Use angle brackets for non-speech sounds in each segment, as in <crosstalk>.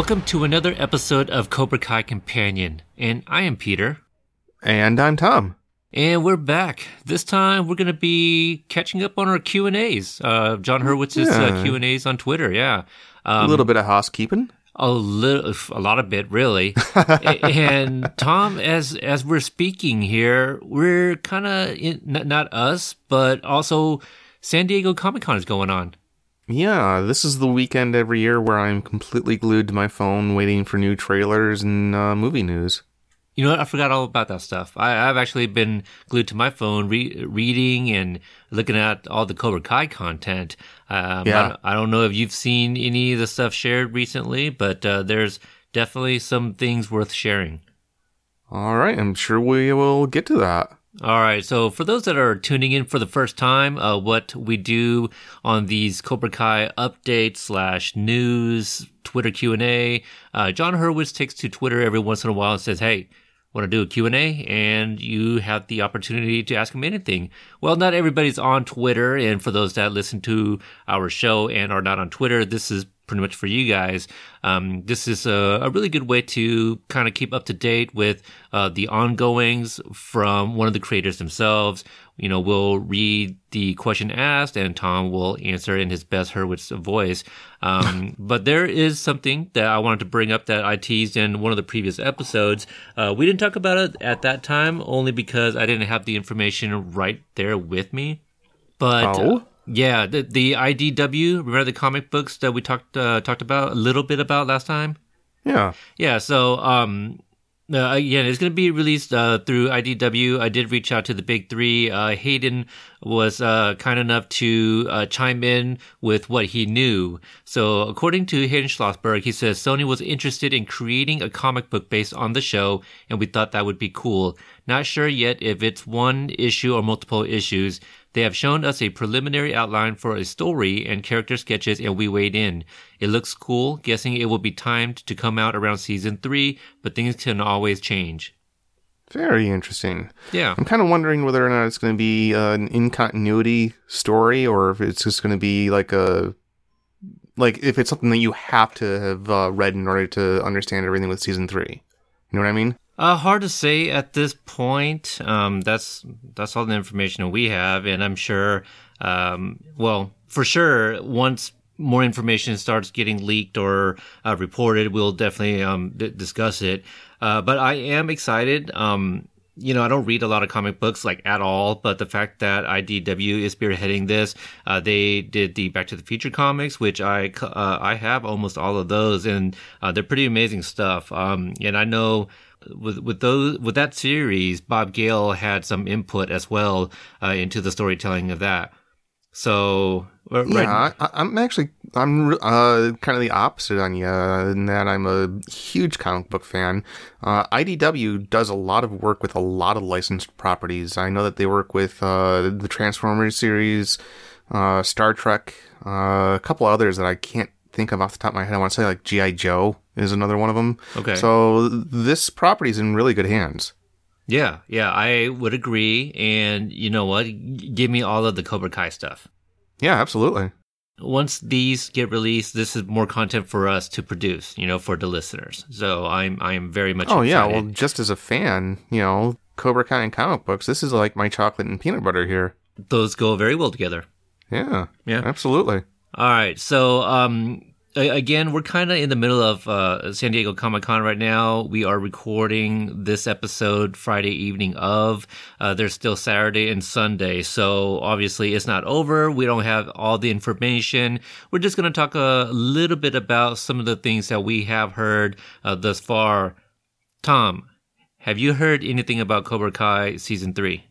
Welcome to another episode of Cobra Kai Companion, and I am Peter. And I'm Tom. And we're back. This time we're going to be catching up on our Q and A's. Uh, Jon Hurwitz's uh, Q and A's on Twitter. Yeah, a little bit of housekeeping. a little, a lot of bit, really. <laughs> And Tom, as as we're speaking here, we're kind of not, not us, but also San Diego Comic Con is going on. Yeah, this is the weekend every year where I'm completely glued to my phone waiting for new trailers and uh, movie news. You know what? I forgot all about that stuff. I, I've actually been glued to my phone, re- reading and looking at all the Cobra Kai content. Um, Yeah. I, don't- I don't know if you've seen any of the stuff shared recently, but uh, there's definitely some things worth sharing. All right, I'm sure we will get to that. All right. So for those that are tuning in for the first time, uh, what we do on these Cobra Kai updates slash news Twitter Q and A, uh, Jon Hurwitz takes to Twitter every once in a while and says, "Hey." Want to do a Q&A and you have the opportunity to ask him anything. Well, not everybody's on Twitter and for those that listen to our show and are not on Twitter, this is pretty much for you guys. Um, this is a, a really good way to kind of keep up to date with uh, the ongoings from one of the creators themselves. You know, we'll read the question asked, and Tom will answer in his best Hurwitz voice. Um, <laughs> but there is something that I wanted to bring up that I teased in one of the previous episodes. Uh, we didn't talk about it at that time, only because I didn't have the information right there with me. But Oh? Yeah, the, the IDW, remember the comic books that we talked uh, talked about a little bit about last time? Yeah, Yeah, so um, uh, again, it's going to be released uh, through IDW. I did reach out to the big three. Uh, Hayden was uh, kind enough to uh, chime in with what he knew. So, according to Hayden Schlossberg, he says Sony was interested in creating a comic book based on the show, and we thought that would be cool. Not sure yet if it's one issue or multiple issues. They have shown us a preliminary outline for a story and character sketches, and we weighed in. It looks cool, guessing it will be timed to come out around season three, but things can always change. very interesting. Yeah. I'm kind of wondering whether or not it's going to be uh, an in continuity story or if it's just going to be like a like if it's something that you have to have uh, read in order to understand everything with season three. You know what I mean? Uh, hard to say at this point. Um, that's that's all the information we have, and I'm sure. Um, well, for sure, once more information starts getting leaked or uh, reported, we'll definitely um, d- discuss it. Uh, but I am excited. Um, you know, I don't read a lot of comic books like at all, but the fact that IDW is spearheading this, uh, they did the Back to the Future comics, which I uh, I have almost all of those, and uh, they're pretty amazing stuff. Um, and I know with with those with that series, Bob Gale had some input as well uh, into the storytelling of that. So uh, right, Yeah, I, I'm actually I'm uh, kind of the opposite on you in that I'm a huge comic book fan. Uh, IDW does a lot of work with a lot of licensed properties. I know that they work with uh, the Transformers series, uh, Star Trek, uh, a couple others that I can't think of off the top of my head. I want to say like GI Joe is another one of them. Okay. So this property's in really good hands. Yeah, yeah, I would agree. And you know what? Give me all of the Cobra Kai stuff. Yeah, absolutely. Once these get released, this is more content for us to produce, you know, for the listeners. So I'm I'm very much Oh yeah, well, just as a fan, you know, Cobra Kai and comic books, this is like my chocolate and peanut butter here. those go very well together. Yeah, Yeah. absolutely. All right. So, um, again, we're kind of in the middle of uh, San Diego Comic Con right now. We are recording this episode Friday evening of. Uh, there's still Saturday and Sunday. So, obviously, it's not over. We don't have all the information. We're just going to talk a little bit about some of the things that we have heard uh, thus far. Tom, have you heard anything about Cobra Kai season three?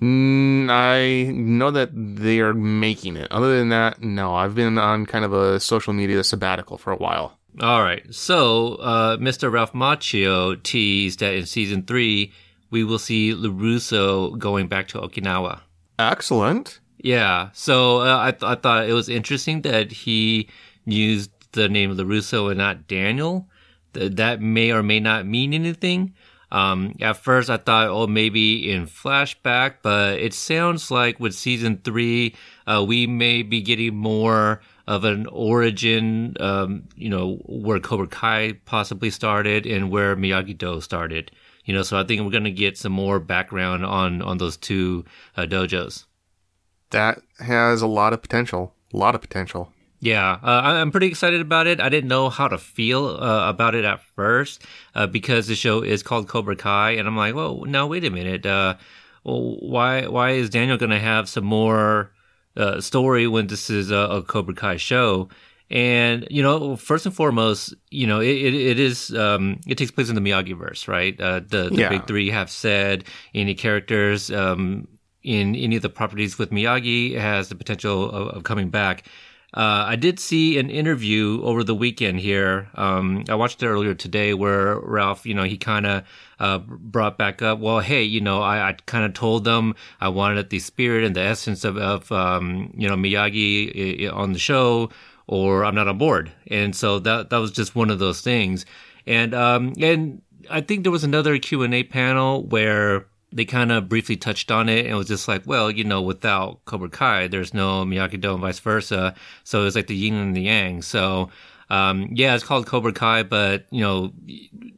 Mm, I know that they are making it. Other than that, no. I've been on kind of a social media sabbatical for a while. All right. So, uh, Mr. Ralph Macchio teased that in season three, we will see LaRusso going back to Okinawa. Excellent. Yeah. So, uh, I, th- I thought it was interesting that he used the name LaRusso and not Daniel. Th- that may or may not mean anything. Um, at first, I thought, oh, maybe in flashback, but it sounds like with season three, uh, we may be getting more of an origin, um, you know, where Cobra Kai possibly started and where Miyagi Do started. You know, so I think we're going to get some more background on on those two uh, dojos. That has a lot of potential. A lot of potential. Yeah, uh, I'm pretty excited about it. I didn't know how to feel uh, about it at first uh, because the show is called Cobra Kai, and I'm like, well, now wait a minute. Uh, why why is Daniel going to have some more uh, story when this is a, a, Cobra Kai show? And you know, first and foremost, you know, it it, it is um, it takes place in the Miyagi verse, right? Uh, the the Yeah. big three have said any characters um, in any of the properties with Miyagi has the potential of, of coming back. Uh, I did see an interview over the weekend here. Um, I watched it earlier today where Ralph, you know, he kind of uh, brought back up, well, hey, you know, I, I kind of told them I wanted the spirit and the essence of, of um, you know, Miyagi on the show or I'm not on board. And so that, that was just one of those things. And, um, and I think there was another Q&A panel where they kind of briefly touched on it and it was just like, well, you know, without Cobra Kai, there's no Miyagi Do and vice versa. So it's like the yin and the yang. So, um, yeah, it's called Cobra Kai, but you know,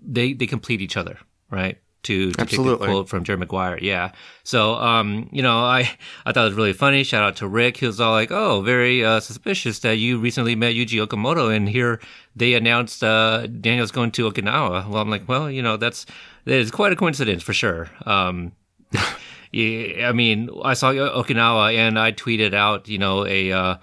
they, they complete each other, right? To, to take the quote from Jerry Maguire. Yeah. So, um, you know, I, I thought it was really funny. Shout out to Rick. He was all like, oh, very, uh, suspicious that you recently met Yuji Okamoto and here they announced, uh, Daniel's going to Okinawa. Well, I'm like, well, you know, that's, is quite a coincidence for sure. Um, <laughs> yeah, I mean, I saw Okinawa and I tweeted out, you know, a, uh,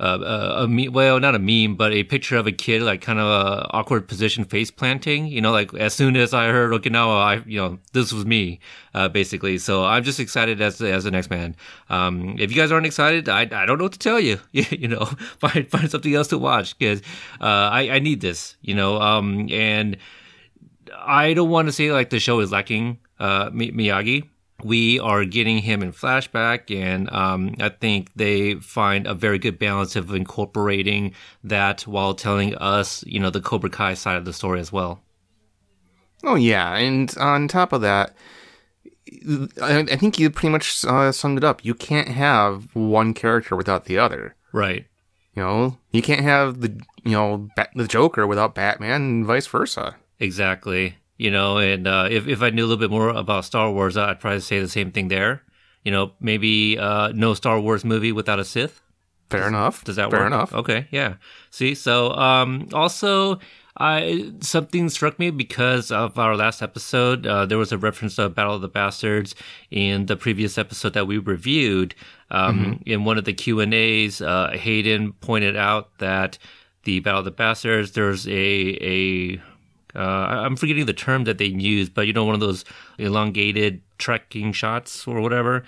uh, a, a me- well, not a meme, but a picture of a kid, like kind of a awkward position face planting. You know, like as soon as I heard Okinawa, I, you know, this was me, uh, basically. So I'm just excited as as the next man. Um, if you guys aren't excited, I, I don't know what to tell you. <laughs> you know, <laughs> find find something else to watch because uh, I I need this. You know, um, and I don't want to say like the show is lacking uh, Miyagi. We are getting him in flashback, and um, I think they find a very good balance of incorporating that while telling us, you know, the Cobra Kai side of the story as well. Oh yeah, and on top of that, I, I think you pretty much uh, summed it up. You can't have one character without the other. Right. You know, you can't have the you know Bat- the Joker without Batman, and vice versa. Exactly. You know, and uh, if if I knew a little bit more about Star Wars, I'd probably say the same thing there. You know, maybe uh, no Star Wars movie without a Sith. Fair enough. Does that Fair work? enough. Okay, yeah. See, so um, also, I something struck me because of our last episode. Uh, there was a reference to Battle of the Bastards in the previous episode that we reviewed. Um, In one of the Q and A's, uh, Hayden pointed out that the Battle of the Bastards. There's a a uh, I'm forgetting the term that they use, but you know, one of those elongated trekking shots or whatever?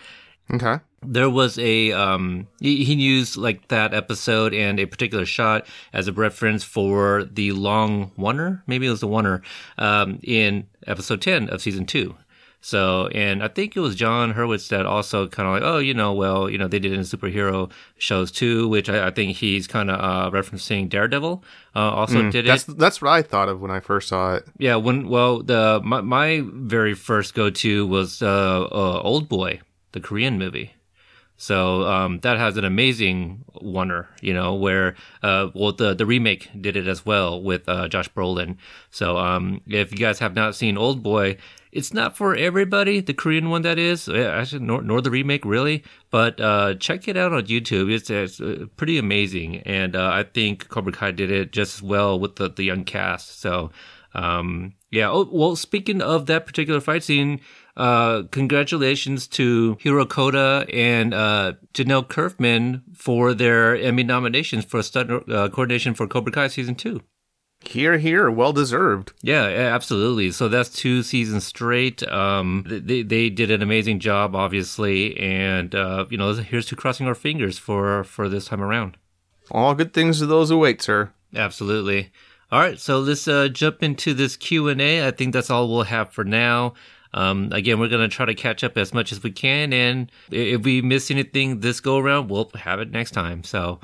Okay. there was a um he, he used like that episode and a particular shot as a reference for the long oner? Maybe it was the oner um in episode 10 of season 2 so and i think it was jon hurwitz that also kind of like oh you know well you know they did it in superhero shows too which i, I think he's kind of uh referencing daredevil uh, also did it That's that's what I thought of when I first saw it. yeah, when well the my, my very first go to was uh, uh Old Boy, the Korean movie. So um, that has an amazing oner, you know, where uh, well the the remake did it as well with uh, Josh Brolin. So um, if you guys have not seen Old Boy, it's not for everybody. The Korean one that is, actually, nor, nor the remake really, but uh, check it out on YouTube. It's, it's uh, pretty amazing, and uh, I think Cobra Kai did it just as well with the the young cast. So um, yeah. Oh, well, speaking of that particular fight scene, uh, congratulations to Hiro Koda and uh, Jahnel Curfman for their Emmy nominations for stunt uh, coordination for Cobra Kai season two. Here, here, well deserved. Yeah, yeah, absolutely. So that's two seasons straight. Um, they they did an amazing job, obviously, and uh, you know, here's to crossing our fingers for for this time around. All good things to those who wait, sir. Absolutely. All right, so let's uh, jump into this Q and A. I think that's all we'll have for now. Um, again, we're gonna try to catch up as much as we can, and if we miss anything this go around, we'll have it next time. So,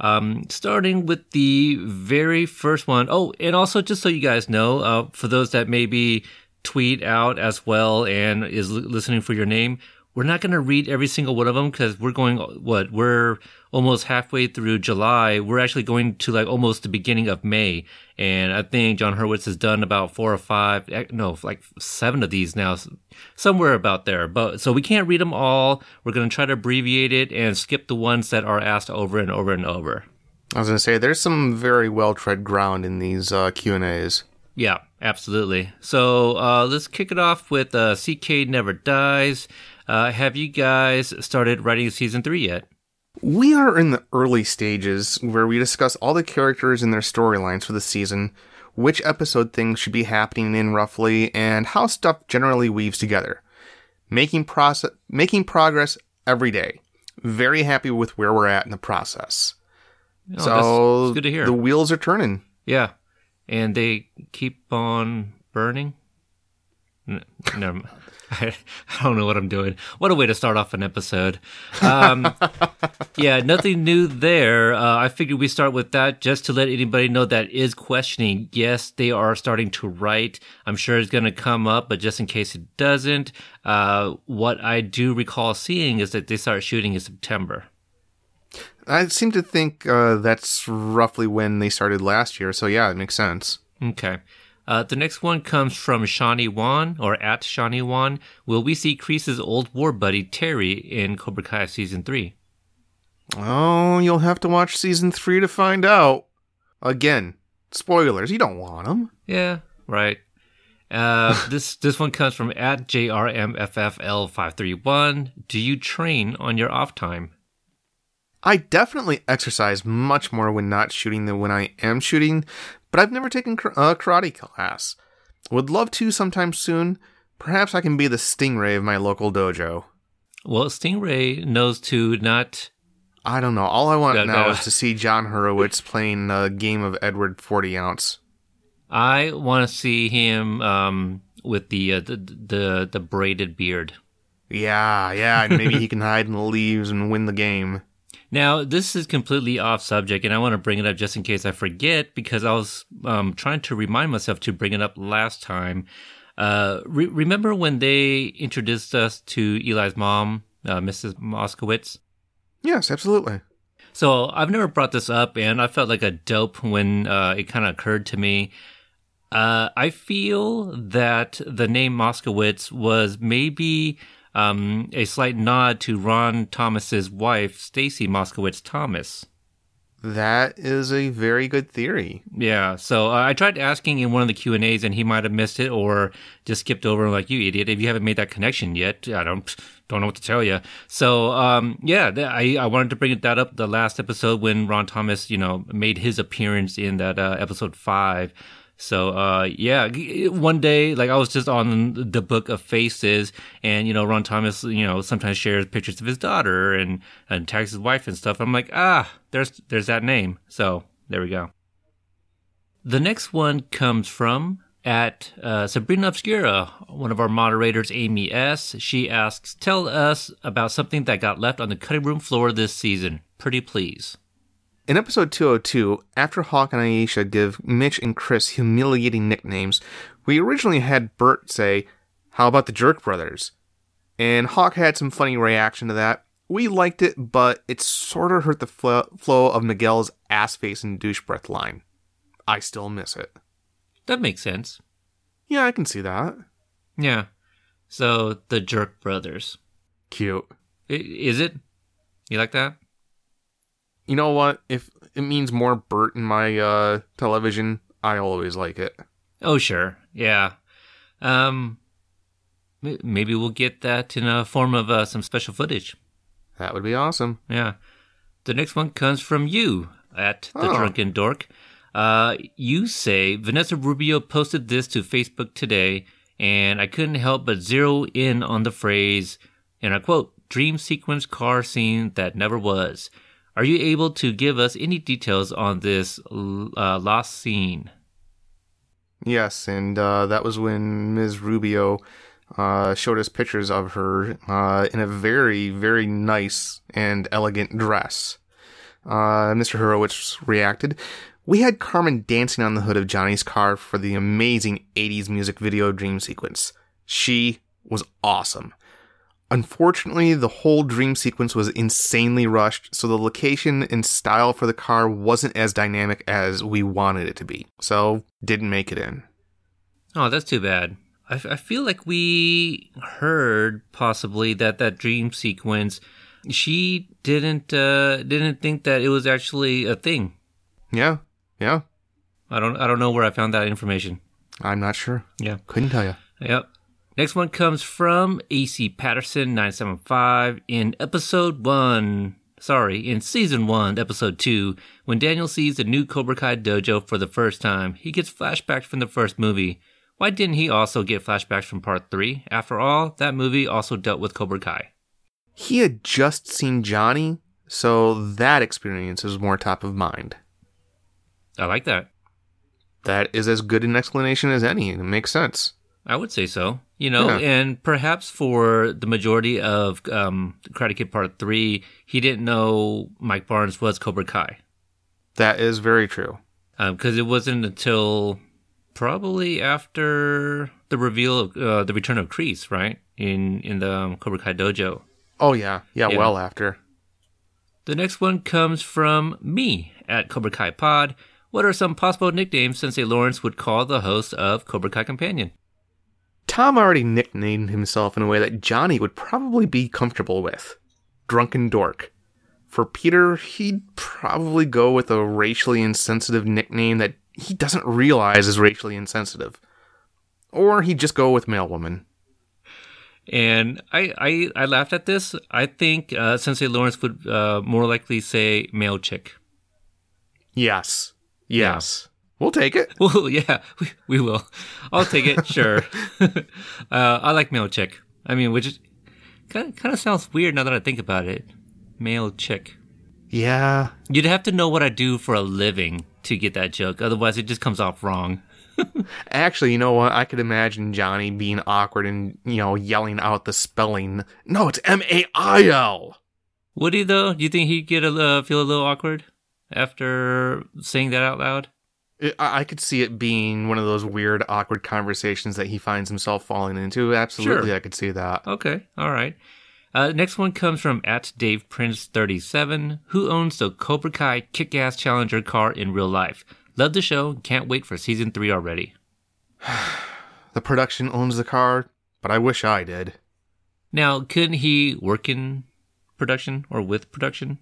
um, starting with the very first one. Oh, and also just so you guys know, uh, for those that maybe tweet out as well and is listening for your name, we're not going to read every single one of them because we're going what we're almost halfway through July. We're actually going to like almost the beginning of May, and I think Jon Hurwitz has done about four or five, eh, no, like seven of these now, somewhere about there. But so we can't read them all. We're going to try to abbreviate it and skip the ones that are asked over and over and over. I was going to say there's some very well tread ground in these uh, Q and A's. Yeah, absolutely. So uh, let's kick it off with uh, CK Never Dies. Uh, have you guys started writing season three yet? We are in the early stages where we discuss all the characters and their storylines for the season, which episode things should be happening in roughly, and how stuff generally weaves together. Making process, making progress every day. Very happy with where we're at in the process. Oh, so that's- that's good to hear. The wheels are turning. Yeah, and they keep on burning. No, I, <laughs> I don't know what I'm doing. What a way to start off an episode. Um, <laughs> yeah, nothing new there. Uh, I figured we start with that just to let anybody know that is questioning. Yes, they are starting to write. I'm sure it's going to come up, but just in case it doesn't, uh, what I do recall seeing is that they start shooting in September. I seem to think uh, that's roughly when they started last year. So yeah, it makes sense. Okay. Uh, the next one comes from Shawnee Wan, or at Shawnee Wan. Will we see Kreese's old war buddy Terry in Cobra Kai season three? Oh, you'll have to watch season three to find out. Again, spoilers. You don't want them. Yeah, right. Uh, <laughs> this this one comes from at JRMFFL531. Do you train on your off time? I definitely exercise much more when not shooting than when I am shooting, but I've never taken a karate class. Would love to sometime soon. Perhaps I can be the stingray of my local dojo. Well, Stingray knows to not. I don't know. All I want No, now no. is to see Jon Hurwitz playing a game of Edward 40 ounce. I want to see him um, with the, uh, the the the braided beard. Yeah, yeah, and maybe he can hide in the leaves and win the game. Now, this is completely off subject, and I want to bring it up just in case I forget because I was um, trying to remind myself to bring it up last time. Uh, re- remember when they introduced us to Eli's mom, uh, Mrs. Moskowitz? Yes, absolutely. So I've never brought this up, and I felt like a dope when uh, it kind of occurred to me. Uh, I feel that the name Moskowitz was maybe um, a slight nod to Ron Thomas's wife, Stacy Moskowitz Thomas. That is a very good theory. Yeah, so uh, I tried asking in one of the Q and A's, and he might have missed it or just skipped over. Like you idiot! If you haven't made that connection yet, I don't don't know what to tell you. So um, yeah, th- I I wanted to bring that up the last episode when Ron Thomas, you know, made his appearance in that uh, episode five. So uh, yeah, one day like I was just on the book of faces, and you know Ron Thomas, you know, sometimes shares pictures of his daughter and and tags his wife and stuff. I'm like, ah, there's there's that name. So there we go. The next one comes from at uh, Sabrina Obscura, one of our moderators, Amy S. She asks, "Tell us about something that got left on the cutting room floor this season. Pretty please." In episode 202, after Hawk and Aisha give Mitch and Chris humiliating nicknames, we originally had Bert say, How about the Jerk Brothers? And Hawk had some funny reaction to that. We liked it, but it sort of hurt the flo- flow of Miguel's ass face and douche breath line. I still miss it. That makes sense. Yeah, I can see that. Yeah. So the Jerk Brothers. Cute. I- is it? You like that? You know what? If it means more Bert in my uh, television, I always like it. Oh, sure. Yeah. Um, maybe we'll get that in a form of uh, some special footage. That would be awesome. Yeah. The next one comes from you at the Oh. Drunken Dork. Uh, you say Vanessa Rubio posted this to Facebook today, and I couldn't help but zero in on the phrase, and I quote, dream sequence car scene that never was. Are you able to give us any details on this uh, lost scene? Yes, and uh, that was when Ms. Rubio uh, showed us pictures of her uh, in a very, very nice and elegant dress. Uh, Mr. Horowitz reacted. We had Carmen dancing on the hood of Johnny's car for the amazing 80s music video dream sequence. She was awesome. Unfortunately, the whole dream sequence was insanely rushed, so the location and style for the car wasn't as dynamic as we wanted it to be. So, didn't make it in. Oh, that's too bad. I, I feel like we heard possibly that that dream sequence. She didn't uh, didn't think that it was actually a thing. Yeah, yeah. I don't I don't know where I found that information. I'm not sure. Yeah. Couldn't tell you. Yep. Next one comes from AC Patterson 975 in episode 1. Sorry, in season 1, episode 2, when Daniel sees the new Cobra Kai dojo for the first time, he gets flashbacks from the first movie. Why didn't he also get flashbacks from part 3? After all, that movie also dealt with Cobra Kai. He had just seen Johnny, so that experience is more top of mind. I like that. That is as good an explanation as any. It makes sense. I would say so. You know, Yeah. and perhaps for the majority of um, Karate Kid Part 3, he didn't know Mike Barnes was Cobra Kai. That is very true. because it wasn't until probably after the reveal of uh, the return of Kreese, right? In in the um, Cobra Kai dojo. Oh, yeah. Yeah, Yeah. well after. The next one comes from me at Cobra Kai Pod. What are some possible nicknames Sensei Lawrence would call the host of Cobra Kai Companion? Tom already nicknamed himself in a way that Johnny would probably be comfortable with Drunken Dork. For Peter, he'd probably go with a racially insensitive nickname that he doesn't realize is racially insensitive. Or he'd just go with Male Woman. And I, I, I laughed at this. I think uh, Sensei Lawrence would uh, more likely say male chick. Yes. Yes. We'll take it. <laughs> Well, yeah, we, we will. I'll take it, sure. <laughs> uh, I like male chick. I mean, which is, kind of, kind of sounds weird now that I think about it. Male chick. Yeah. You'd have to know what I do for a living to get that joke. Otherwise, it just comes off wrong. <laughs> Actually, you know what? I could imagine Johnny being awkward and, you know, yelling out the spelling. No, it's M A I L. Would he though? Do you think he'd get a uh, feel a little awkward after saying that out loud? It- I could see it being one of those weird, awkward conversations that he finds himself falling into. Absolutely, Sure. I could see that. Okay, all right. Uh, next one comes from at Dave Prince 37, who owns the Cobra Kai Kick-Ass Challenger car in real life. Love the show. Can't wait for season three already. <sighs> The production owns the car, but I wish I did. Now, couldn't he work in production or with production,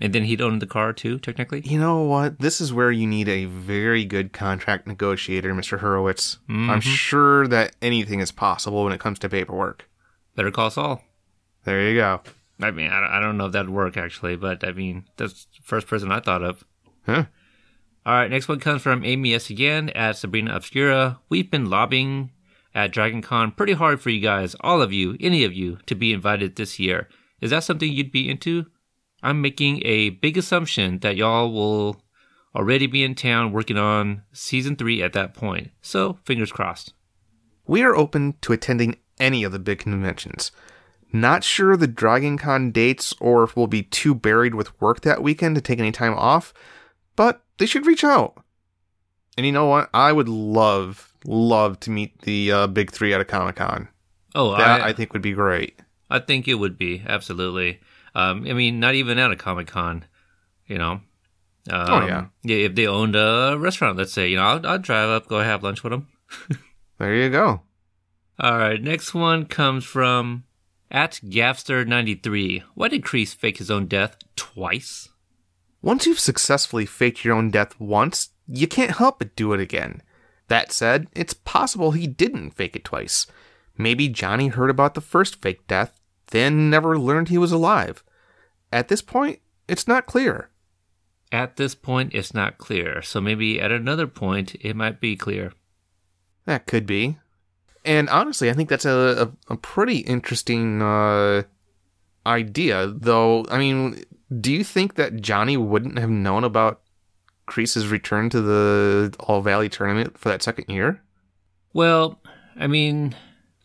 and then he'd own the car too? Technically, You know what? This is where you need a very good contract negotiator, Mr. Horowitz. I'm mm-hmm. sure that anything is possible when it comes to paperwork. better call Saul. There you go. I mean, I don't, know if that'd work actually, but I mean, that's the first person I thought of. Huh? All right, next one comes from Amy S. again at Sabrina Obscura. We've been lobbying at DragonCon pretty hard for you guys, all of you, any of you, to be invited this year. Is that something you'd be into? I'm making a big assumption that y'all will already be in town working on season three at that point. So, fingers crossed. We are open to attending any of the big conventions. Not sure the Dragon Con dates or if we'll be too buried with work that weekend to take any time off, but they should reach out. And you know what? I would love, love to meet the uh, big three at a Comic Con. Oh, That I, I think would be great. I think it would be absolutely. Um, I mean, not even at a Comic Con, you know. Um, Oh, yeah. Yeah, if they owned a restaurant, let's say, you know, I'll, I'll drive up, go have lunch with them. <laughs> There you go. All right, next one comes from at Gavster93. Why did Kreese fake his own death twice? Once you've successfully faked your own death once, you can't help but do it again. That said, it's possible he didn't fake it twice. Maybe Johnny heard about the first fake death, then never learned he was alive. At this point, it's not clear. At this point, it's not clear, so maybe at another point, it might be clear. That could be. And honestly, I think that's a, a, a pretty interesting uh, idea, though. I mean, do you think that Johnny wouldn't have known about Kreese's return to the All Valley tournament for that second year? Well, I mean,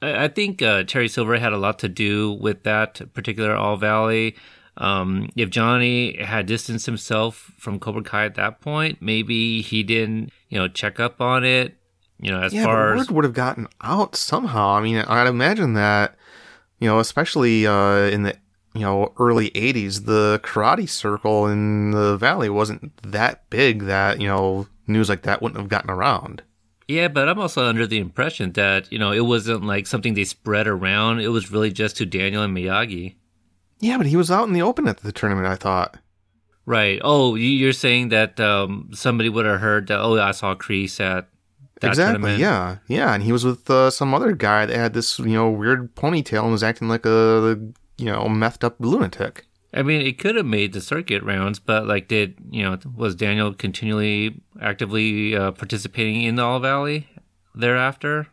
I think uh, Terry Silver had a lot to do with that particular All Valley. Um, if Johnny had distanced himself from Cobra Kai at that point, maybe he didn't, you know, check up on it. You know, as yeah, far as word would have gotten out somehow. I mean, I'd imagine that, you know, especially uh, in the you know early '80s, the karate circle in the valley wasn't that big that you know news like that wouldn't have gotten around. Yeah, but I'm also under the impression that, you know, it wasn't like something they spread around. It was really just to Daniel and Miyagi. Yeah, but he was out in the open at the tournament. I thought. Right. Oh, you- you're saying that um, somebody would have heard that, oh, I saw Kreese at that exactly. tournament. Yeah. Yeah, and he was with uh, some other guy that had this you know weird ponytail and was acting like a you know methed up lunatic. I mean, it could have made the circuit rounds, but like, did, you know, was Daniel continually actively uh, participating in the All Valley thereafter?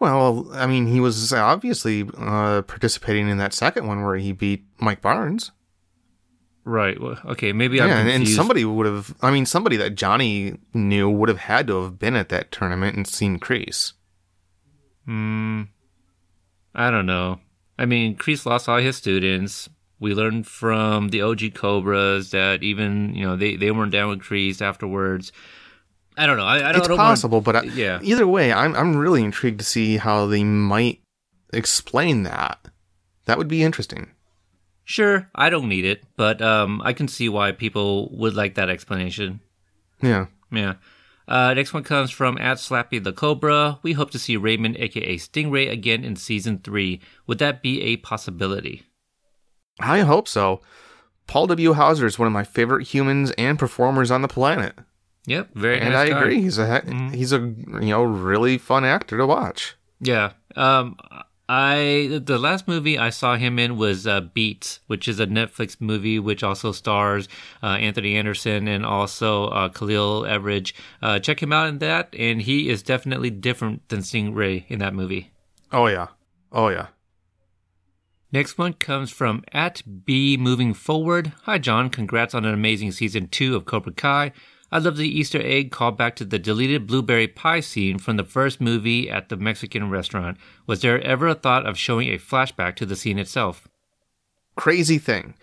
Well, I mean, he was obviously uh, participating in that second one where he beat Mike Barnes. Right. Well, okay. Maybe yeah, I'm and, and somebody would have. I mean, somebody that Johnny knew would have had to have been at that tournament and seen Kreese. Hmm. I don't know. I mean, Kreese lost all his students. We learned from the OG Cobras that even you know they, they weren't down with Kreese afterwards. I don't know. I, I don't. It's I don't wanna- possible, but I, yeah. either way, I'm I'm really intrigued to see how they might explain that. That would be interesting. Sure, I don't need it, but um, I can see why people would like that explanation. Yeah. Yeah. Uh, next one comes from at Slappy the Cobra. We hope to see Raymond, aka Stingray, again in season three. Would that be a possibility? I hope so. Paul W. Hauser is one of my favorite humans and performers on the planet, Yep, very and nice I guy. agree. He's a Mhm. he's a you know really fun actor to watch. Yeah. Um I the last movie I saw him in was uh, Beats, which is a Netflix movie which also stars uh, Anthony Anderson and also uh, Khalil Everage. Uh, check him out in that, and he is definitely different than Stingray in that movie. Oh yeah, oh yeah. Next one comes from at B Moving Forward. Hi John, congrats on an amazing season two of Cobra Kai. I love the Easter egg callback to the deleted blueberry pie scene from the first movie at the Mexican restaurant. Was there ever a thought of showing a flashback to the scene itself? Crazy thing,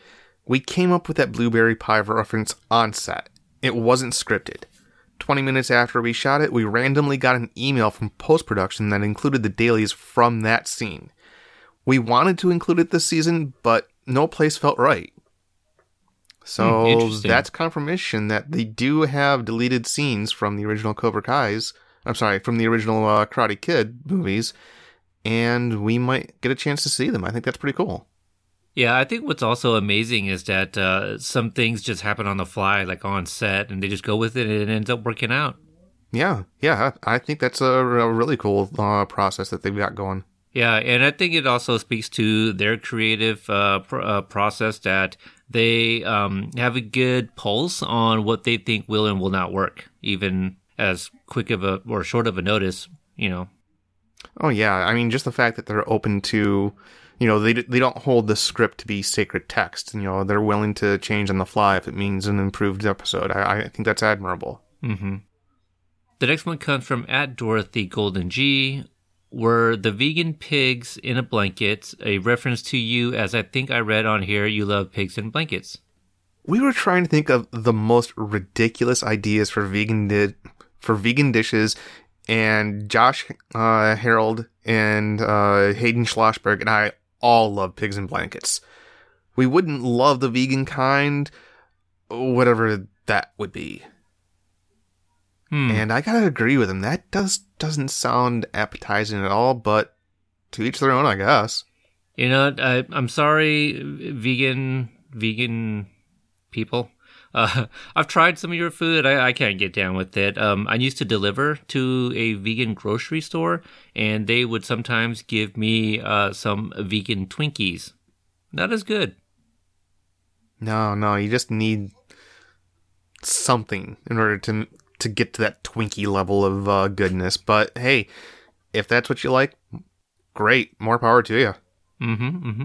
we came up with that blueberry pie reference on set. It wasn't scripted. 20 minutes after we shot it, we randomly got an email from post production that included the dailies from that scene. We wanted to include it this season, but no place felt right. Hmm, So interesting. that's confirmation that they do have deleted scenes from the original Cobra Kai's. I'm sorry, from the original uh, Karate Kid movies, and we might get a chance to see them. I think that's pretty cool. Yeah, I think what's also amazing is that uh, some things just happen on the fly, like on set, and they just go with it and it ends up working out. Yeah, yeah, I I think that's a, a really cool uh, process that they've got going. Yeah, and I think it also speaks to their creative uh, pr- uh, process that they um, have a good pulse on what they think will and will not work, even as quick of a or short of a notice. You know, Oh yeah, I mean just the fact that they're open to, you know, they they don't hold the script to be sacred text. You know, they're willing to change on the fly if it means an improved episode. I, I think that's admirable. hmm The next one comes from at Dorothy Golden G. Were the vegan pigs in a blanket a reference to you? As I think I read on here, you love pigs in blankets. We were trying to think of the most ridiculous ideas for vegan di- for vegan dishes, and Josh uh, Heald and uh, Hayden Schlossberg and I all love pigs in blankets. We wouldn't love the vegan kind, whatever that would be. Hmm. And I gotta agree with him. That does doesn't sound appetizing at all, but to each their own, I guess. You know, I, I'm sorry, vegan vegan people. <laughs> Uh, I've tried some of your food. I, I can't get down with it. Um, I used to deliver to a vegan grocery store, and they would sometimes give me uh, some vegan Twinkies. Not as good. No, no, you just need something in order to to get to that Twinkie level of uh, goodness. But hey, if that's what you like, great, more power to you. Mm-hmm. Mm-hmm.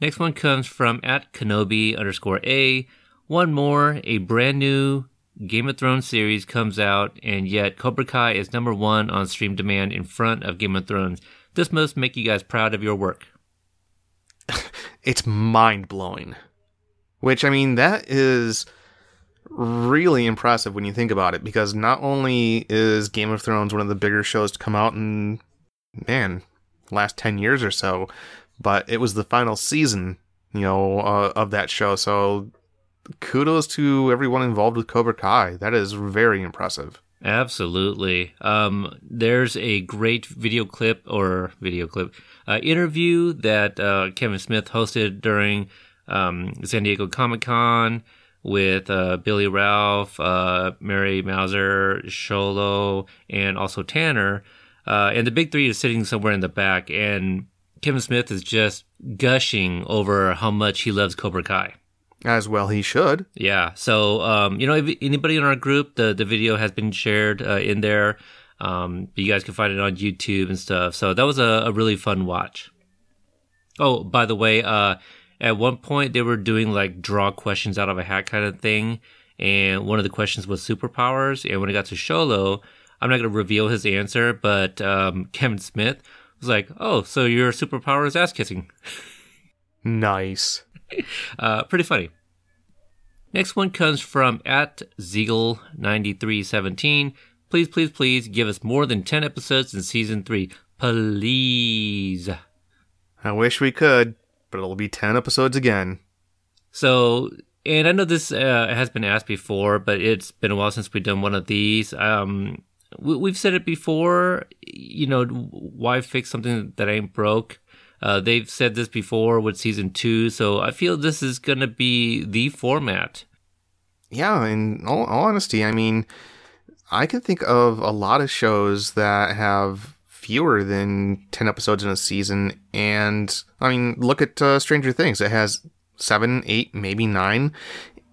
Next one comes from at Kenobi underscore A. One more, a brand new Game of Thrones series comes out, and yet Cobra Kai is number one on stream demand in front of Game of Thrones. This must make you guys proud of your work. <laughs> It's mind blowing. Which, I mean, that is really impressive when you think about it, because not only is Game of Thrones one of the bigger shows to come out in, man, last 10 years or so, but it was the final season, you know, uh, of that show. So kudos to everyone involved with Cobra Kai. That is very impressive. Absolutely. Um, there's a great video clip or video clip uh, interview that uh, Kevin Smith hosted during um, San Diego Comic Con with uh, Billy Ralph, uh, Mary Mouser, Xolo, and also Tanner. Uh, and the big three is sitting somewhere in the back, and Kevin Smith is just gushing over how much he loves Cobra Kai. As well, he should. Yeah. So, um, you know, if anybody in our group, the, the video has been shared uh, in there. Um, you guys can find it on YouTube and stuff. So that was a, a really fun watch. Oh, by the way, uh, at one point they were doing like draw questions out of a hat kind of thing. And one of the questions was superpowers. And when it got to Xolo, I'm not going to reveal his answer, but um, <laughs> Kevin Smith was like, oh, so your superpower is ass kissing. <laughs> Nice. Uh, pretty funny. Next one comes from at Ziegel9317. Please, please, please give us more than 10 episodes in season 3. Please. I wish we could, but it'll be 10 episodes again. So, and I know this uh, has been asked before, but it's been a while since we've done one of these. Um, we, we've said it before, you know, why fix something that ain't broke? Uh, they've said this before with season two, so I feel this is going to be the format. Yeah, in all, all honesty, I mean, I can think of a lot of shows that have fewer than 10 episodes in a season. And I mean, look at uh, Stranger Things. It has seven, eight, maybe nine.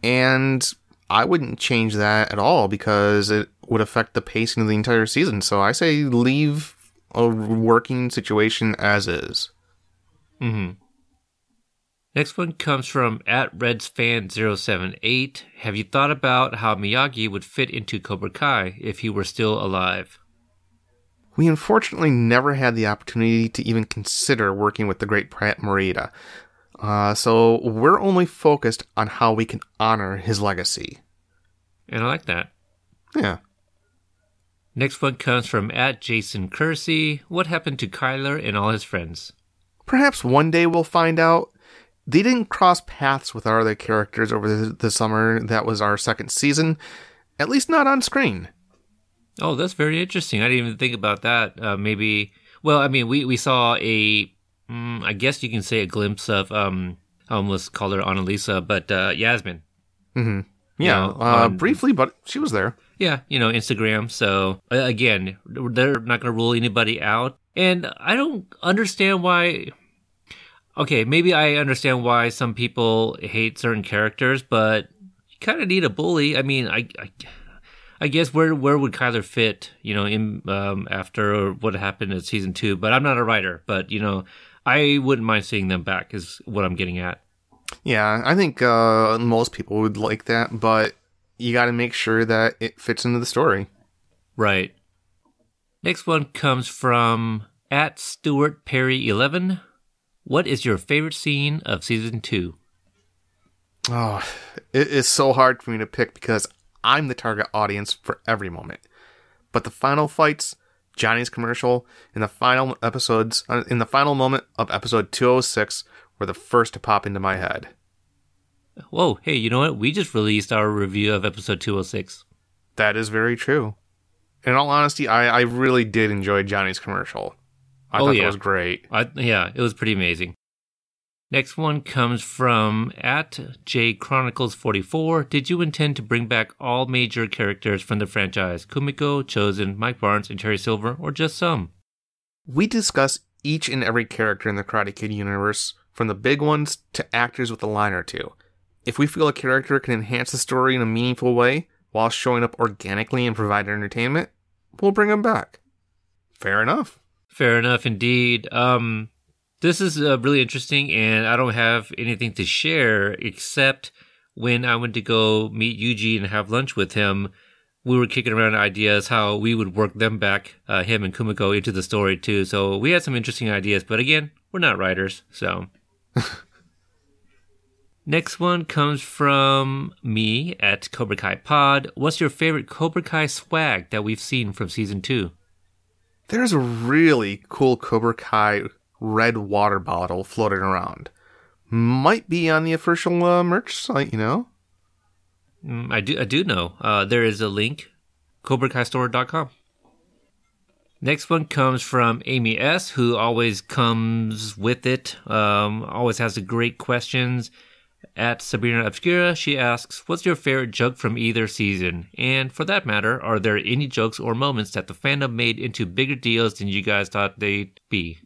And I wouldn't change that at all because it would affect the pacing of the entire season. So I say leave a working situation as is. Mm-hmm. Next one comes from at RedsFan078. Have you thought about how Miyagi would fit into Cobra Kai if he were still alive? We unfortunately never had the opportunity to even consider working with the great Pat Morita. Uh, so we're only focused on how we can honor his legacy. And I like that. Yeah. Next one comes from at Jason Kersey. What happened to Kyler and all his friends? Perhaps one day we'll find out. They didn't cross paths with our other characters over the, the summer that was our second season, at least not on screen. Oh, that's very interesting. I didn't even think about that. Uh, maybe, well, I mean, we, we saw a, mm, I guess you can say a glimpse of, um, I almost called her Annalisa, but uh, Yasmin. Mm-hmm. Yeah, know, uh, on- briefly, but she was there. Yeah, you know, Instagram. So uh, again, they're not going to rule anybody out. And I don't understand why. Okay, maybe I understand why some people hate certain characters, but you kind of need a bully. I mean, I, I, I guess where where would Kyler fit? You know, in um, after what happened in season two. But I'm not a writer. But you know, I wouldn't mind seeing them back. Is what I'm getting at. Yeah, I think uh, most people would like that, but you got to make sure that it fits into the story. Right. Next one comes from at Stuart Perry eleven. What is your favorite scene of season two? Oh, it is so hard for me to pick because I'm the target audience for every moment. But the final fights, Johnny's commercial, in the final episodes, uh, in the final moment of episode 206, were the first to pop into my head. Whoa, hey, you know what? We just released our review of episode 206. That is very true. In all honesty, I, I really did enjoy Johnny's commercial. I Oh, thought yeah. that was great. I, yeah, it was pretty amazing. Next one comes from at J Chronicles 44. Did you intend to bring back all major characters from the franchise? Kumiko, Chozen, Mike Barnes, and Terry Silver, or just some? We discuss each and every character in the Karate Kid universe, from the big ones to actors with a line or two. If we feel a character can enhance the story in a meaningful way while showing up organically and provide entertainment, we'll bring them back. Fair enough. Fair enough, indeed. Um, this is uh, really interesting, and I don't have anything to share except when I went to go meet Yuji and have lunch with him, we were kicking around ideas how we would work them back, uh, him and Kumiko, into the story too. So we had some interesting ideas, but again, we're not writers, so. <laughs> Next one comes from me at Cobra Kai Pod. What's your favorite Cobra Kai swag that we've seen from season two? There's a really cool Cobra Kai red water bottle floating around. Might be on the official uh, merch site, you know? Mm, I do I do know. Uh, there is a link, CobraKaiStore.com. Next one comes from Amy S, who always comes with it. Um, always has the great questions. At Sabrina Obscura, she asks, What's your favorite joke from either season? And for that matter, are there any jokes or moments that the fandom made into bigger deals than you guys thought they'd be?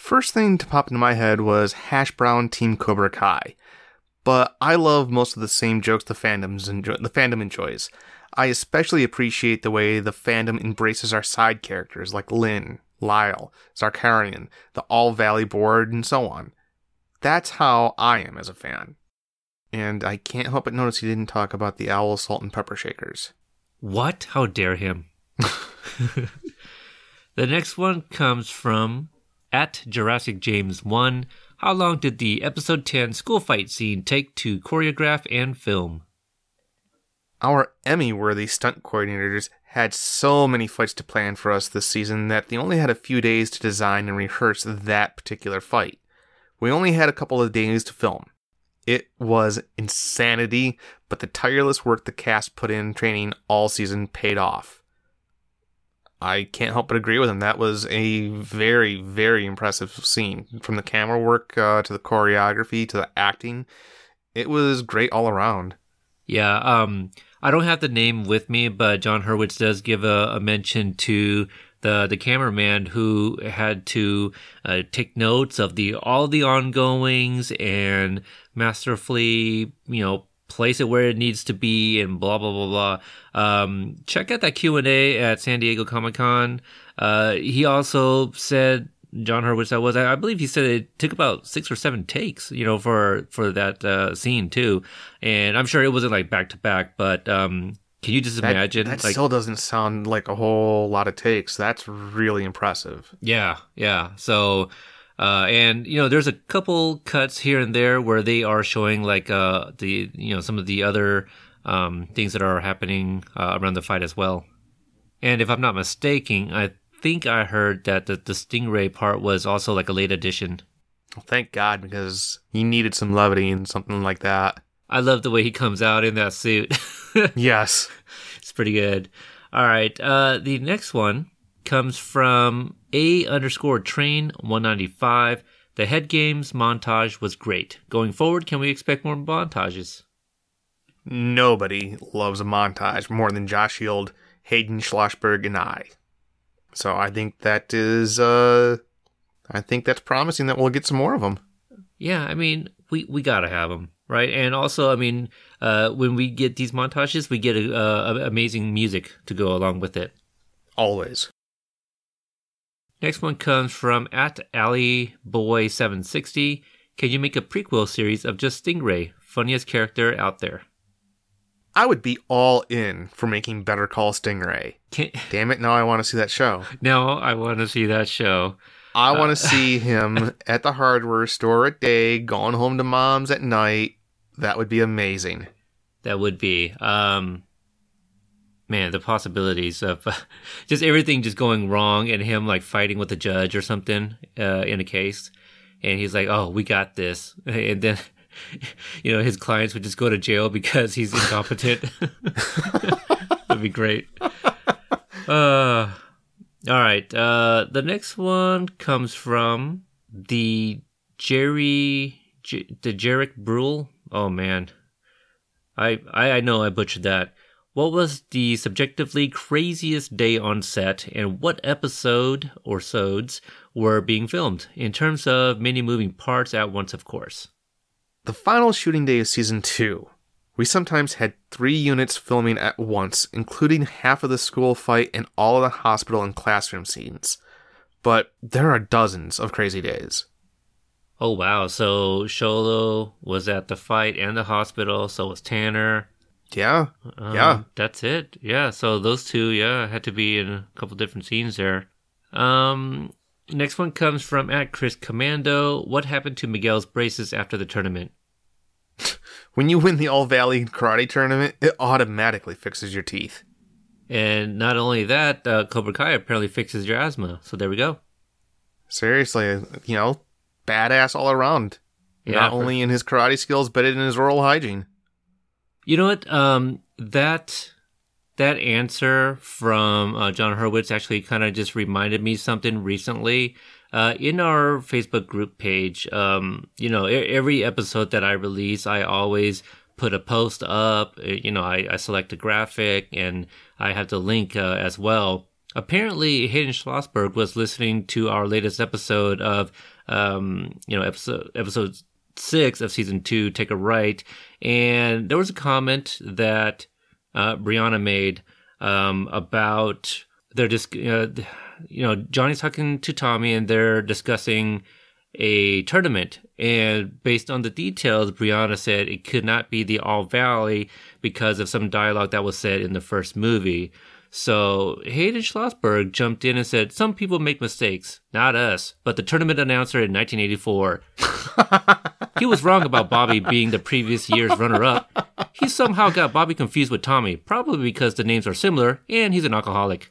First thing to pop into my head was Hash Brown Team Cobra Kai. But I love most of the same jokes the fandoms enjoy, the fandom enjoys. I especially appreciate the way the fandom embraces our side characters like Lynn, Lyle, Zarkarian, the All Valley Board, and so on. That's how I am as a fan. And I can't help but notice he didn't talk about the Owl Salt and Pepper Shakers. What? How dare him? <laughs> <laughs> the next one comes from at Jurassic James 1. How long did the episode 10 school fight scene take to choreograph and film? Our Emmy worthy stunt coordinators had so many fights to plan for us this season that they only had a few days to design and rehearse that particular fight. We only had a couple of days to film. It was insanity, but the tireless work the cast put in training all season paid off. I can't help but agree with him. That was a very, very impressive scene. From the camera work uh, to the choreography to the acting, it was great all around. Yeah, um, I don't have the name with me, but Jon Hurwitz does give a, a mention to the the cameraman who had to uh, take notes of the all the ongoings and masterfully, you know, place it where it needs to be and blah blah blah blah. Um, check out that Q and A at San Diego Comic Con. Uh, he also said Jon Hurwitz that was I believe he said it took about six or seven takes, you know, for for that uh, scene too. And I'm sure it wasn't like back to back, but um, can you just That- imagine? That, like, still doesn't sound like a whole lot of takes. That's really impressive. Yeah, yeah. So, uh, and you know, there's a couple cuts here and there where they are showing like uh the you know some of the other um things that are happening uh, around the fight as well. And if I'm not mistaken, I think I heard that the, the Stingray part was also like a late addition. Well, thank God, because he needed some levity and something like that. I love the way he comes out in that suit. <laughs> Yes. It's pretty good. All right. Uh, the next one comes from A underscore train 195. The head games montage was great. Going forward, can we expect more montages? Nobody loves a montage more than Josh Heald, Hayden Schlossberg, and I. So I think that is, uh, I think that's promising that we'll get some more of them. Yeah, I mean, we, we gotta have them, right? And also, I mean, uh, when we get these montages, we get a, a, amazing music to go along with it. Always. Next one comes from at Alley Boy 760. Can you make a prequel series of just Stingray, funniest character out there? I would be all in for making Better Call Stingray. Can, <laughs> Damn it, now I want to see that show. now I want to see that show. I want to <laughs> see him at the hardware store at day, going home to mom's at night. That would be amazing. That would be. Um, man, the possibilities of <laughs> just everything just going wrong and him like fighting with the judge or something uh, in a case. And he's like, oh, we got this. <laughs> And then, <laughs> you know, his clients would just go to jail because he's incompetent. That'd be great. Uh, all right. Uh, the next one comes from the Jerry, J- the Jarek Brule. Oh, man. I, I I know I butchered that. What was the subjectively craziest day on set, and what episode or sods were being filmed in terms of many moving parts at once, of course? The final shooting day of season two. We sometimes had three units filming at once, including half of the school fight and all of the hospital and classroom scenes. But there are dozens of crazy days. Oh wow! So Xolo was at the fight and the hospital. So was Tanner. Yeah, Um, yeah. that's it. Yeah, so those two, yeah, had to be in a couple different scenes there. Um, next one comes from at Chris Commando. What happened to Miguel's braces after the tournament? <laughs> When you win the All Valley Karate Tournament, it automatically fixes your teeth. And not only that, uh, Cobra Kai apparently fixes your asthma. So there we go. Seriously, you know, badass all around. Yeah, Not for- only in his karate skills, but in his oral hygiene. You know what? Um, that that answer from uh, Jon Hurwitz actually kind of just reminded me something recently. Uh, in our Facebook group page, um, you know, every episode that I release, I always put a post up. Uh, You know, I, I select a graphic and I have the link uh, as well. Apparently, Hayden Schlossberg was listening to our latest episode of, um, you know, episode episode six of season two, Take a Right, and there was a comment that uh, Brianna made um, about they're just uh, you know Johnny's talking to Tommy and they're discussing a tournament and based on the details Brianna said it could not be the All Valley because of some dialogue that was said in the first movie. So Hayden Schlossberg jumped in and said, Some people make mistakes, not us, but the tournament announcer in 1984. <laughs> he was wrong about Bobby being the previous year's runner up. He somehow got Bobby confused with Tommy, probably because the names are similar and he's an alcoholic.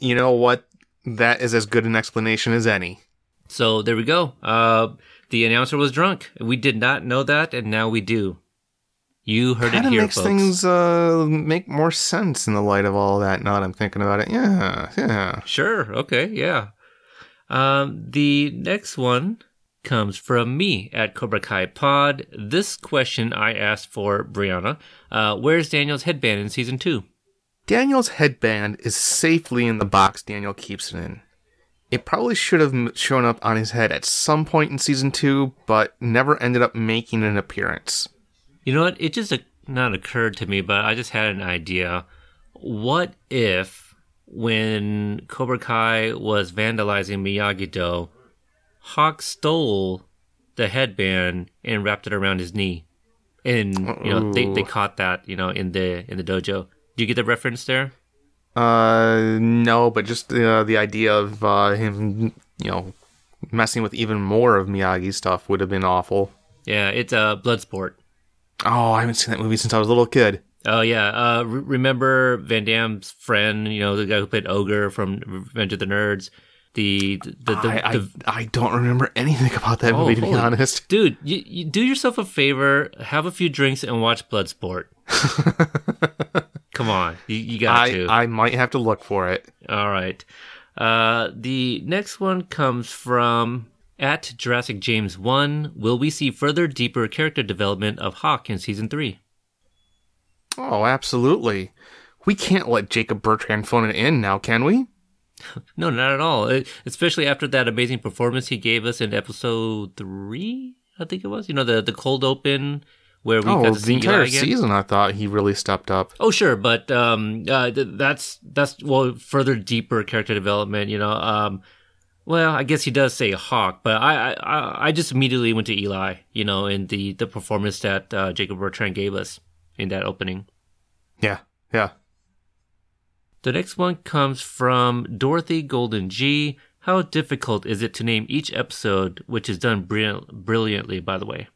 You know what? That is as good an explanation as any. So there we go. Uh, the announcer was drunk. We did not know that, and now we do. You heard Kind it here, makes folks. things uh, make more sense in the light of all that. Now that I'm thinking about it, yeah, yeah. Sure. Okay. Yeah. Um, the next one comes from me at Cobra Kai Pod. This question I asked for Brianna. Uh, where's Daniel's headband in season two? Daniel's headband is safely in the box Daniel keeps it in. It probably should have shown up on his head at some point in season two, but never ended up making an appearance. You know what? It just uh, not occurred to me, but I just had an idea. What if when Cobra Kai was vandalizing Miyagi Do, Hawk stole the headband and wrapped it around his knee, and you know they, they caught that you know in the in the dojo. Do you get the reference there? Uh, no, but just uh, the idea of uh, him, you know, messing with even more of Miyagi's stuff would have been awful. Yeah, it's a uh, blood sport. Oh, I haven't seen that movie since I was a little kid. Oh yeah, uh, re- remember Van Damme's friend? You know the guy who played Ogre from Revenge of the Nerds. The the, the, I, I, the I don't remember anything about that Oh, movie, to be honest. Dude, you, you do yourself a favor, have a few drinks, and watch Bloodsport. <laughs> Come on, you, you got I, to. I might have to look for it. All right. Uh, the next one comes from at Jurassic James One. Will we see further, deeper character development of Hawk in season three? Oh, absolutely. We can't let Jacob Bertrand phone it in now, can we? <laughs> No, not at all. Uh, Especially after that amazing performance he gave us in episode three, I think it was. You know, the the cold open where we oh, got to the see entire season, I thought he really stepped up. Oh, sure, but um, uh, th- that's that's well further deeper character development. You know, um, well, I guess he does say Hawk, but I I- I, I just immediately went to Eli. You know, in the the performance that uh, Jacob Bertrand gave us in that opening. Yeah, yeah. The next one comes from Dorothy Golden G. How difficult is it to name each episode, which is done brill- brilliantly, by the way?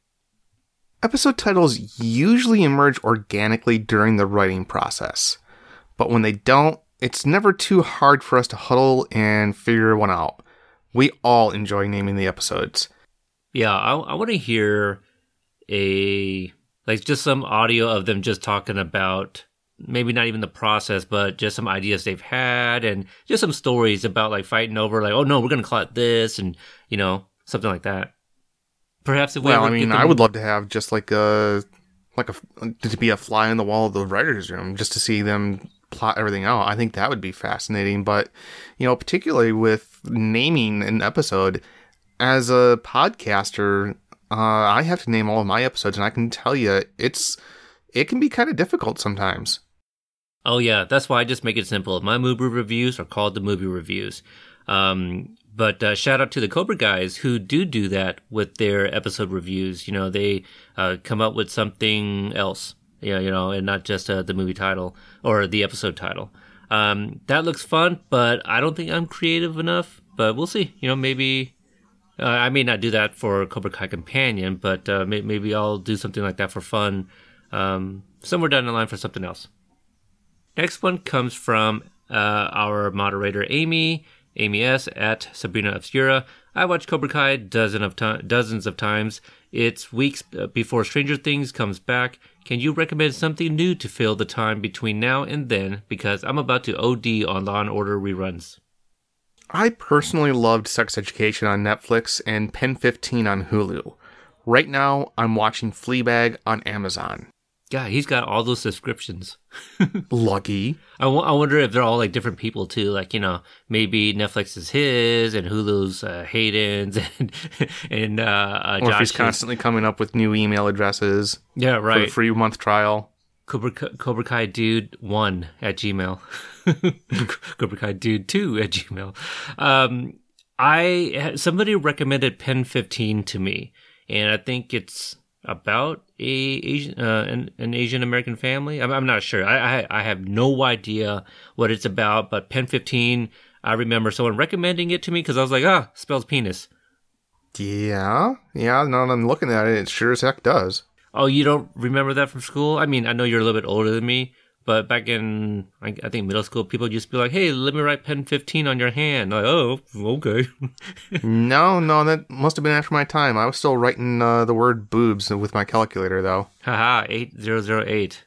Episode titles usually emerge organically during the writing process, but when they don't, it's never too hard for us to huddle and figure one out. We all enjoy naming the episodes. Yeah, I, I want to hear a like just some audio of them just talking about maybe not even the process, but just some ideas they've had and just some stories about like fighting over like, oh no, we're gonna call it this, and you know something like that. Perhaps if we Well, I mean, get I would love to have just like a like a to be a fly on the wall of the writers' room, just to see them plot everything out. I think that would be fascinating. But you know, particularly with naming an episode, as a podcaster, uh, I have to name all of my episodes, and I can tell you, it's it can be kind of difficult sometimes. Oh yeah, that's why I just make it simple. My movie reviews are called the movie reviews. Um, But uh, shout out to the Cobra guys who do do that with their episode reviews. You know, they uh, come up with something else. Yeah, you know, and not just uh, the movie title or the episode title. Um, that looks fun, but I don't think I'm creative enough. But we'll see. You know, maybe uh, I may not do that for Cobra Kai Companion, but uh, may- maybe I'll do something like that for fun um, somewhere down the line for something else. Next one comes from uh, our moderator Amy, Amy S at Sabrina Obscura. I watched Cobra Kai dozen of ti- dozens of times. It's weeks uh, before Stranger Things comes back. Can you recommend something new to fill the time between now and then? Because I'm about to OD on Law and Order reruns. I personally loved Sex Education on Netflix and Pen 15 on Hulu. Right now, I'm watching Fleabag on Amazon. God, he's got all those subscriptions. <laughs> Lucky. I, w- I wonder if they're all like different people too. Like you know, maybe Netflix is his and Hulu's uh, Hayden's <laughs> and and uh, uh, Or if he's constantly coming up with new email addresses yeah, for the right. free month trial. Cobra, Cobra Kai Dude one at Gmail. <laughs> Cobra Kai Dude two at Gmail. Um, I somebody recommended Pen fifteen to me, and I think it's about a Asian uh, an, an Asian American family. I'm, I'm not sure. I, I I have no idea what it's about, but Pen fifteen. I remember someone recommending it to me because I was like, ah, spells penis. Yeah, yeah, now that I'm looking at it, it sure as heck does. Oh, you don't remember that from school? I mean, I know you're a little bit older than me, but back in I, I think middle school, people used to be like, "Hey, let me write pen 15 on your hand." Like, oh, okay. <laughs> no, no, that must have been after my time. I was still writing uh, the word boobs with my calculator, though. Haha, 8008.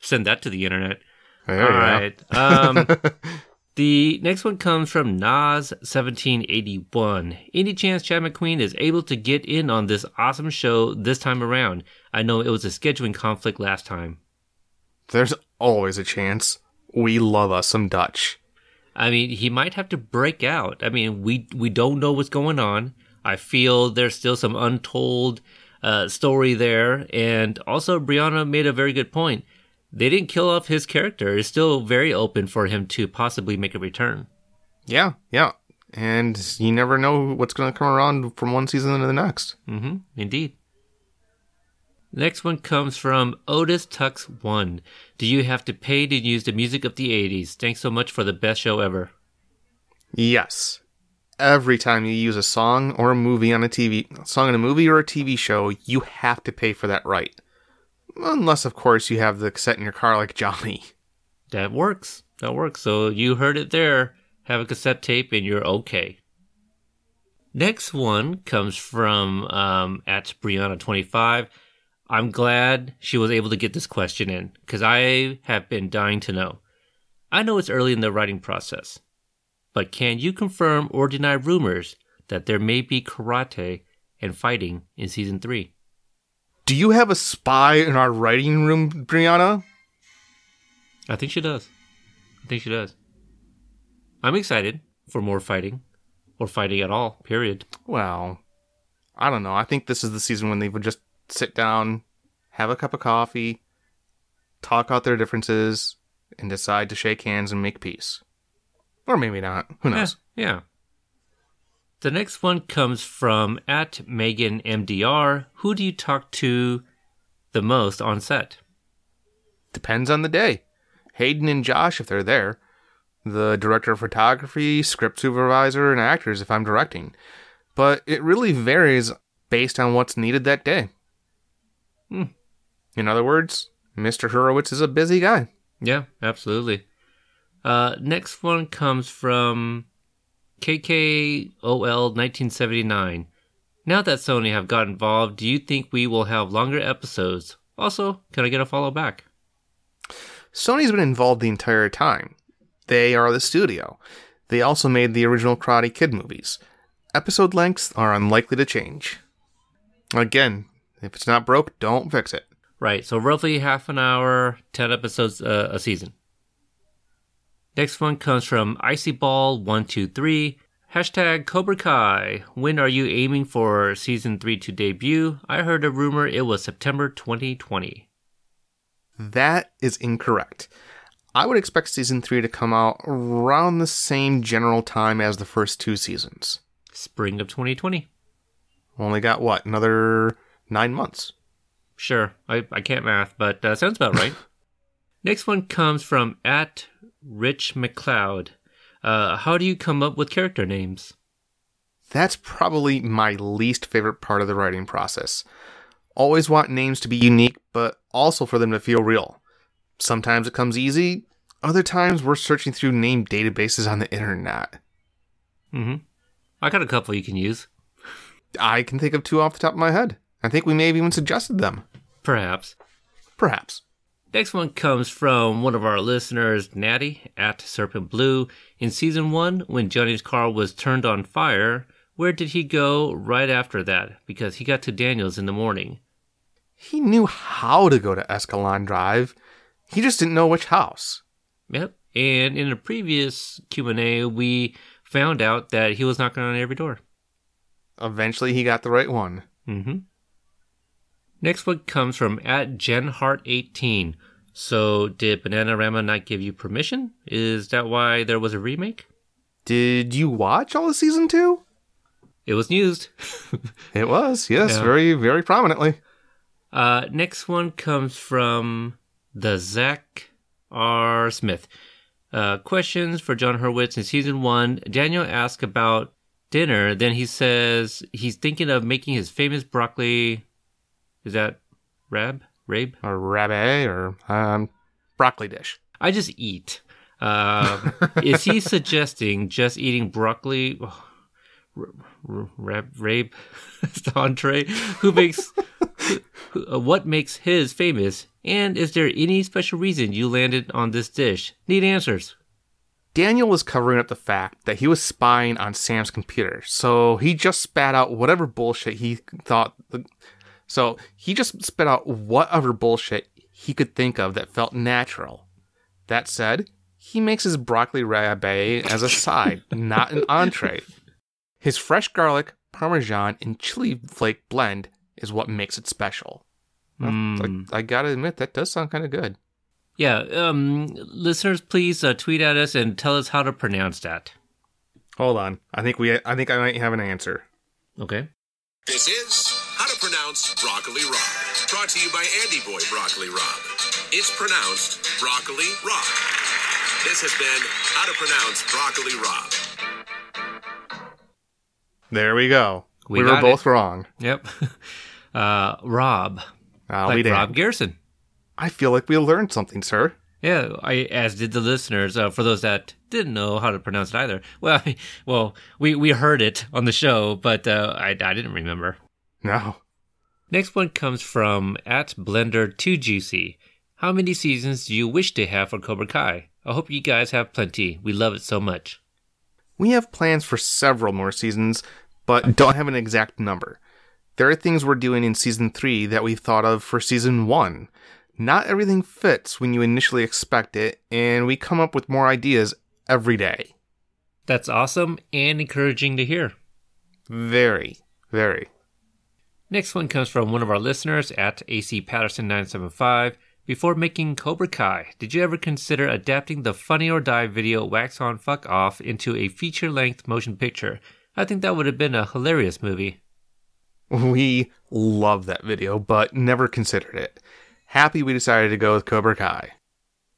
Send that to the internet. There All right. Um, <laughs> the next one comes from Nas1781. Any chance Chad McQueen is able to get in on this awesome show this time around? I know it was a scheduling conflict last time. There's always a chance. We love us some Dutch. I mean, he might have to break out. I mean, we we don't know what's going on. I feel there's still some untold uh, story there, and also Brianna made a very good point. They didn't kill off his character. It's still very open for him to possibly make a return. Yeah, yeah. And you never know what's going to come around from one season to the next. Mm-hmm. Indeed. Next one comes from Otis Tux One. Do you have to pay to use the music of the '80s? Thanks so much for the best show ever. Yes. Every time you use a song or a movie on a TV song in a movie or a TV show, you have to pay for that right. Unless, of course, you have the cassette in your car like <laughs> Johnny. That works. That works. So you heard it there. Have a cassette tape and you're okay. Next one comes from um, at Brianna25. I'm glad she was able to get this question in because I have been dying to know. I know it's early in the writing process, but can you confirm or deny rumors that there may be karate and fighting in season three? Do you have a spy in our writing room, Brianna? I think she does. I think she does. I'm excited for more fighting, or fighting at all. Period. Well, I don't know. I think this is the season when they would just sit down, have a cup of coffee, talk out their differences, and decide to shake hands and make peace. Or maybe not. Who knows? Yeah, yeah. The next one comes from at Megan MDR. Who do you talk to the most on set? Depends on the day. Hayden and Josh, if they're there. The director of photography, script supervisor, and actors if I'm directing. But it really varies based on what's needed that day. Hmm. In other words, Mr. Hurwitz is a busy guy. Yeah, absolutely. Uh, next one comes from KKOL1979. Now that Sony have got involved, do you think we will have longer episodes? Also, can I get a follow back? Sony's been involved the entire time. They are the studio. They also made the original Karate Kid movies. Episode lengths are unlikely to change. Again, if it's not broke, don't fix it. Right, so roughly half an hour, 10 episodes uh, a season. Next one comes from IcyBall123. Hashtag Cobra Kai. When are you aiming for season 3 to debut? I heard a rumor it was September 2020. That is incorrect. I would expect season three to come out around the same general time as the first two seasons. Spring of 2020. Only got what another nine months. Sure, I, I can't math, but uh, sounds about right. <laughs> Next one comes from at Rich McLeod. Uh, how do you come up with character names? That's probably my least favorite part of the writing process. Always want names to be unique, but also for them to feel real. Sometimes it comes easy, other times we're searching through name databases on the internet. Mm-hmm. I got a couple you can use. I can think of two off the top of my head. I think we may have even suggested them. Perhaps. Perhaps. Next one comes from one of our listeners, Natty at Serpent Blue. In season one, when Johnny's car was turned on fire, where did he go right after that? Because he got to Daniels in the morning. He knew how to go to Escalon Drive. He just didn't know which house. Yep. And in a previous Q&A, we found out that he was knocking on every door. Eventually, he got the right one. Mm-hmm. Next one comes from at GenHart18. So, did Bananarama not give you permission? Is that why there was a remake? Did you watch all of season two? It was used. <laughs> it was, yes, Yeah. very, very prominently. Uh, next one comes from the Zach R. Smith. Uh, questions for Jon Hurwitz in season one. Daniel asks about dinner. Then he says he's thinking of making his famous broccoli. Is that rab? Rabe? Or rabbit, or um, broccoli dish. I just eat. Um, <laughs> is he suggesting just eating broccoli? Oh, rab, rabe, <laughs> the entree. Who makes who, uh, what makes his famous? And is there any special reason you landed on this dish? Need answers. Daniel was covering up the fact that he was spying on Sam's computer, so he just spat out whatever bullshit he thought. So he just spit out whatever bullshit he could think of that felt natural. That said, he makes his broccoli rabe as a side, <laughs> not an entree. His fresh garlic, parmesan, and chili flake blend is what makes it special. Mm. I, I gotta admit, that does sound kind of good. Yeah, um, listeners, please uh, tweet at us and tell us how to pronounce that. Hold on, I think we, I think I might have an answer. Okay. This is How to Pronounce Broccoli Rob. Brought to you by Andy Boy Broccoli Rob. It's pronounced Broccoli Rob. This has been How to Pronounce Broccoli Rob. There we go. We We, were got both wrong. Yep. <laughs> Uh, Rob. I'll like be Rob. Garrison. I feel like we learned something, sir. Yeah, I, as did the listeners. Uh, for those that didn't know how to pronounce it either, well, <laughs> well, we, we heard it on the show, but uh, I, I didn't remember. No. Next one comes from at Blender Too Juicy. How many seasons do you wish to have for Cobra Kai? I hope you guys have plenty. We love it so much. We have plans for several more seasons, but don't have an exact number. There are things we're doing in season 3 that we thought of for season 1. Not everything fits when you initially expect it, and we come up with more ideas every day. That's awesome and encouraging to hear. Very, very. Next one comes from one of our listeners at AC Patterson 975. Before making Cobra Kai, did you ever consider adapting the Funny or Die video Wax On Fuck Off into a feature length motion picture? I think that would have been a hilarious movie. We love that video, but never considered it. Happy we decided to go with Cobra Kai.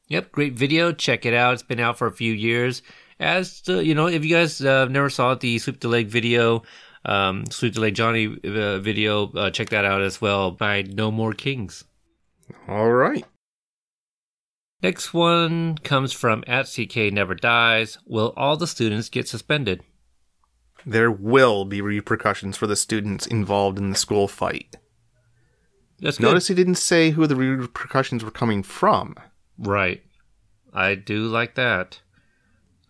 Yep, great video. Check it out. It's been out for a few years. As the, you know, if you guys uh, never saw the Sweep the Leg video, um, Sweep the Leg Johnny uh, video, uh, check that out as well by No More Kings. All right. Next one comes from at CK Never Dies. Will all the students get suspended? There will be repercussions for the students involved in the school fight. That's good. Notice he didn't say who the repercussions were coming from. Right. I do like that.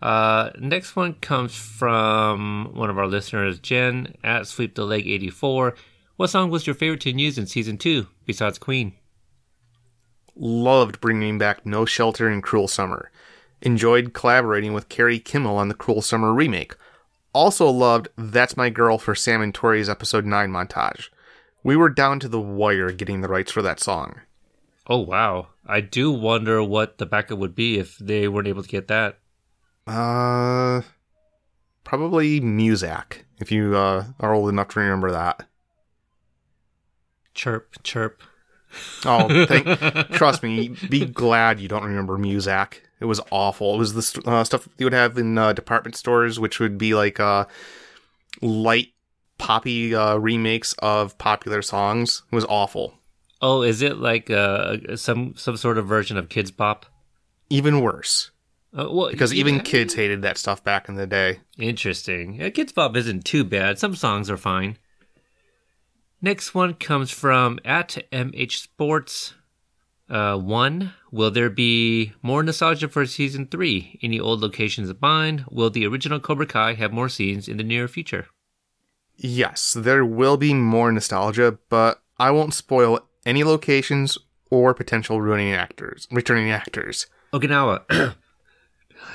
Uh, next one comes from one of our listeners, Jen at Sweep the Leg 84. What song was your favorite to use in season two besides Queen? Loved bringing back No Shelter and Cruel Summer. Enjoyed collaborating with Carrie Kimmel on the Cruel Summer remake. Also loved That's My Girl for Sam and Tori's episode 9 montage. We were down to the wire getting the rights for that song. Oh wow! I do wonder what the backup would be if they weren't able to get that. Uh, probably Muzak, if you uh, are old enough to remember that. Chirp, chirp. Oh, thank, <laughs> trust me, be glad you don't remember Muzak. It was awful. It was the st- uh, stuff you would have in uh, department stores, which would be like uh, light poppy uh, remakes of popular songs. It was awful. Oh, is it like uh, some some sort of version of Kids Pop? Even worse, Uh, well, because yeah, even kids hated that stuff back in the day. Interesting. Yeah, Kids Pop isn't too bad. Some songs are fine. Next one comes from at MH Sports. Uh, one, will there be more nostalgia for season three? Any old locations in mind? Will the original Cobra Kai have more scenes in the near future? Yes, there will be more nostalgia, but I won't spoil any locations or potential ruining actors, returning actors. Okinawa. <clears throat> <laughs>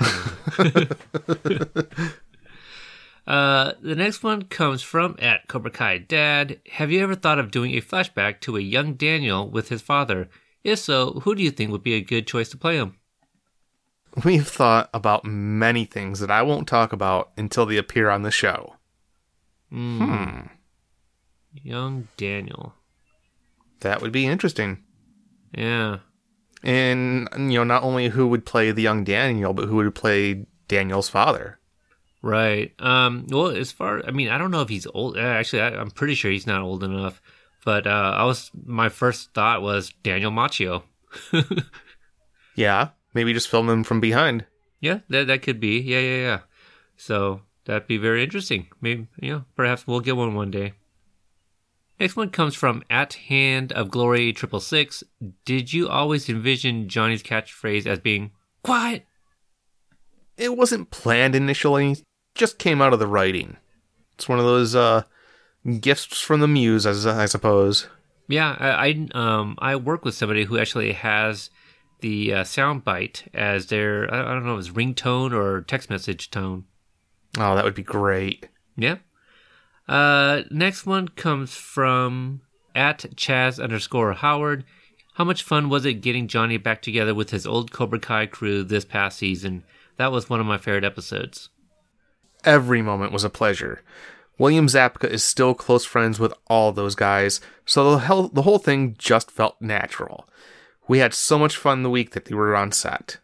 uh, the next one comes from at Cobra Kai Dad. Have you ever thought of doing a flashback to a young Daniel with his father? If so, who do you think would be a good choice to play him? We've thought about many things that I won't talk about until they appear on the show. Hmm, Young Daniel. that would be interesting. Yeah. And you know, not only who would play the young Daniel, but who would play Daniel's father. Right. Um. Well, as far I mean, I don't know if he's old. uh, Actually, I, I'm pretty sure he's not old enough. But uh, I was my first thought was Daniel Macchio. <laughs> Yeah, maybe just film him from behind. Yeah, that that could be. Yeah, yeah, yeah. So that'd be very interesting. Maybe you know, perhaps we'll get one one day. Next one comes from at hand of glory triple six. Did you always envision Johnny's catchphrase as being quiet? It wasn't planned initially, just came out of the writing. It's one of those uh gifts from the muse, as I suppose. Yeah, I, I um I work with somebody who actually has the uh, soundbite as their I I don't know if it's ringtone or text message tone. Oh, that would be great. Yeah. Uh, next one comes from at Chaz underscore Howard. How much fun was it getting Johnny back together with his old Cobra Kai crew this past season? That was one of my favorite episodes. Every moment was a pleasure. William Zabka is still close friends with all those guys, so the, hell, the whole thing just felt natural. We had so much fun the week that they were on set.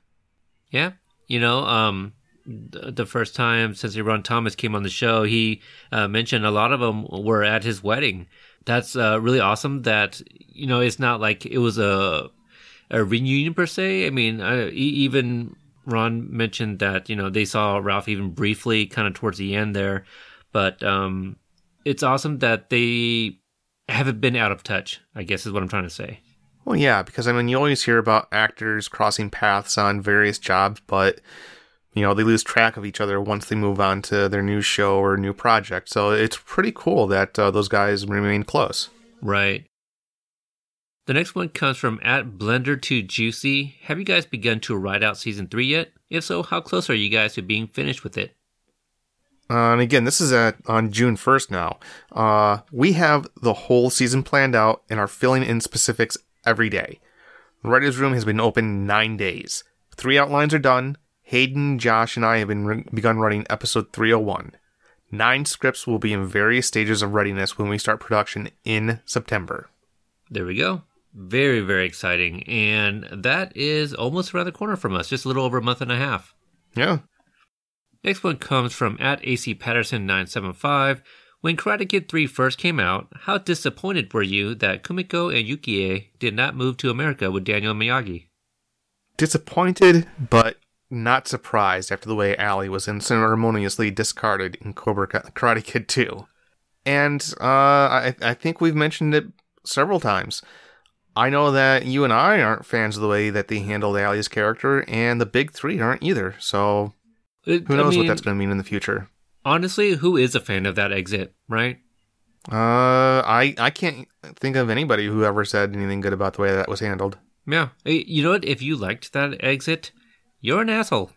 Yeah, you know, um, the first time since Ron Thomas came on the show, he uh, mentioned a lot of them were at his wedding. That's uh, really awesome. That you know, it's not like it was a a reunion per se. I mean, uh, e- even Ron mentioned that you know they saw Ralph even briefly, kind of towards the end there, but um, it's awesome that they haven't been out of touch. I guess is what I'm trying to say. Well, yeah, because I mean, you always hear about actors crossing paths on various jobs, but you know they lose track of each other once they move on to their new show or new project. So it's pretty cool that uh, those guys remain close. Right. The next one comes from at Blender to Juicy. Have you guys begun to write out season three yet? If so, how close are you guys to being finished with it? Uh, and again, this is at on June first now. Uh, we have the whole season planned out and are filling in specifics every day. The writers' room has been open nine days. Three outlines are done. Hayden, Josh, and I have been re- begun writing episode 301. Nine scripts will be in various stages of readiness when we start production in September. There we go. Very, very exciting. And that is almost around the corner from us, just a little over a month and a half. Yeah. Next one comes from at AC Patterson 975. When Karate Kid 3 first came out, how disappointed were you that Kumiko and Yukie did not move to America with Daniel Miyagi? Disappointed, but not surprised after the way Allie was unceremoniously discarded in Cobra Karate Kid 2. And uh, I, I think we've mentioned it several times. I know that you and I aren't fans of the way that they handled Allie's character, and the big three aren't either. So It- who I knows mean, what that's going to mean in the future? Honestly, who is a fan of that exit, right? Uh, I I can't think of anybody who ever said anything good about the way that was handled. Yeah. You know what? If you liked that exit, you're an asshole.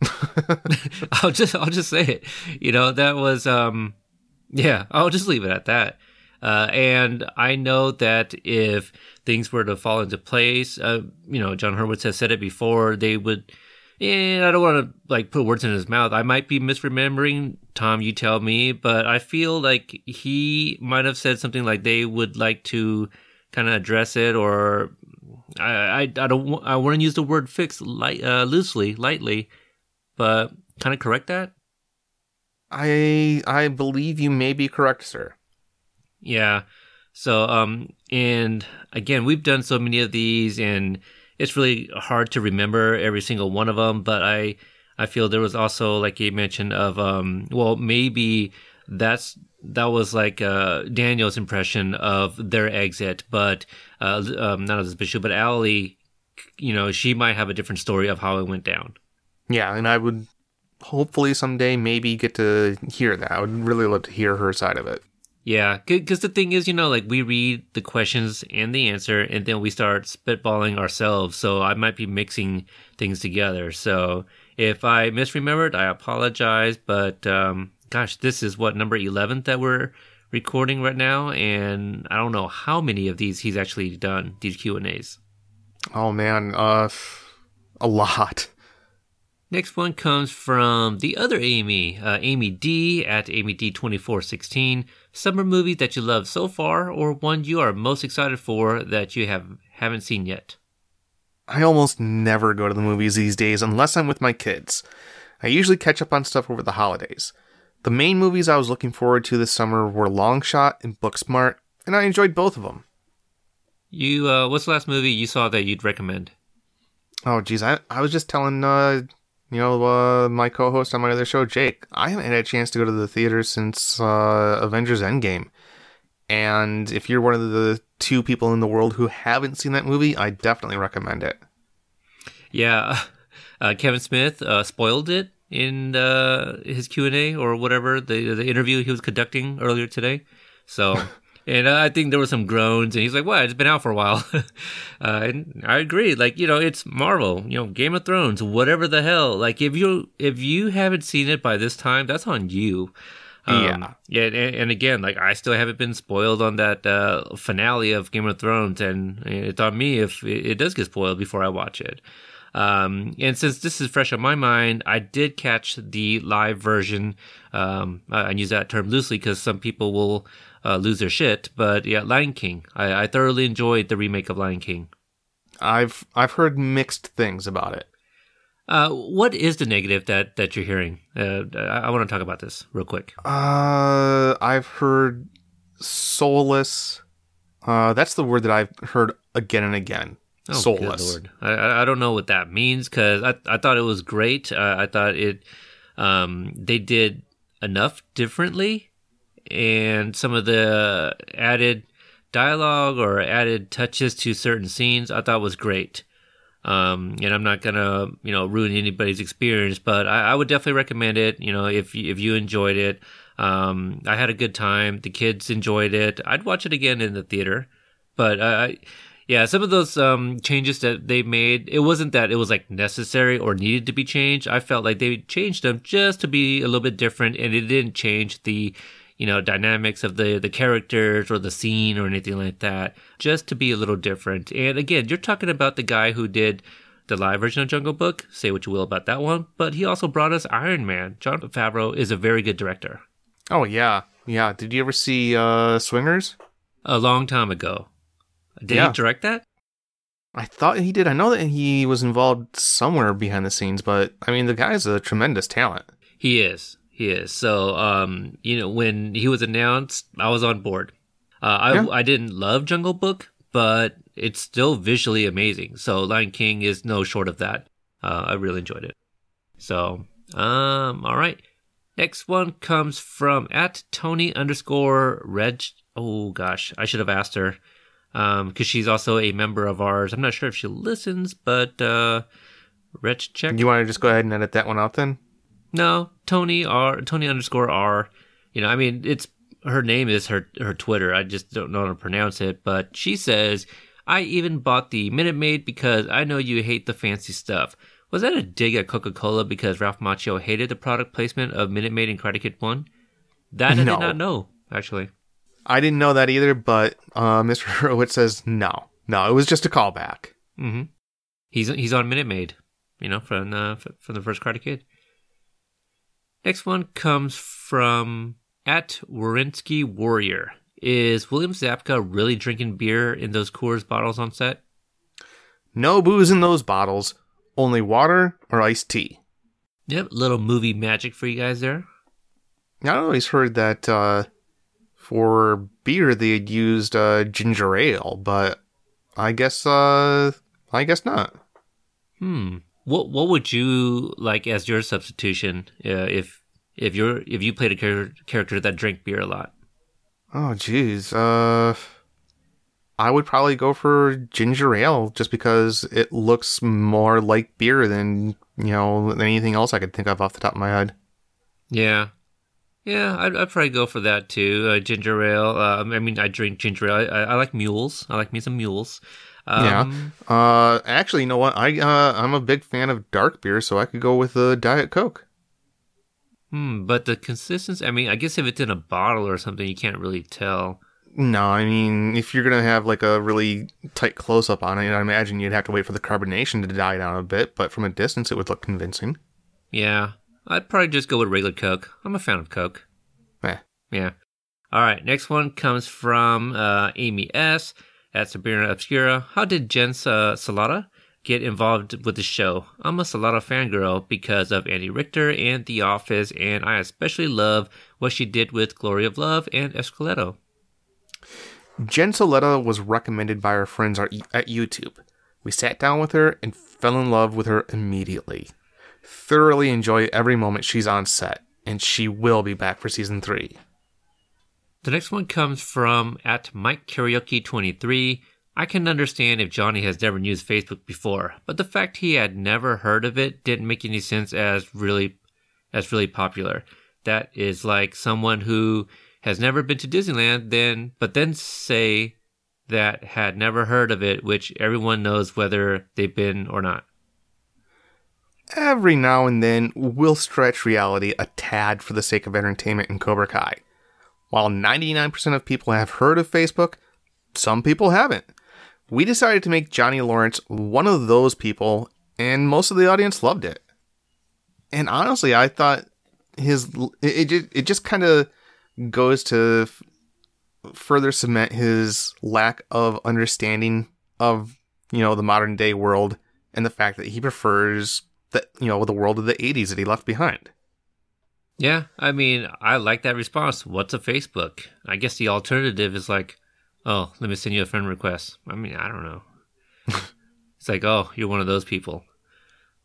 <laughs> I'll just I'll just say it. You know, that was um yeah, I'll just leave it at that. Uh, and I know that if things were to fall into place, uh, you know, Jon Hurwitz has said it before, they would. And I don't want to like put words in his mouth. I might be misremembering. Tom, you tell me, but I feel like he might have said something like they would like to kind of address it, or I, I, I don't. I want to use the word fix light, uh, loosely, lightly, but kind of correct that. I I believe you may be correct, sir. Yeah. So, um, and again, we've done so many of these, and it's really hard to remember every single one of them. But I, I feel there was also, like you mentioned, of um, well, maybe that's that was like uh, Daniel's impression of their exit, but uh, um, not as Bishop, but Allie, you know, she might have a different story of how it went down. Yeah, and I would hopefully someday maybe get to hear that. I would really love to hear her side of it. Yeah, because the thing is, you know, like we read the questions and the answer, and then we start spitballing ourselves. So I might be mixing things together. So if I misremembered, I apologize. But um, gosh, this is what number eleven that we're recording right now, and I don't know how many of these he's actually done these Q and A's. Oh man, uh, a lot. Next one comes from the other Amy, uh, Amy D at Amy D twenty four sixteen. Summer movie that you love so far, or one you are most excited for that you have haven't seen yet. I almost never go to the movies these days unless I'm with my kids. I usually catch up on stuff over the holidays. The main movies I was looking forward to this summer were Long Shot and Booksmart, and I enjoyed both of them. You, uh, what's the last movie you saw that you'd recommend? Oh, geez, I, I was just telling, uh, you know, uh, my co-host on my other show, Jake, I haven't had a chance to go to the theater since uh, Avengers Endgame. And if you're one of the two people in the world who haven't seen that movie, I definitely recommend it. Yeah, <laughs> uh, Kevin Smith uh, spoiled it in uh, his Q and A or whatever the the interview he was conducting earlier today. So. <laughs> And I think there were some groans, and he's like, "What? It's been out for a while." <laughs> uh, and I agree. Like you know, it's Marvel. You know, Game of Thrones, whatever the hell. Like if you if you haven't seen it by this time, that's on you. Um, Yeah. yeah. And, and again, like I still haven't been spoiled on that uh, finale of Game of Thrones, and it's on me if it, it does get spoiled before I watch it. Um, and since this is fresh on my mind, I did catch the live version. Um, I, I use that term loosely because some people will uh, lose their shit. But yeah, Lion King. I, I thoroughly enjoyed the remake of Lion King. I've I've heard mixed things about it. Uh, what is the negative that that you're hearing? Uh, I, I want to talk about this real quick. Uh, I've heard soulless. Uh, that's the word that I've heard again and again. Oh, good soulless. Lord. I- I, don't know what that means because I, I thought it was great. Uh, I thought it um, they did enough differently, and some of the added dialogue or added touches to certain scenes I thought was great. Um, and I'm not gonna you know ruin anybody's experience, but I, I would definitely recommend it. You know, if you, if you enjoyed it, um, I had a good time. The kids enjoyed it. I'd watch it again in the theater, but I yeah, some of those um, changes that they made, it wasn't that it was like necessary or needed to be changed. I felt like they changed them just to be a little bit different, and it didn't change the, you know, dynamics of the the characters or the scene or anything like that. Just to be a little different. And again, you're talking about the guy who did the live version of Jungle Book. Say what you will about that one, but he also brought us Iron Man. Jon Favreau is a very good director. Oh yeah, yeah. Did you ever see uh, Swingers? A long time ago, did Yeah. he direct that? I thought he did. I know that he was involved somewhere behind the scenes, but I mean, the guy's a tremendous talent. He is. He is. So, um, you know, when he was announced, I was on board. Uh, I Yeah. I didn't love Jungle Book, but it's still visually amazing. So, Lion King is no short of that. Uh, I really enjoyed it. So, um, all right. Next one comes from at Tony underscore Reg. Oh gosh, I should have asked her um because she's also a member of ours. I'm not sure if she listens, but uh, Reg check. You want to just go ahead and edit that one out then? No, Tony R Tony underscore R. You know, I mean, it's her name is her her Twitter. I just don't know how to pronounce it. But she says, "I even bought the Minute Maid because I know you hate the fancy stuff." Was that a dig at Coca Cola because Ralph Macchio hated the product placement of Minute Maid and Karate Kid One? That I No. did not know actually. I didn't know that either, but uh, Mr. <laughs> Hurwitz says no, no, it was just a callback. Mm-hmm. He's he's on Minute Maid, you know, from uh, from the first Karate Kid. Next one comes from at Warinsky Warrior. Is William Zabka really drinking beer in those Coors bottles on set? No booze in those bottles, only water or iced tea. Yep, little movie magic for you guys there. I always heard that uh, for beer they had used uh, ginger ale, but I guess uh, I guess not. Hmm. What what would you like as your substitution uh, if if you're if you played a char- character that drank beer a lot? Oh, jeez. Uh, I would probably go for ginger ale just because it looks more like beer than you know than anything else I could think of off the top of my head. Yeah, yeah, I'd, I'd probably go for that too. Uh, ginger ale. Uh, I mean, I drink ginger ale. I, I, like mules. I like me some mules. Um, yeah. Uh, actually, you know what? I uh, I'm a big fan of dark beer, so I could go with a diet coke. Hmm, but the consistency. I mean, I guess if it's in a bottle or something, you can't really tell. No, I mean, if you're gonna have like a really tight close up on it, I imagine you'd have to wait for the carbonation to die down a bit. But from a distance, it would look convincing. Yeah, I'd probably just go with regular Coke. I'm a fan of Coke. Eh. Yeah. All right. Next one comes from uh, Amy S. at Sabrina Obscura. How did Jen uh, Celotta get involved with the show? I'm a Celotta fangirl because of Andy Richter and The Office, and I especially love what she did with Glory of Love and Esqueleto. Jen Celotta was recommended by our friends at YouTube. We sat down with her and fell in love with her immediately. Thoroughly enjoy every moment she's on set, and she will be back for season three. The next one comes from at Mike Karaoke 23. I can understand if Johnny has never used Facebook before, but the fact he had never heard of it didn't make any sense as really as really popular. That is like someone who has never been to Disneyland then but then say that had never heard of it, which everyone knows whether they've been or not. Every now and then, we'll stretch reality a tad for the sake of entertainment in Cobra Kai. While 99% of people have heard of Facebook, some people haven't. We decided to make Johnny Lawrence one of those people, and most of the audience loved it. And honestly, I thought his it it, it just kind of goes to f- further cement his lack of understanding of you know the modern day world and the fact that he prefers that you know with the world of the 80s that he left behind. Yeah, I mean, I like that response. What's a Facebook? I guess the alternative is like, oh, let me send you a friend request. I mean, I don't know. <laughs> it's like, oh, you're one of those people.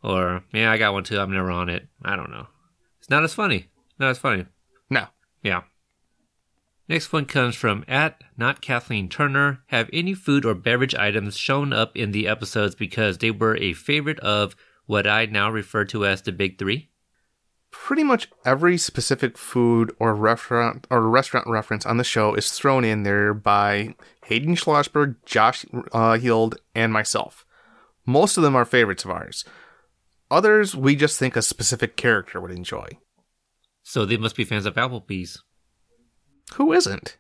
Or, yeah, I got one too. I'm never on it. I don't know. It's not as funny. Not as funny. No. Yeah. Next one comes from at not Kathleen Turner. Have any food or beverage items shown up in the episodes because they were a favorite of what I now refer to as the big three? Pretty much every specific food or restaurant or restaurant reference on the show is thrown in there by Hayden Schlossberg, Josh uh, Heald, and myself. Most of them are favorites of ours. Others we just think a specific character would enjoy. So they must be fans of Applebee's. Who isn't?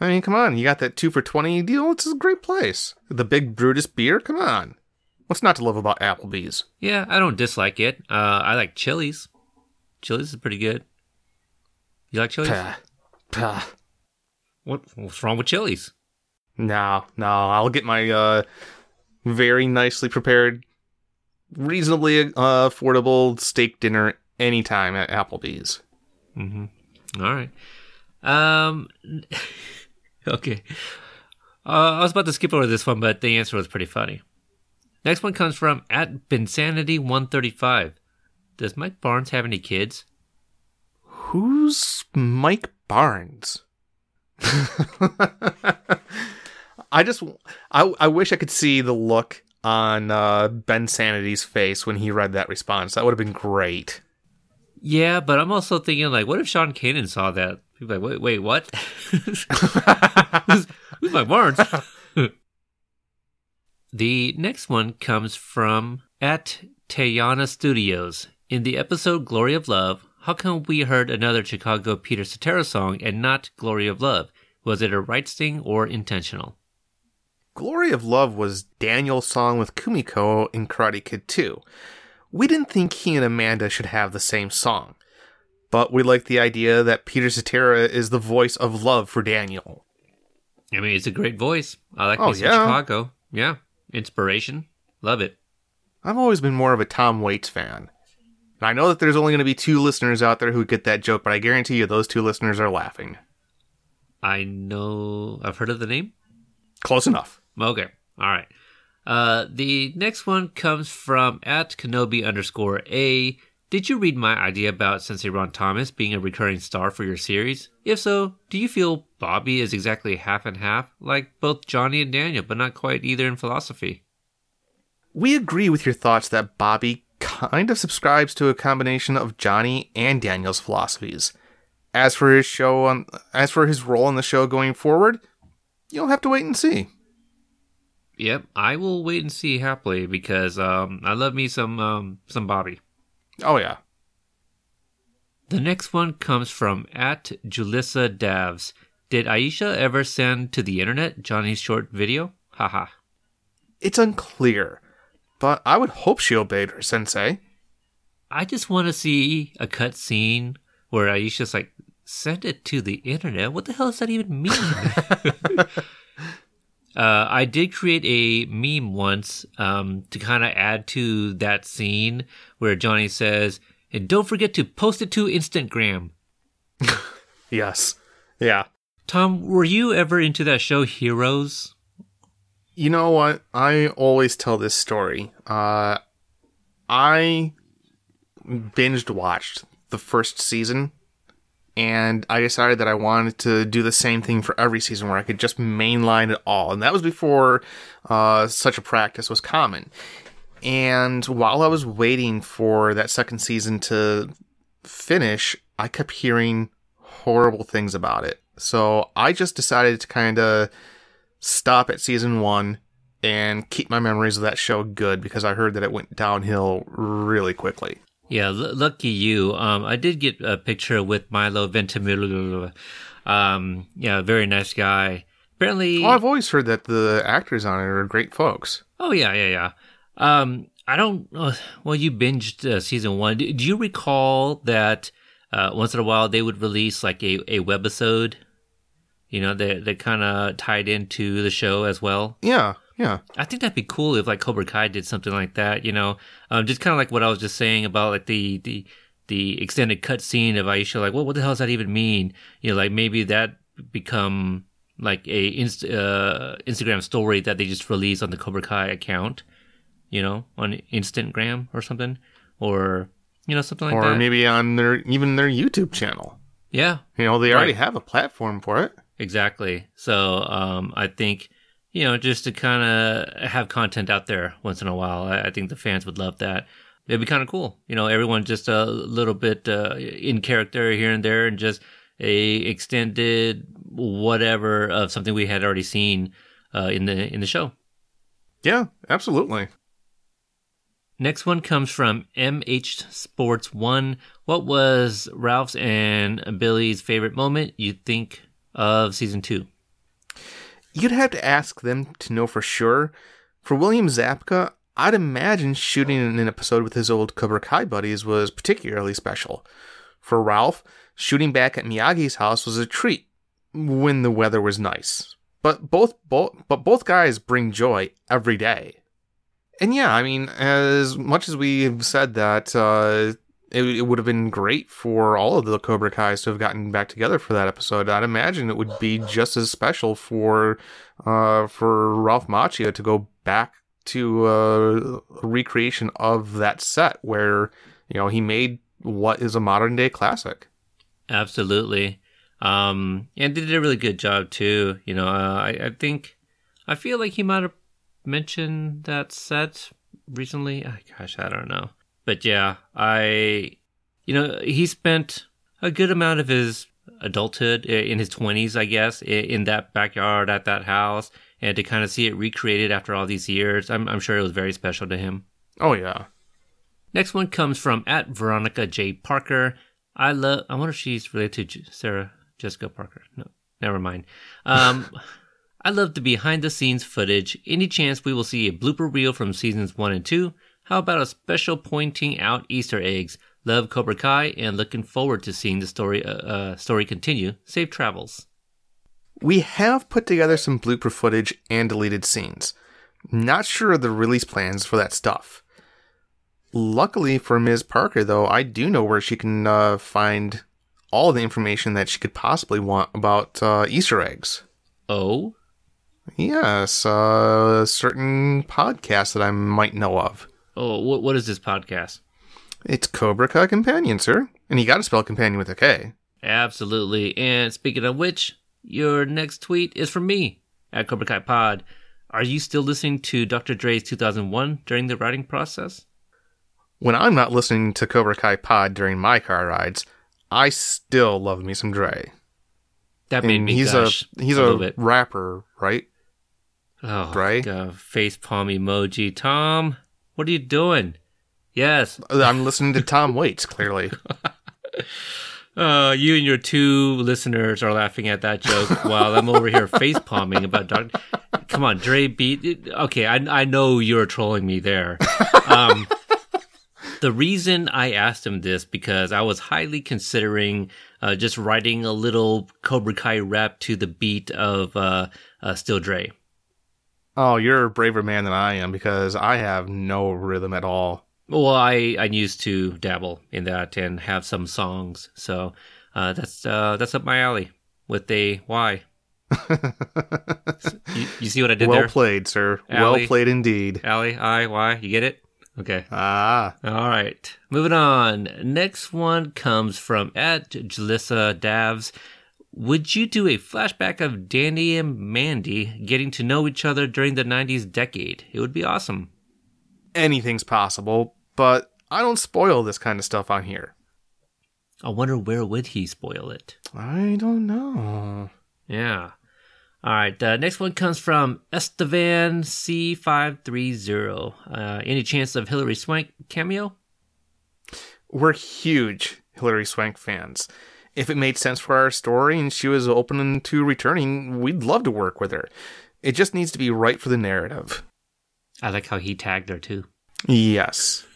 I mean, come on, you got that two for 20 deal? It's a great place. The Big Brutus beer? Come on. What's not to love about Applebee's? Yeah, I don't dislike it. Uh, I like Chili's. Chili's is pretty good. You like Chili's? Pah. Pah. What, what's wrong with Chili's? No, no, I'll get my uh, very nicely prepared, reasonably uh, affordable steak dinner anytime at Applebee's. Mm-hmm. All right. Um. <laughs> okay. Uh, I was about to skip over this one, but the answer was pretty funny. Next one comes from at Binsanity135. Does Mike Barnes have any kids? Who's Mike Barnes? <laughs> I just, I, I wish I could see the look on uh, Ben Sanity's face when he read that response. That would have been great. Yeah, but I'm also thinking like, what if Sean Kanan saw that? He'd be like, wait, wait, what? <laughs> who's, who's Mike Barnes? <laughs> the next one comes from at Tayana Studios. In the episode Glory of Love, how come we heard another Chicago Peter Cetera song and not Glory of Love? Was it a rights thing or intentional? Glory of Love was Daniel's song with Kumiko in Karate Kid 2. We didn't think he and Amanda should have the same song, but we like the idea that Peter Cetera is the voice of love for Daniel. I mean, it's a great voice. I like Oh, yeah. Chicago. Yeah, inspiration. Love it. I've always been more of a Tom Waits fan. And I know that there's only going to be two listeners out there who get that joke, but I guarantee you those two listeners are laughing. I know. I've heard of the name. Close enough. Okay. All right. Uh, the next one comes from at Kenobi underscore A. Did you read my idea about Sensei Ron Thomas being a recurring star for your series? If so, do you feel Bobby is exactly half and half, like both Johnny and Daniel, but not quite either in philosophy? We agree with your thoughts that Bobby kind of subscribes to a combination of Johnny and Daniel's philosophies. As for his show on as for his role in the show going forward, you'll have to wait and see. Yep, I will wait and see happily because um, I love me some um, some Bobby. Oh yeah. The next one comes from at Julissa Davs. Did Aisha ever send to the internet Johnny's short video? Haha. It's unclear, but I would hope she obeyed her sensei. I just want to see a cut scene where Aisha's like, send it to the internet. What the hell does that even mean? <laughs> <laughs> uh, I did create a meme once um, to kind of add to that scene where Johnny says, and don't forget to post it to Instagram. <laughs> Yes. Yeah. Tom, were you ever into that show Heroes? You know what? I always tell this story. Uh, I binged watched the first season, and I decided that I wanted to do the same thing for every season, where I could just mainline it all. And that was before uh, such a practice was common. And while I was waiting for that second season to finish, I kept hearing horrible things about it. So I just decided to kind of stop at season one and keep my memories of that show good because I heard that it went downhill really quickly. Yeah, l- lucky you. Um, I did get a picture with Milo Ventimiglia. Um, yeah, very nice guy. Apparently, Well, I've always heard that the actors on it are great folks. Oh yeah, yeah, yeah. Um, I don't. Uh, well, you binged uh, season one. Do, do you recall that uh, once in a while they would release like a, a webisode? You know, that that kind of tied into the show as well. Yeah, yeah. I think that'd be cool if like Cobra Kai did something like that. You know, um, just kind of like what I was just saying about like the the the extended cut scene of Aisha. Like, well, what the hell does that even mean? You know, like maybe that become like a inst- uh, Instagram story that they just release on the Cobra Kai account. You know, on Instagram or something, or you know something like or that. Or maybe on their even their YouTube channel. yeah, You know, they already have a platform for it. Exactly. So um, I think you know just to kind of have content out there once in a while. I, I think the fans would love that. It'd be kind of cool. You know, everyone just a little bit uh, in character here and there, and just a extended whatever of something we had already seen uh, in the in the show. Yeah, absolutely. Next one comes from MH Sports One. What was Ralph's and Billy's favorite moment you think of season two? You'd have to ask them to know for sure. For William Zabka, I'd imagine shooting an episode with his old Cobra Kai buddies was particularly special. For Ralph, shooting back at Miyagi's house was a treat when the weather was nice. But both, both but both guys bring joy every day. And yeah, I mean, as much as we've said that uh, it, it would have been great for all of the Cobra Kai's to have gotten back together for that episode. I'd imagine it would be just as special for uh, for Ralph Macchio to go back to uh, a recreation of that set where you know he made what is a modern day classic. Absolutely. Um, and they did a really good job too. You know, uh, I, I think, I feel like he might have mentioned that set recently. Ah, gosh, I don't know. But yeah, I, you know, he spent a good amount of his adulthood in his 20s, I guess, in that backyard at that house. And to kind of see it recreated after all these years, I'm, I'm sure it was very special to him. Oh yeah, Next one comes from at Veronica J. Parker. I love. I wonder if she's related to J- Sarah Jessica Parker. No, never mind. Um, <laughs> I love the behind the scenes footage. Any chance we will see a blooper reel from seasons one and two? How about a special pointing out Easter eggs? Love Cobra Kai and looking forward to seeing the story uh, uh, story continue. Safe travels. We have put together some blooper footage and deleted scenes. Not sure of the release plans for that stuff. Luckily for Ms. Parker, though, I do know where she can uh, find all the information that she could possibly want about uh, Easter eggs. Oh, Yes, uh, a certain podcast that I might know of. Oh, what what is this podcast? It's Cobra Kai Companion, sir. And you gotta spell companion with a K. Absolutely. And speaking of which, your next tweet is from me at Cobra Kai Pod. Are you still listening to Dr. Dre's 2001 during the writing process? When I'm not listening to Cobra Kai Pod during my car rides, I still love me some Dre. That made And me he's a he's a a, rapper, right? Oh, Dre? face palm emoji. Tom, what are you doing? Yes. I'm listening to Tom Waits, clearly. <laughs> Uh, you and your two listeners are laughing at that joke while I'm over here face palming about Dr. Come on, Dre beat. Okay, I, I know you're trolling me there. Um, the reason I asked him this because I was highly considering uh, just writing a little Cobra Kai rap to the beat of uh, uh, Still Dre. Oh, you're a braver man than I am because I have no rhythm at all. Well, I, I used to dabble in that and have some songs, so uh, that's uh, that's up my alley with a Y. <laughs> you, you see what I did well there? played, sir. Alley. Well played indeed. Alley, I, Y. You get it? Okay. Ah, All right. Moving on. Next one comes from at Jalissa Davs. Would you do a flashback of Danny and Mandy getting to know each other during the 90s decade? It would be awesome. anything's possible, but I don't spoil this kind of stuff on here. I wonder where would he spoil it? I don't know. Yeah. All right. The next one comes from Estevan C530. Uh, any chance of Hilary Swank cameo? We're huge Hilary Swank fans. If it made sense for our story and she was open to returning, we'd love to work with her. It just needs to be right for the narrative. I like how he tagged her too. Yes. <laughs>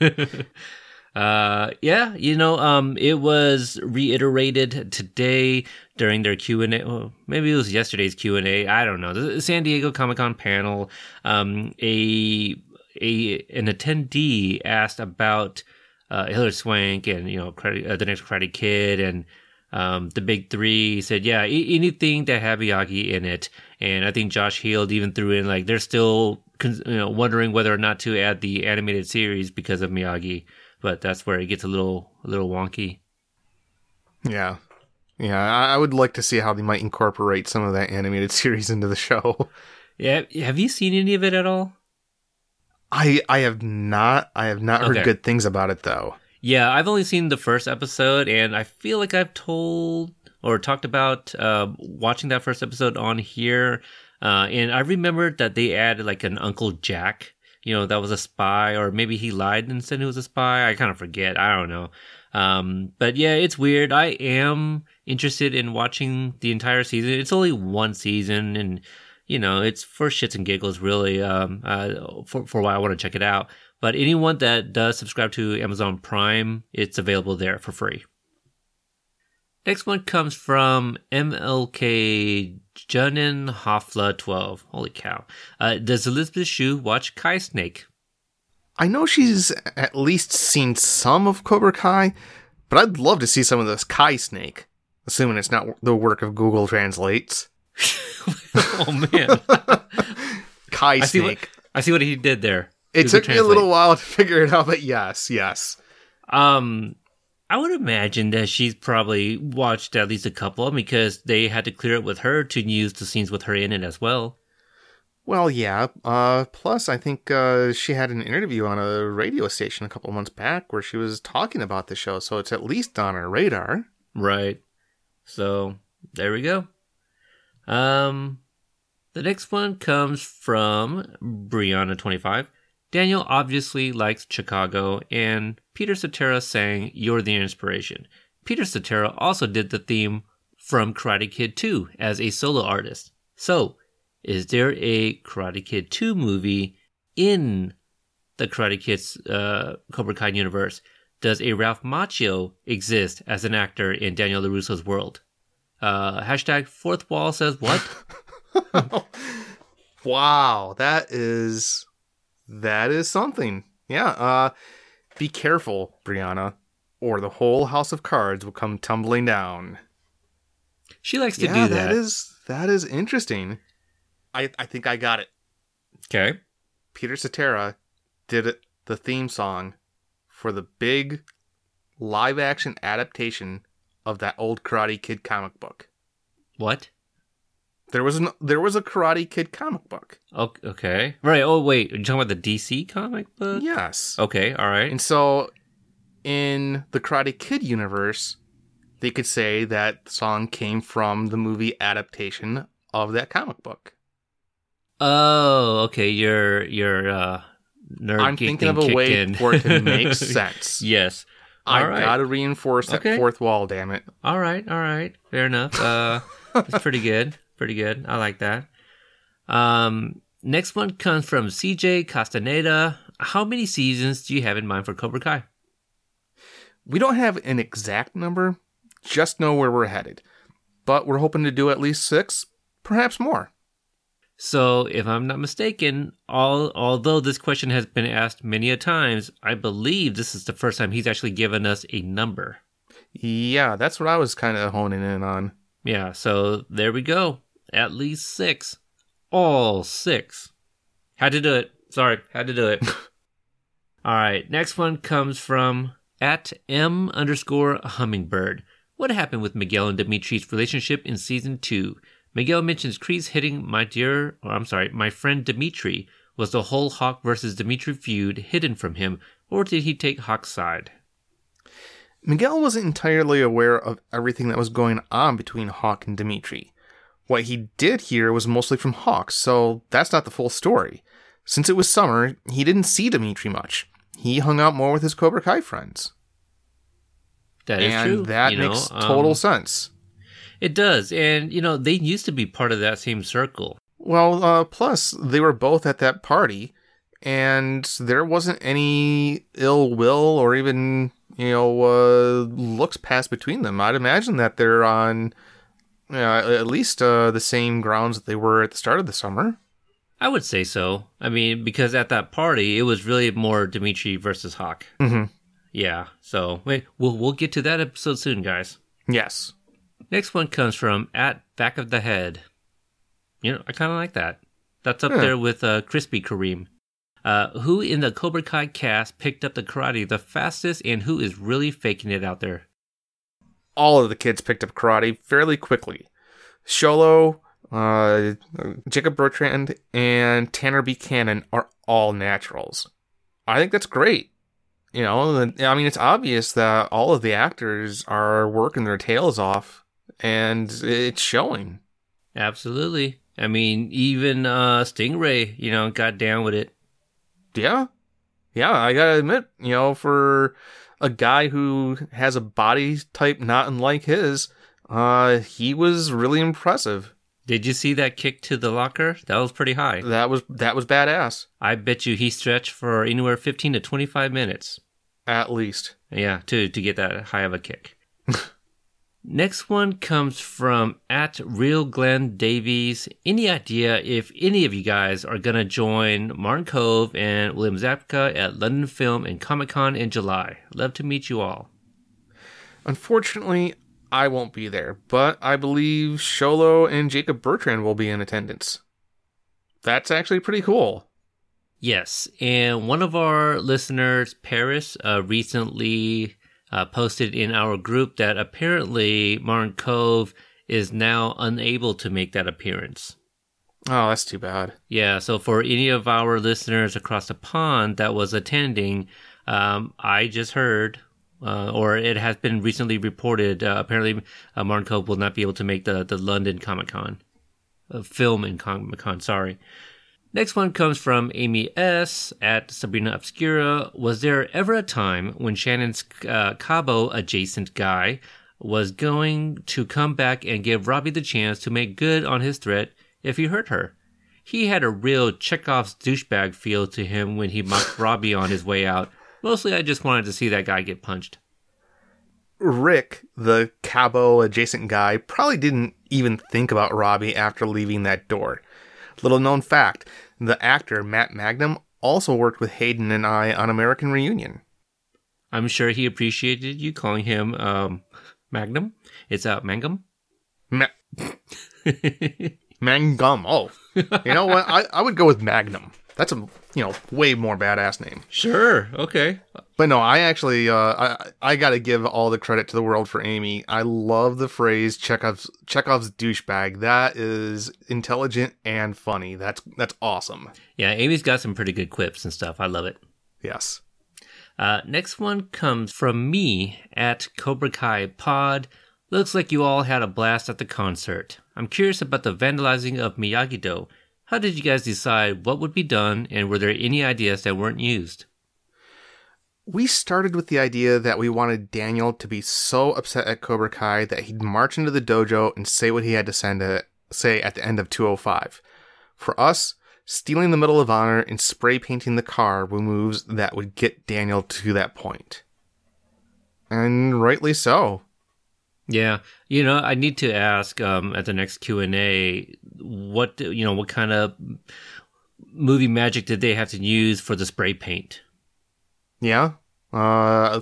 Uh, yeah, you know, um, it was reiterated today during their Q and A. Well, maybe it was yesterday's Q and A. I don't know. The San Diego Comic Con panel. Um, a a an attendee asked about uh, Hilary Swank and you know Karate, uh, the next Karate Kid and um, the big three. Said, yeah, anything that had Miyagi in it. And I think Josh Heald even threw in like they're still con- you know wondering whether or not to add the animated series because of Miyagi. But that's where it gets a little a little wonky. yeah. Yeah, I I would like to see how they might incorporate some of that animated <laughs> series into the show. Yeah, have you seen any of it at all? I I have not I have not heard good things about it though. Yeah, I've only seen the first episode, and I feel like I've told or talked about uh, watching that first episode on here. Uh, and I remembered that they added like an Uncle Jack, you know, that was a spy, or maybe he lied and said he was a spy. I kind of forget. I don't know. Um, but yeah, it's weird. I am interested in watching the entire season. It's only one season, and you know, it's for shits and giggles, really. Um, uh, for for why I want to check it out. But anyone that does subscribe to Amazon Prime, it's available there for free. Next one comes from MLK Junin Hofla 12. Holy cow. Uh, does Elizabeth Shue watch Kai Snake? I know she's at least seen some of Cobra Kai, but I'd love to see some of this Kai Snake, assuming it's not the work of Google Translates. <laughs> oh man. <laughs> Kai I see Snake. what I see what he did there. It took me a little while to <laughs> figure it out, but yes, yes. Um, I would imagine that she's probably watched at least a couple because they had to clear it with her to use the scenes with her in it as well. Well, yeah. Uh, plus, I think uh, she had an interview on a radio station a couple months back where she was talking about the show, so it's at least on our radar. Right. So there we go. Um, the next one comes from Brianna25. Daniel obviously likes Chicago, and Peter Cetera sang You're the inspiration. Peter Cetera also did the theme from Karate Kid 2 as a solo artist. So, is there a Karate Kid 2 movie in the Karate Kid's uh, Cobra Kai universe? Does a Ralph Macchio exist as an actor in Daniel LaRusso's world? Uh, hashtag fourth wall says what? <laughs> Wow, that is that is something. Yeah, uh be careful, Brianna, or the whole house of cards will come tumbling down. she likes to yeah, do that. that is that is interesting. I I think I got it. okay. Peter Cetera did it, the theme song for the big live action adaptation of that old Karate Kid comic book. What? There was an there was a Karate Kid comic book. Okay. Right. Oh, wait. Are you talking about the DC comic book? Yes. Okay. All right. And so in the Karate Kid universe, they could say that song came from the movie adaptation of that comic book. Oh, okay. You're uh, nerd. I'm thinking of a way in. for it to make <laughs> sense. yes. I right. gotta reinforce that fourth wall, damn it. All right. All right. Fair enough. Uh, it's pretty good. <laughs> Pretty good. I like that. Um, next one comes from CJ Castaneda. How many seasons do you have in mind for Cobra Kai? We don't have an exact number, just know where we're headed. But we're hoping to do at least six, perhaps more. So, if I'm not mistaken, all although this question has been asked many a times, I believe this is the first time he's actually given us a number. Yeah, that's what I was kind of honing in on. Yeah, so there we go. At least six. All six. Had to do it. Sorry, had to do it. <laughs> All right, next one comes from at M underscore hummingbird. What happened with Miguel and Dimitri's relationship in season two? Miguel mentions Kreese hitting my dear, or I'm sorry, my friend Dimitri. Was the whole Hawk versus Dimitri feud hidden from him, or did he take Hawk's side? Miguel wasn't entirely aware of everything that was going on between Hawk and Dimitri. What he did hear was mostly from Hawk, so that's not the full story. Since it was summer, he didn't see Dimitri much. He hung out more with his Cobra Kai friends. That is and true. that you know, makes total um, sense. It does, and you know they used to be part of that same circle. Well, uh, plus, they were both at that party, and there wasn't any ill will or even, you know, uh, looks passed between them. I'd imagine that they're on uh, at least uh, the same grounds that they were at the start of the summer. I would say so. I mean, because at that party, it was really more Dimitri versus Hawk. Mm-hmm. Yeah. So wait, we'll we'll get to that episode soon, guys. Yes. Next one comes from at back of the head. You know, I kind of like that. That's up Yeah. there with uh, Crispy Kareem. Uh, who in the Cobra Kai cast picked up the karate the fastest, and who is really faking it out there? All of the kids picked up karate fairly quickly. Xolo, uh, Jacob Bertrand, and Tanner Buchanan are all naturals. I think that's great. You know, I mean, it's obvious that all of the actors are working their tails off, and it's showing. Absolutely. I mean, even uh, Stingray, you know, got down with it. Yeah. Yeah, I gotta admit, you know, for a guy who has a body type not unlike his, uh, he was really impressive. Did you see that kick to the locker? That was pretty high. That was that was badass, I bet you he stretched for anywhere 15 to 25 minutes. at least. Yeah, to, to get that high of a kick. Next one comes from at Real Glenn Davies. Any idea if any of you guys are going to join Martin Kove and William Zabka at London Film and Comic Con in July? Love to meet you all. Unfortunately, I won't be there, but I believe Xolo and Jacob Bertrand will be in attendance. That's actually pretty cool. Yes, and one of our listeners, Paris, uh, recently uh, posted in our group that apparently Martin Kove is now unable to make that appearance. Oh, that's too bad. Yeah, so for any of our listeners across the pond that was attending, um, I just heard, uh, or it has been recently reported, uh, apparently uh, Martin Kove will not be able to make the, the London Comic Con, uh, film in Comic Con, sorry. Next one comes from Amy S. at Sabrina Obscura. Was there ever a time when Shannon's uh, Cabo adjacent guy was going to come back and give Robbie the chance to make good on his threat if he hurt her. He had a real Chekhov's douchebag feel to him when he mocked <laughs> Robbie on his way out. Mostly, I just wanted to see that guy get punched. Rick, the Cabo adjacent guy, probably didn't even think about Robbie after leaving that door. Little known fact the actor Matt Magnum also worked with Hayden and I on American Reunion. I'm sure he appreciated you calling him um, Magnum. It's uh, Mangum. Ma- <laughs> Mangum. Oh, you know what? I, I would go with Magnum. That's a you know way more badass name. Sure. Okay. But no, I actually uh, I I got to give all the credit to the world for Amy. I love the phrase Chekhov's Chekhov's douchebag. That is intelligent and funny. That's that's awesome. Yeah, Amy's got some pretty good quips and stuff. I love it. Yes. Uh, next one comes from me at Cobra Kai Pod. Looks like you all had a blast at the concert. I'm curious about the vandalizing of Miyagi Do. How did you guys decide what would be done, and were there any ideas that weren't used? We started with the idea that we wanted Daniel to be so upset at Cobra Kai that he'd march into the dojo and say what he had to send to say at the end of 205. For us, stealing the Medal of Honor and spray painting the car were moves that would get Daniel to that point. And rightly so. Yeah, you know, I need to ask um, at the next Q and A what you know what kind of movie magic did they have to use for the spray paint? Yeah. Uh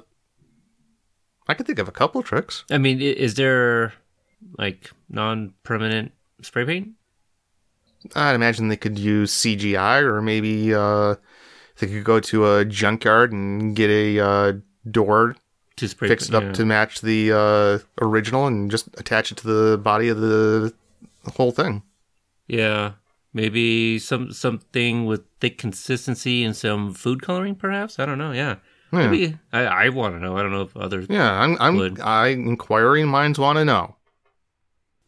I could think of a couple of tricks. I mean, is there like non-permanent spray paint? I'd imagine they could use CGI or maybe uh they could go to a junkyard and get a uh, door To spray fix it up yeah. to match the uh, original and just attach it to the body of the whole thing. Yeah, maybe some something with thick consistency and some food coloring, perhaps. I don't know. Yeah, Yeah. maybe I, I want to know. I don't know if others. Yeah, I'm, I'm Would. I inquiring minds want to know.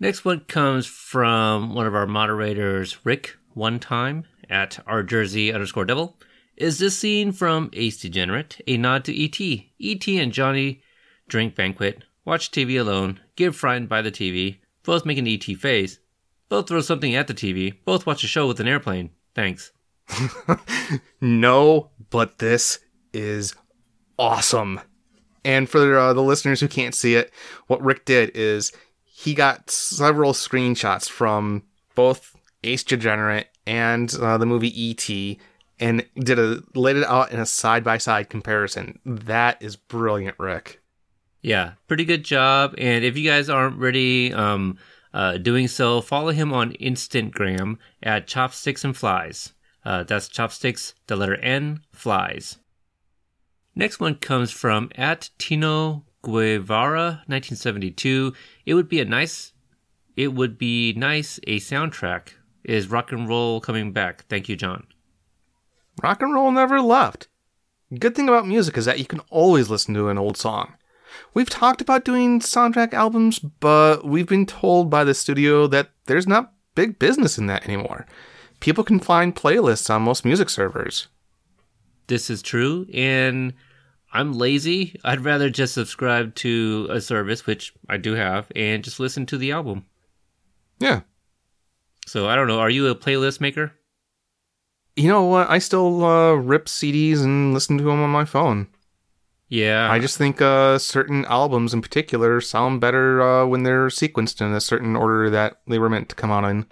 Next one comes from one of our moderators, Rick. One time at our Jersey underscore Devil. Is this scene from Ace Degenerate a nod to E.T.? E.T. and Johnny drink banquet, watch TV alone, get frightened by the TV, both make an E.T. face, both throw something at the TV, both watch a show with an airplane. Thanks. <laughs> No, but this is awesome. And for uh, the listeners who can't see it, what Rick did is he got several screenshots from both Ace Degenerate and uh, the movie E.T. and did a laid it out in a side by side comparison. That is brilliant, Rick. Yeah, pretty good job. And if you guys aren't ready, um, uh, doing so, follow him on Instagram at Chopsticks and Flies. Uh, that's Chopsticks, the letter N, Flies. Next one comes from at Tino Guevara, 1972. It would be a nice, it would be nice a soundtrack. Is rock and roll coming back? Thank you, John. Rock and roll never left. Good thing about music is that you can always listen to an old song. We've talked about doing soundtrack albums, but we've been told by the studio that there's not big business in that anymore. People can find playlists on most music servers. this is true and i'm lazy i'd rather just subscribe to a service which i do have and just listen to the album Yeah. so i don't know are you a playlist maker You know what? I still uh, rip CDs and listen to them on my phone. yeah I just think uh, certain albums in particular sound better uh, when they're sequenced in a certain order that they were meant to come out in.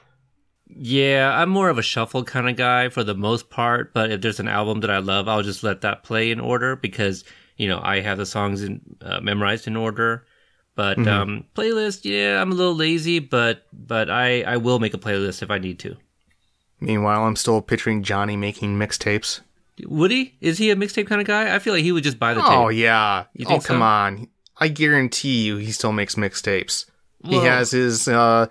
yeah i'm more of a shuffle kind of guy for the most part but if there's an album that i love i'll just let that play in order because you know i have the songs in, uh, memorized in order but um playlist yeah i'm a little lazy but but i i will make a playlist if i need to Meanwhile, I'm still picturing Johnny making mixtapes. would he is he a mixtape kind of guy i feel like he would just buy the tape. Oh tape yeah. You oh come so? on. I guarantee you he still makes mixtapes. He has his uh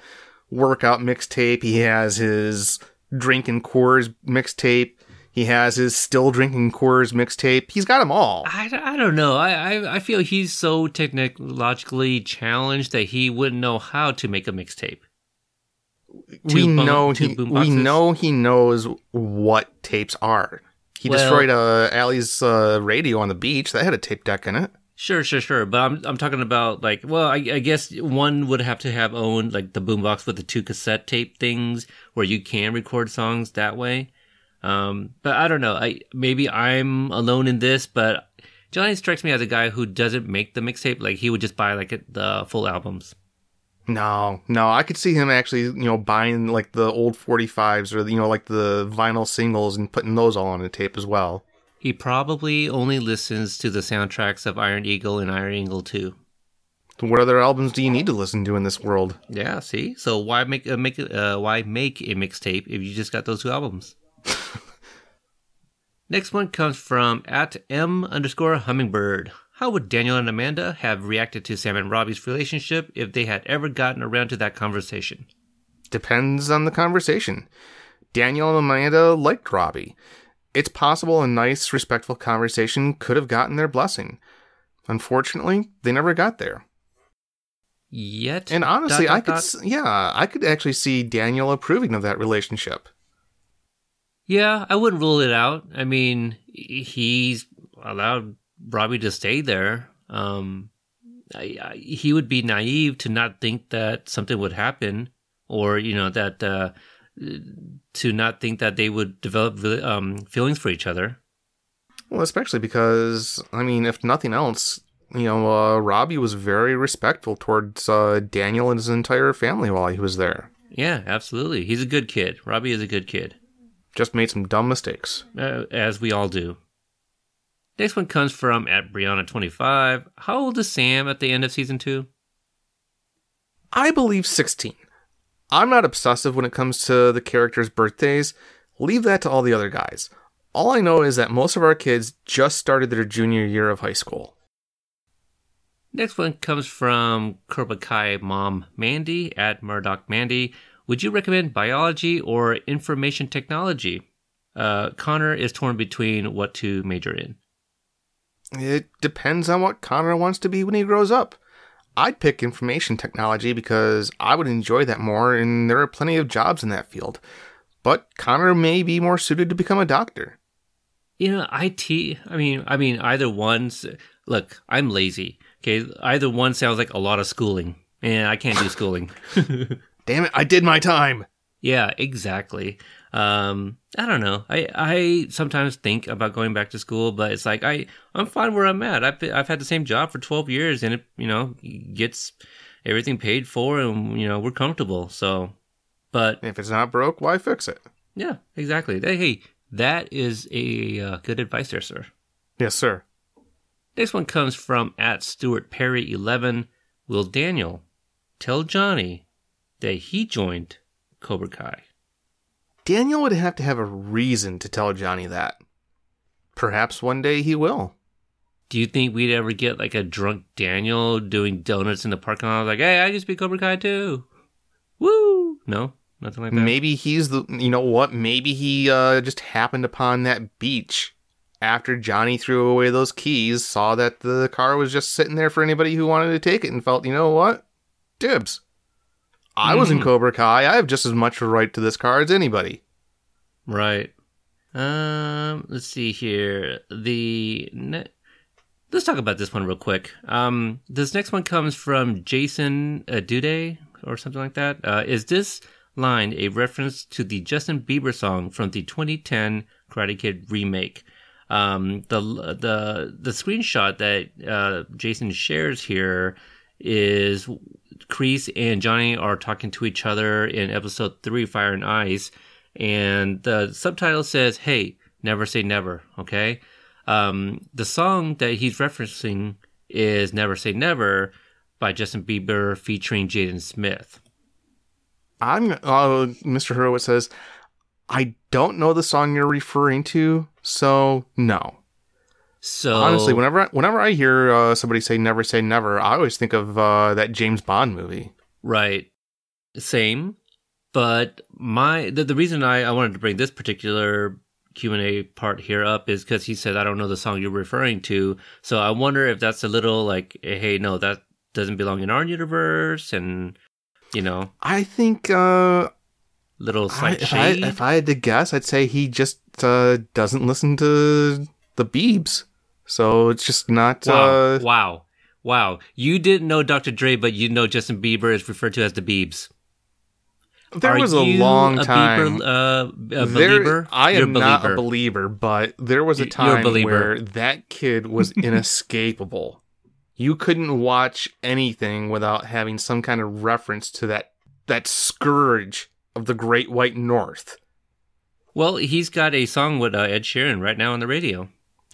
workout mixtape, he has his drinking Coors mixtape, he has his still drinking Coors mixtape. He's got them all. I, I don't know. I, I, I feel he's so technologically challenged that he wouldn't know how to make a mixtape. We boom- know he we know he knows what tapes are. He Well- destroyed uh Allie's uh, radio on the beach. That had a tape deck in it. Sure, sure, sure. But I'm I'm talking about like, well, I, I guess one would have to have owned like the boombox with the two cassette tape things where you can record songs that way. Um, but I don't know. I maybe I'm alone in this, but Johnny strikes me as a guy who doesn't make the mixtape. Like he would just buy like the full albums. No, no, I could see him actually, you know, buying like the old 45s or, you know, like the vinyl singles and putting those all on a tape as well. He probably only listens to the soundtracks of Iron Eagle and Iron Eagle 2. What other albums do you need to listen to in this world? Yeah, see. So why make a make uh, why make a mixtape if you just got those two albums? <laughs> Next one comes from at m underscore hummingbird. How would Daniel and Amanda have reacted to Sam and Robbie's relationship if they had ever gotten around to that conversation? Depends on the conversation. Daniel and Amanda liked Robbie. It's possible a nice, respectful conversation could have gotten their blessing. Unfortunately, they never got there. Yet, And honestly, dot, dot, I could, dot. yeah, I could actually see Daniel approving of that relationship. Yeah, I wouldn't rule it out. I mean, he's allowed Robbie to stay there. Um, I, I, he would be naive to not think that something would happen, or you know that uh, to not think that they would develop um, feelings for each other. Well, especially because, I mean, if nothing else, you know, uh, Robbie was very respectful towards uh, Daniel and his entire family while he was there. Yeah, absolutely. He's a good kid. Robbie is a good kid, Just made some dumb mistakes. uh, as we all do. Next one comes from at Brianna25. How old is Sam at the end of season two? I believe 16. I'm not obsessive when it comes to the characters' birthdays. Leave that to all the other guys. All I know is that most of our kids just started their junior year of high school. Next one comes from Cobra Kai mom Mandy at Murdoch Mandy. Would you recommend biology or information technology? Uh, Connor is torn between what to major in. It depends on what Connor wants to be when he grows up. I'd pick information technology because I would enjoy that more, and there are plenty of jobs in that field. But Connor may be more suited to become a doctor. You know, IT. I mean, I mean, either one's. Look, I'm lazy. Okay, either one sounds like a lot of schooling, and I can't do schooling. <laughs> Damn it, I did my time! Yeah, exactly. Um, I don't know. I I sometimes think about going back to school, but it's like I I'm fine where I'm at. I've I've had the same job for 12 years, and it you know gets everything paid for, and you know we're comfortable. So, but If it's not broke, why fix it? yeah, exactly. Hey, that is a uh, good advice there, sir. Yes, sir. Next one comes from at Stuart Perry 11. Will Daniel tell Johnny that he joined Cobra Kai? Daniel would have to have a reason to tell Johnny that. Perhaps one day he will. Do you think we'd ever get like a drunk Daniel doing donuts in the parking lot? Like, hey, I used to be Cobra Kai too. Woo! No, nothing like that. Maybe he's the. You know what? Maybe he uh, just happened upon that beach after Johnny threw away those keys, saw that the car was just sitting there for anybody who wanted to take it, and felt, you know what? Dibs. I was in Mhm. Cobra Kai. I have just as much right to this car as anybody. Right. Um. Let's see here. The ne- let's talk about this one real quick. Um. This next one comes from Jason Adude or something like that. Uh, is this line a reference to the Justin Bieber song from the 2010 Karate Kid remake? Um. The the the screenshot that uh, Jason shares here is Kreese and Johnny are talking to each other in episode three, Fire and Ice, and the subtitle says, "Hey, never say never." Okay, um, the song that he's referencing is "Never Say Never" by Justin Bieber featuring Jaden Smith. I'm. Uh, Mr. Hurwitz says, I don't know the song you're referring to, so no. So Honestly, whenever I, whenever I hear uh, somebody say "never say never," I always think of uh, that James Bond movie. Right. Same. But my the, the reason I, I wanted to bring this particular Q and A part here up is because he said I don't know the song you're referring to. So I wonder if that's a little like, hey, no, that doesn't belong in our universe, and you know, I think uh, little I, slight if, I, shade. if I had to guess, I'd say he just uh, doesn't listen to the Beebs. So it's just not. Wow. Uh, wow. Wow. You didn't know Dr. Dre, but you know Justin Bieber is referred to as the Biebs. there Are was a long a time. Bieber, uh, a There-? I am not a believer. but there was a a time believer. where that kid was <laughs> inescapable. you couldn't watch anything without having some kind of reference to that that scourge of the Great White North. Well, he's got a song with uh, Ed Sheeran right now on the radio.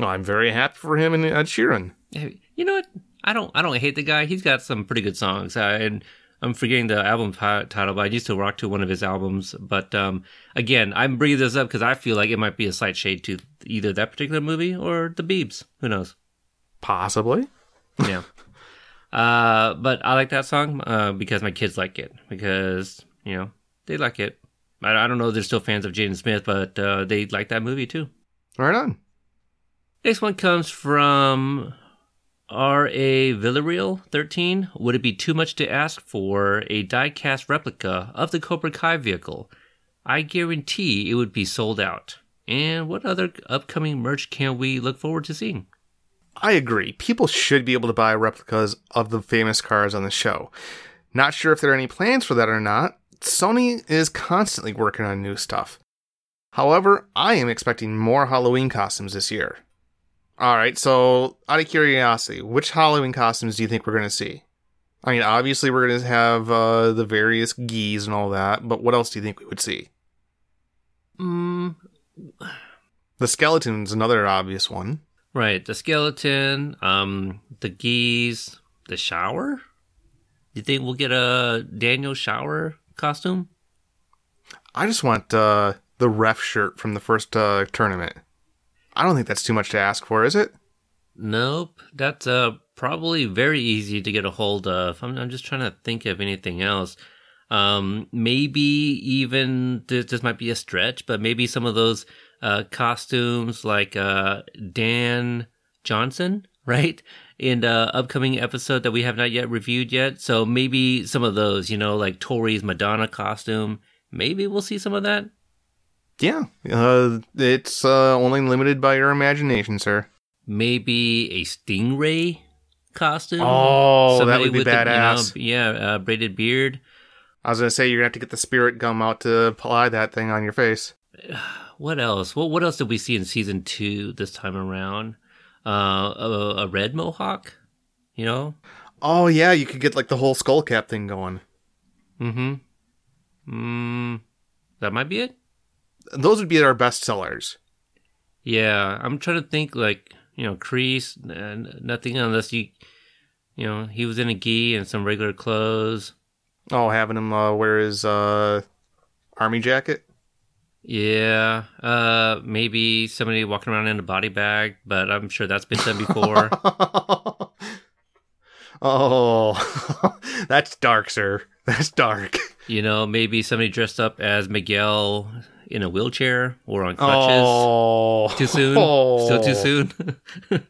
I'm very happy for him and Ed Sheeran. You know what? I don't. I don't hate the guy. He's got some pretty good songs. Uh, and I'm forgetting the album ti- title, but I used to rock to one of his albums. But um, again, I'm bringing this up because I feel like it might be a slight shade to either that particular movie or the Biebs. Who knows? Possibly. Yeah. <laughs> uh, but I like that song uh, because my kids like it because you know they like it. I, I don't know if they're still fans of Jaden Smith, but uh, they like that movie too. Right on. Next one comes from R.A. Villarreal 13. Would it be too much to ask for a die-cast replica of the Cobra Kai vehicle? I guarantee it would be sold out. And what other upcoming merch can we look forward to seeing? I agree. People should be able to buy replicas of the famous cars on the show. Not sure if there are any plans for that or not. Sony is constantly working on new stuff. However, I am expecting more Halloween costumes this year. Alright, so out of curiosity, which Halloween costumes do you think we're going to see? I mean, obviously, we're going to have uh, the various geese and all that, but what else do you think we would see? Mm, The skeleton's another obvious one. right, the skeleton, um, the geese, the shower. Do you think we'll get a Daniel shower costume? I just want uh, the ref shirt from the first uh, tournament. I don't think that's too much to ask for, is it? Nope, that's uh probably very easy to get a hold of. I'm, I'm just trying to think of anything else. Um, maybe even this, this might be a stretch, but maybe some of those uh, costumes like uh, Don Johnson, <laughs> right? In the upcoming episode that we have not yet reviewed yet. So maybe some of those, you know, like Tori's Madonna costume. Maybe we'll see some of that. Yeah. Uh, it's uh, only limited by your imagination, sir. maybe a stingray costume. Oh, that would be with a, you know, badass. yeah, uh, braided beard. I was gonna say you're gonna have to get the spirit gum out to apply that thing on your face. <sighs> What else? What what else did we see in season two this time around? Uh, a, a red mohawk. You know. Oh yeah, you could get like the whole skull cap thing going. Mm-hmm. Mm, that might be it. Those would be our best sellers. Yeah, I'm trying to think like you know, Kreese, uh, nothing unless you, you know, he was in a gi and some regular clothes. Oh, having him uh, wear his uh, army jacket. Yeah, uh, maybe somebody walking around in a body bag, but I'm sure that's been done before. <laughs> oh, <laughs> that's dark, sir. That's dark. you know, maybe somebody dressed up as Miguel in a wheelchair or on crutches. Oh, Too soon? Oh. Still too soon? <laughs>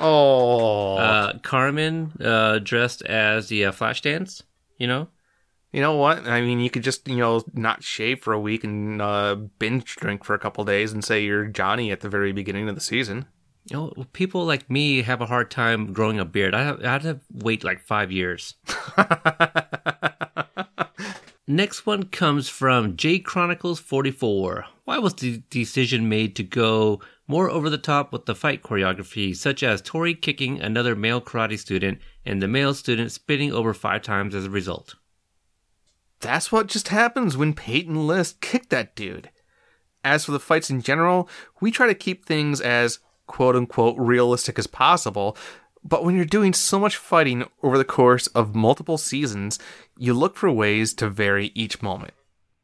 Oh, uh, Carmen uh, dressed as the uh, Flash dance, you know? you know what? I mean, you could just you know not shave for a week and uh, binge drink for a couple days and say you're Johnny at the very beginning of the season. You know, people like me have a hard time growing a beard. I, have, I had to wait like five years. <laughs> Next one comes from J Chronicles 44. Why was the decision made to go more over the top with the fight choreography, such as Tori kicking another male karate student and the male student spinning over five times as a result? That's what just happens when Peyton List kicked that dude. As for the fights in general, we try to keep things as quote unquote realistic as possible, but when you're doing so much fighting over the course of multiple seasons, you look for ways to vary each moment.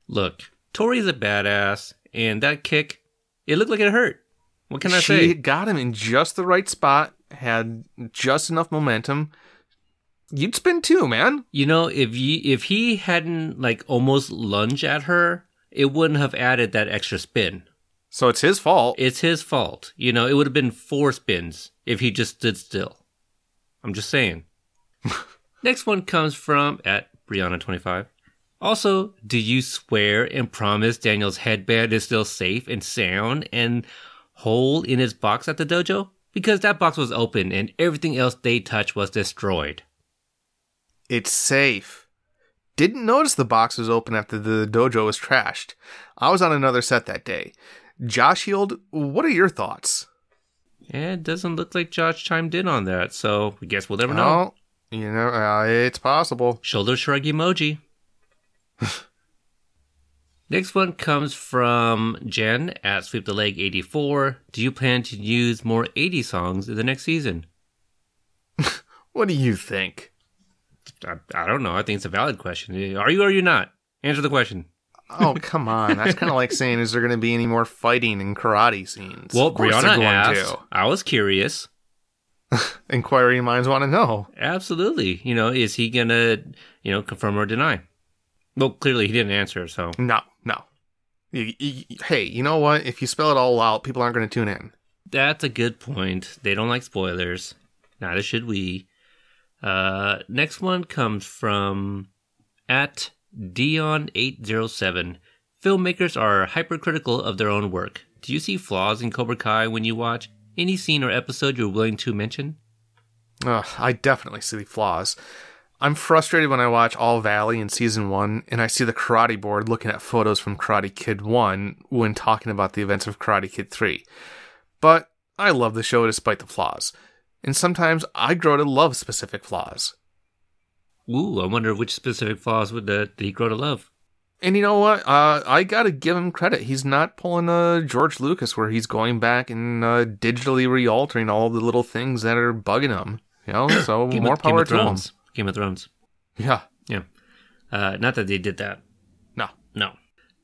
Look, Tori's a badass, and that kick, it looked like it hurt. What can I she say? She got him in just the right spot, had just enough momentum. You'd spin too, man. You know, if you if he hadn't like almost lunged at her, it wouldn't have added that extra spin. So it's his fault. It's his fault. You know, it would have been four spins if he just stood still. I'm just saying. <laughs> Next one comes from at Brianna25. Also, do you swear and promise Daniel's headband is still safe and sound and whole in his box at the dojo? Because that box was open and everything else they touched was destroyed. It's safe. Didn't notice the box was open after the dojo was trashed. I was on another set that day. Josh Heald, what are your thoughts? And it doesn't look like Josh chimed in on that, so I guess we'll never know. You know, uh, it's possible. Shoulder shrug emoji. <laughs> Next one comes from Jen at Sweep the Leg 84. Do you plan to use more 80 songs in the next season? <laughs> What do you think? I, I don't know. I think it's a valid question. Are you or are you not? Answer the question. Oh, come on. That's kind of like saying, is there going to be any more fighting and karate scenes? Well, Of course they're Brianna asked. to. I was curious. <laughs> Inquiry minds want to know. Absolutely. You know, is he going to, you know, confirm or deny? Well, clearly he didn't answer, so. No, no. You- you- hey, you know what? If you spell it all out, people aren't going to tune in. That's a good point. They don't like spoilers. Neither should we. Uh, next one comes from at Dion807. Filmmakers are hypercritical of their own work. Do you see flaws in Cobra Kai when you watch? Any scene or episode you're willing to mention? I definitely see the flaws. I'm frustrated when I watch All Valley in season one and I see the Karate Board looking at photos from Karate Kid 1 when talking about the events of Karate Kid 3. But I love the show despite the flaws. And sometimes I grow to love specific flaws. Ooh, I wonder which specific flaws would uh, did he grow to love? And you know what? Uh, I gotta give him credit. He's not pulling a George Lucas where he's going back and uh, digitally re-altering all the little things that are bugging him. You know, <coughs> so Game more of, power to him. Game of Thrones. Yeah. Yeah. Uh, not that they did that. No. No.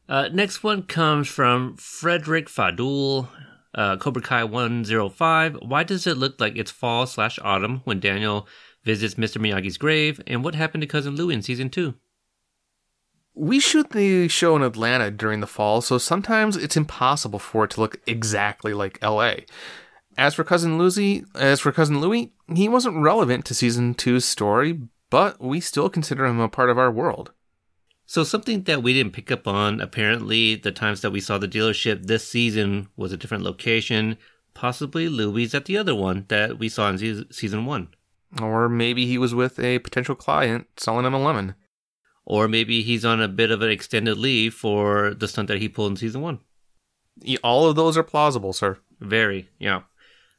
Uh, next one comes from Frederick Fadul, uh, Cobra Kai 105. Why does it look like it's fall slash autumn when Daniel visits Mr. Miyagi's grave? And what happened to Cousin Louie in season two? We shoot the show in Atlanta during the fall, so sometimes it's impossible for it to look exactly like LA. As for cousin Louie, as for cousin Louis, he wasn't relevant to season two's story, but we still consider him a part of our world. So something that we didn't pick up on, apparently the times that we saw the dealership this season was a different location. Possibly Louie's at the other one that we saw in season, season one. Or maybe he was with a potential client selling him a lemon. Or maybe he's on a bit of an extended leave for the stunt that he pulled in season one. All of those are plausible, sir. Very, yeah.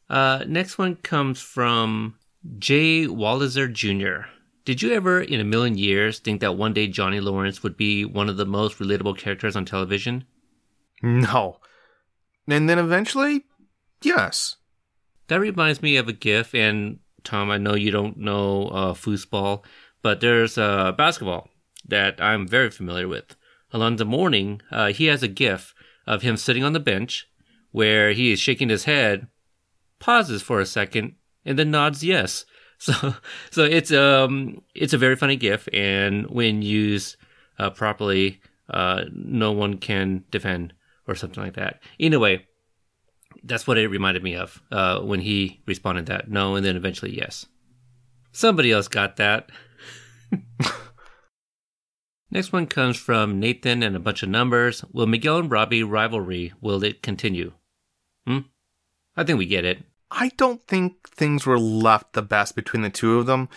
Uh, next one comes from Jay Walliser Jr. Did you ever, in a million years, think that one day Johnny Lawrence would be one of the most relatable characters on television? No. And then eventually, yes. That reminds me of a GIF, and Tom, I know you don't know uh, foosball, but there's uh, basketball that I'm very familiar with. Alonzo Mourning, uh, he has a GIF of him sitting on the bench where he is shaking his head, pauses for a second, and then nods yes. <laughs> So, so it's um it's a very funny GIF, and when used uh, properly, uh, no one can defend or something like that. Anyway, that's what it reminded me of uh, when he responded that no, and then eventually yes. Somebody else got that. <laughs> Next one comes from Nathan and a bunch of numbers. Will Miguel and Robbie rivalry will it continue? Hmm. I think we get it. I don't think things were left the best between the two of them,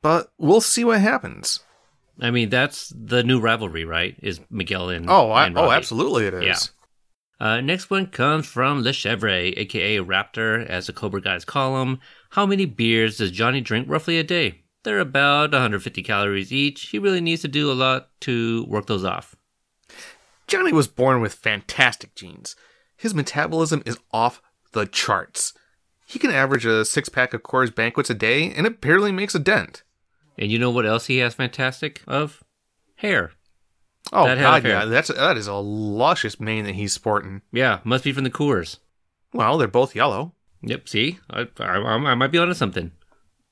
but we'll see what happens. I mean, that's the new rivalry, right? Is Miguel and Oh, I, and oh, absolutely it is. Uh, next one comes from Le Chevre, aka Raptor, as the Cobra Guys call him. How many beers does Johnny drink roughly a day? They're about 150 calories each. He really needs to do a lot to work those off. Johnny was born with fantastic genes. His metabolism is off the charts. He can average a six pack of Coors Banquets a day, and it barely makes a dent. And you know what else he has fantastic of? Hair. Oh That God, yeah, that's that is a luscious mane that he's sporting. Yeah, must be from the Coors. Well, they're both yellow. Yep, see? I, I, I might be onto something.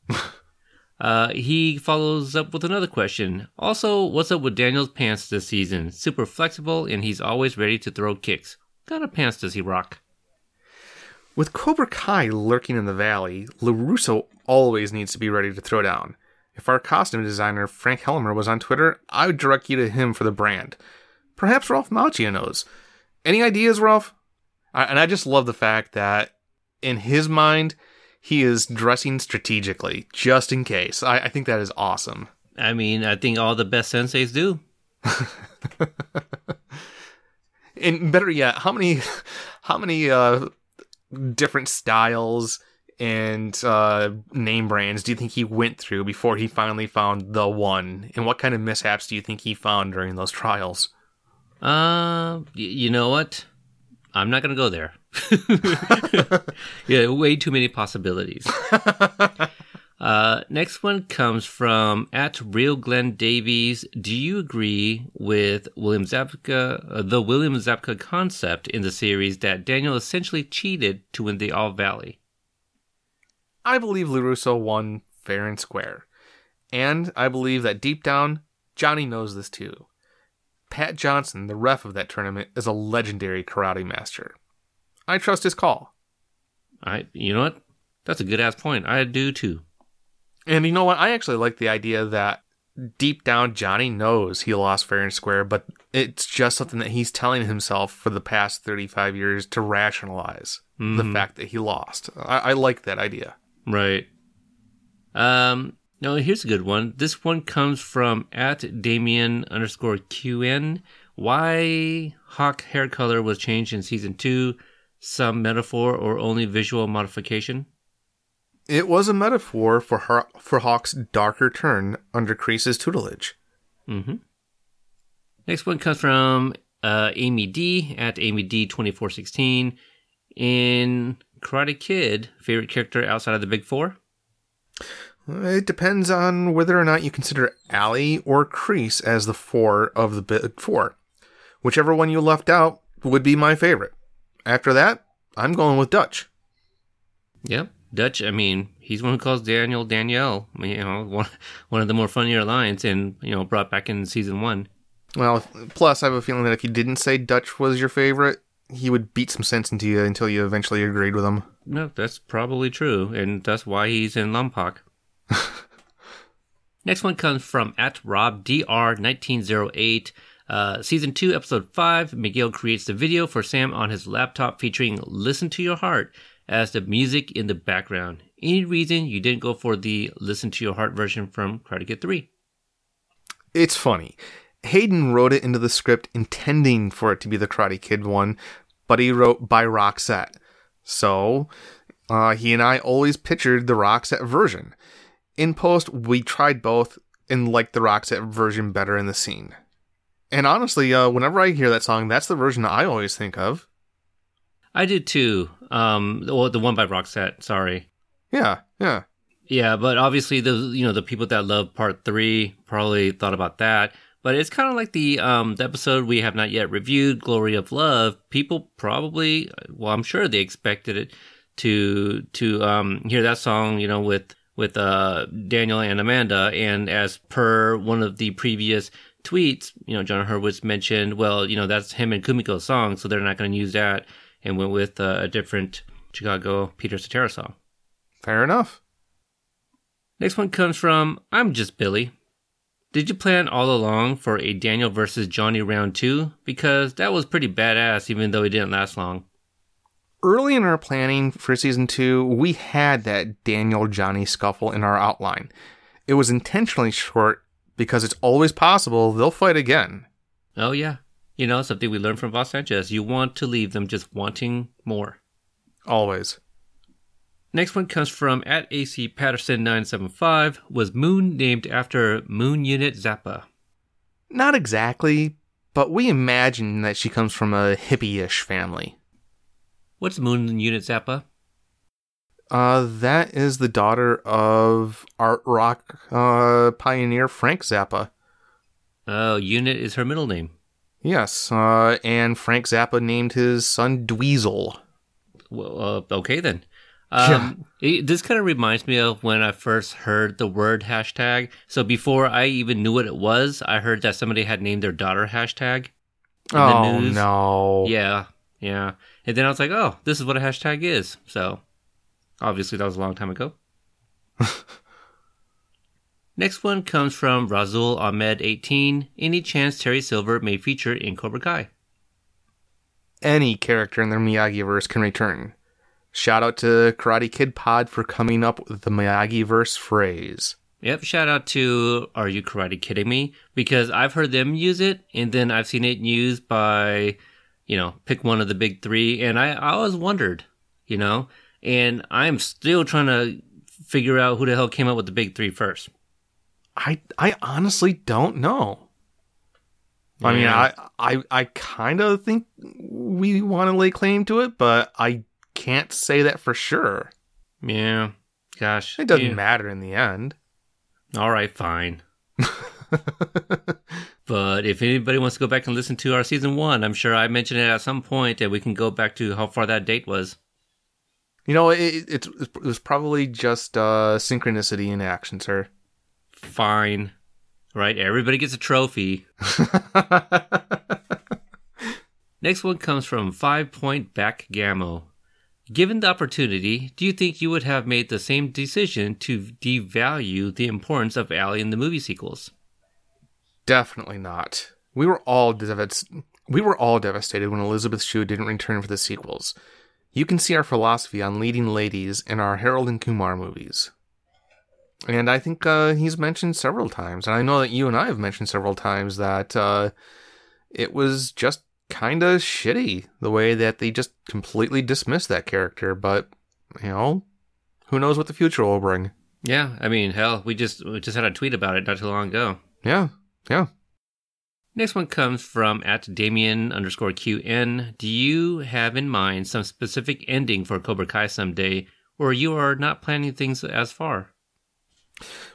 <laughs> uh, he follows up with another question. Also, what's up with Daniel's pants this season? Super flexible, and he's always ready to throw kicks. What kind of pants does he rock? With Cobra Kai lurking in the valley, LaRusso always needs to be ready to throw down. If our costume designer, Frank Helmer, was on Twitter, I would direct you to him for the brand. Perhaps Ralph Macchio knows. Any ideas, Ralph? And I just love the fact that in his mind, he is dressing strategically just in case. I, I think that is awesome. I mean, I think all the best senseis do. <laughs> And better yet, how many <laughs> how many uh different styles and uh name brands do you think he went through before he finally found the one? And what kind of mishaps do you think he found during those trials? Uh, y- you know what? I'm not gonna go there. <laughs> <laughs> yeah, way too many possibilities. <laughs> uh, next one comes from at Real Glenn Davies. Do you agree with William Zabka, uh, the William Zabka concept in the series that Daniel essentially cheated to win the All Valley? I believe LaRusso won fair and square. And I believe that deep down, Johnny knows this too. Pat Johnson, the ref of that tournament, is a legendary karate master. I trust his call. I, you know what? That's a good ass point. I do too. And you know what? I actually like the idea that deep down Johnny knows he lost fair and square, but it's just something that he's telling himself for the past 35 years to rationalize the mm-hmm. fact that he lost. I, I like that idea. Right. Um. No, here's a good one. This one comes from at Damien underscore QN. Why Hawk hair color was changed in season two? Some metaphor or only visual modification? It was a metaphor for Har- for Hawk's darker turn under Kreese's tutelage. Mm-hmm. Next one comes from uh, Amy D at Amy D twenty four sixteen. In Karate Kid, favorite character outside of the Big Four? It depends on whether or not you consider Allie or Kreese as the four of the big four. Whichever one you left out would be my favorite. After that, I'm going with Dutch. Yep, Dutch. I mean, he's one who calls Daniel Danielle. I mean, You know, one one of the more funnier lines, and you know, brought back in season one. Well, plus I have a feeling that if you didn't say Dutch was your favorite, he would beat some sense into you until you eventually agreed with him. No, that's probably true, and that's why he's in Lompoc. <laughs> Next one comes from at Rob Dr nineteen zero eight. Uh, season two, episode five. Miguel creates the video for Sam on his laptop featuring "Listen to Your Heart" as the music in the background. Any reason you didn't go for the "Listen to Your Heart" version from Karate Kid Three? It's funny. Hayden wrote it into the script intending for it to be the Karate Kid one, but he wrote by Roxette. So, uh, he and I always pictured the Roxette version. In post, we tried both and liked the Roxette version better in the scene. And honestly, uh, whenever I hear that song, that's the version I always think of. I did too. Um, well, the one by Roxette. Sorry. Yeah, yeah. Yeah, but obviously the you know the people that love part three probably thought about that. But it's kind of like the um the episode we have not yet reviewed, "Glory of Love." People probably, well, I'm sure they expected it to to um hear that song, you know, with with uh Daniel and Amanda. And as per one of the previous tweets, you know, Jon Hurwitz mentioned, well, you know, that's him and Kumiko's song, so they're not going to use that, and went with uh, a different Chicago Peter Cetera song. Fair enough. Next one comes from I'm just Billy. Did you plan all along for a Daniel versus Johnny round two? Because that was pretty badass, even though it didn't last long. Early in our planning for season two, we had that Daniel Johnny scuffle in our outline. It was intentionally short because it's always possible they'll fight again. Oh, yeah. You know, something we learned from Voss Sanchez. You want to leave them just wanting more. Always. Next one comes from at AC Patterson 975. Was Moon named after Moon Unit Zappa? Not exactly, but we imagine that she comes from a hippie ish family. What's Moon Unit Zappa? Uh, that is the daughter of art rock uh, pioneer Frank Zappa. Oh, Unit is her middle name. Yes, uh, and Frank Zappa named his son Dweezil. Well, uh, okay then. Um, it- this kind of reminds me of when I first heard the word hashtag. So before I even knew what it was, I heard that somebody had named their daughter hashtag. in the Oh news. no! Yeah, yeah. And then I was like, oh, this is what a hashtag is. So obviously that was a long time ago. <laughs> Next one comes from Razul Ahmed 18. Any chance Terry Silver may feature in Cobra Kai? Any character in the Miyagi verse can return. Shout out to Karate Kid Pod for coming up with the Miyagi verse phrase. Yep, shout out to Are You Karate Kidding Me? Because I've heard them use it, and then I've seen it used by, you know, pick one of the big three, and I, I always wondered, you know, and I'm still trying to figure out who the hell came up with the big three first. I I honestly don't know. I mean, I I I kind of think we want to lay claim to it, but I can't say that for sure. Yeah, gosh. It doesn't yeah. matter in the end. All right, fine. <laughs> but if anybody wants to go back and listen to our season one, I'm sure I mentioned it at some point, and we can go back to how far that date was. You know, it, it, it was probably just uh, synchronicity in action, sir. Fine. Right? Everybody gets a trophy. <laughs> Next one comes from Five Point Back Gammo. Given the opportunity, do you think you would have made the same decision to devalue the importance of Allie in the movie sequels? Definitely not. We were all devast- we were all devastated when Elizabeth Shue didn't return for the sequels. You can see our philosophy on leading ladies in our Harold and Kumar movies. And I think uh, he's mentioned several times, and I know that you and I have mentioned several times that uh, it was just kind of shitty the way that they just completely dismissed that character. But you know, who knows what the future will bring? Yeah, I mean, hell, we just we just had a tweet about it not too long ago. Yeah, yeah. Next one comes from at Damien underscore QN. Do you have in mind some specific ending for Cobra Kai someday, or you are not planning things as far?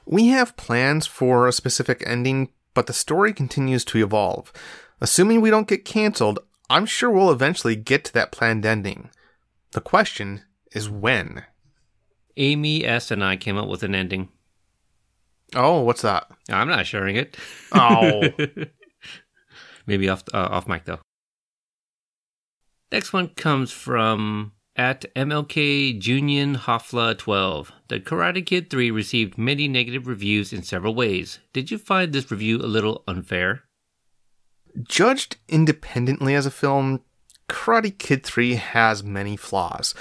We have plans for a specific ending, but the story continues to evolve. Assuming we don't get canceled, I'm sure we'll eventually get to that planned ending. The question is when. Amy S and I came up with an ending. Oh, what's that? I'm not sharing it. Oh. <laughs> Maybe off uh, off mic though. Next one comes from at MLK Junior Hofla 12. The Karate Kid 3 received many negative reviews in several ways. Did you find this review a little unfair? Judged independently as a film, Karate Kid 3 has many flaws,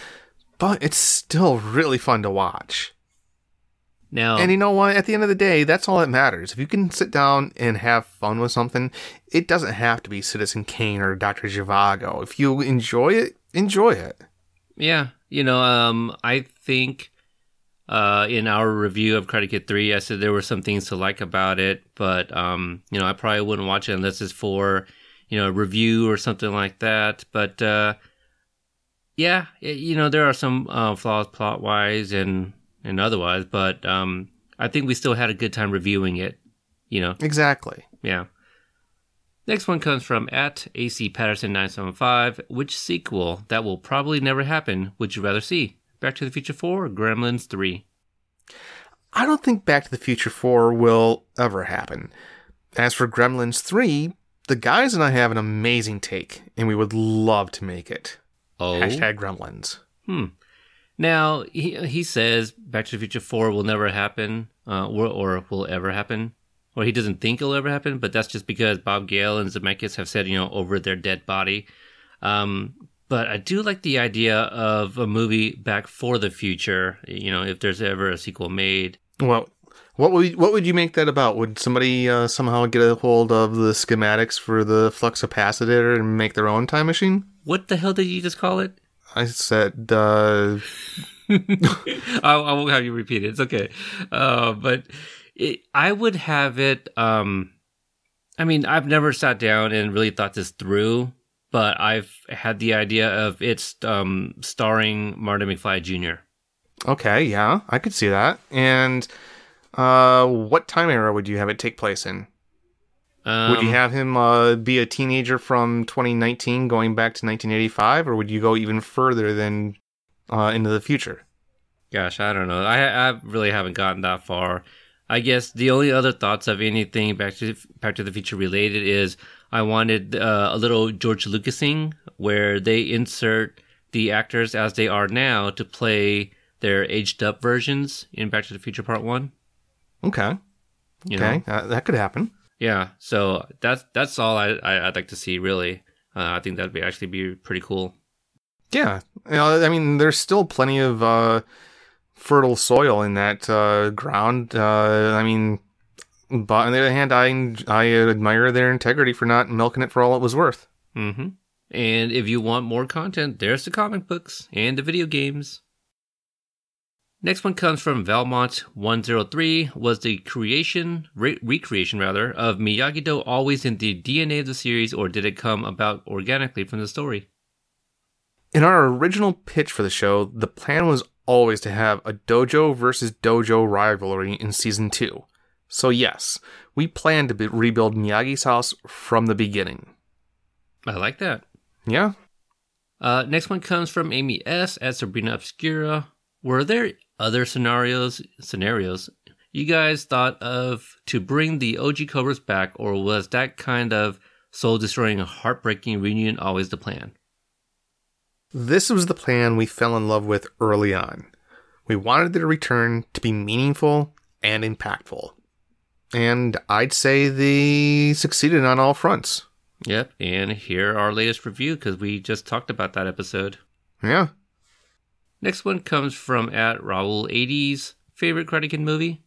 but it's still really fun to watch. Now, And you know what? At the end of the day, that's all that matters. If you can sit down and have fun with something, it doesn't have to be Citizen Kane or Dr. Zhivago. If you enjoy it, enjoy it. Yeah, you know, um, I think uh, in our review of Karate Kid 3, I said there were some things to like about it, but, um, you know, I probably wouldn't watch it unless it's for, you know, a review or something like that. But, uh, yeah, it, you know, there are some uh, flaws plot wise and, and otherwise, but um, I think we still had a good time reviewing it, you know. Exactly. Yeah. Next one comes from at AC Patterson 975. Which sequel that will probably never happen would you rather see? Back to the Future 4 or Gremlins 3? I don't think Back to the Future 4 will ever happen. As for Gremlins 3, the guys and I have an amazing take, and we would love to make it. Oh. Hashtag Gremlins. Hmm. Now, he, he says Back to the Future 4 will never happen, uh, or, or will ever happen. Or he doesn't think it'll ever happen, but that's just because Bob Gale and Zemeckis have said, you know, over their dead body. Um, but I do like the idea of a movie back for the future, you know, if there's ever a sequel made. Well, what would what would you make that about? Would somebody uh, somehow get a hold of the schematics for the flux capacitor and make their own time machine? What the hell did you just call it? I said, uh, <laughs> I, I won't have you repeat it. It's okay. Uh, but it, I would have it. Um, I mean, I've never sat down and really thought this through, but I've had the idea of it's um, starring Martin McFly Jr. okay, yeah, I could see that. And uh, what time era would you have it take place in? Um, Would you have him uh, be a teenager from 2019 going back to 1985, or would you go even further than uh, into the future? Gosh, I don't know. I I really haven't gotten that far. I guess the only other thoughts of anything Back to Back to the Future related is I wanted uh, a little George Lucasing where they insert the actors as they are now to play their aged up versions in Back to the Future Part One. Okay, You okay, know? uh, that could happen. Yeah. So that's that's all I, I I'd like to see. Really, uh, I think that'd be actually be pretty cool. Yeah, you know, I mean, there's still plenty of uh, fertile soil in that uh, ground. Uh, I mean, but on the other hand, I I admire their integrity for not milking it for all it was worth. Mm-hmm. And if you want more content, there's the comic books and the video games. Next one comes from Valmont103 was the creation, re- recreation rather, of Miyagi-Do always in the DNA of the series or did it come about organically from the story? In our original pitch for the show, the plan was always to have a dojo versus dojo rivalry in season 2. So yes, we plan to be- rebuild Miyagi's house from the beginning. I like that. Yeah? Uh, next one comes from Amy S. at Sabrina Obscura. Were there other scenarios scenarios you guys thought of to bring the OG Cobras back, or was that kind of soul destroying, heartbreaking reunion always the plan? This was the plan we fell in love with early on. We wanted the return to be meaningful and impactful. And I'd say they succeeded on all fronts. Yep, and here our latest review because we just talked about that episode. Yeah. Next one comes from at Raul80's favorite Karate Kid movie.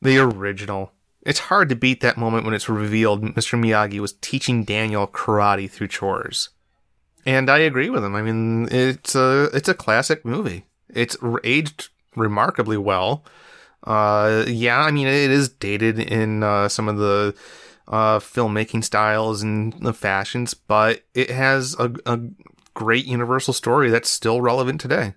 The original. It's hard to beat that moment when it's revealed Mr. Miyagi was teaching Daniel karate through chores. And I agree with him. I mean, it's a it's a classic movie. It's aged remarkably well. Uh, yeah, I mean, it is dated in uh, some of the uh, filmmaking styles and the fashions, but it has a, a great universal story that's still relevant today.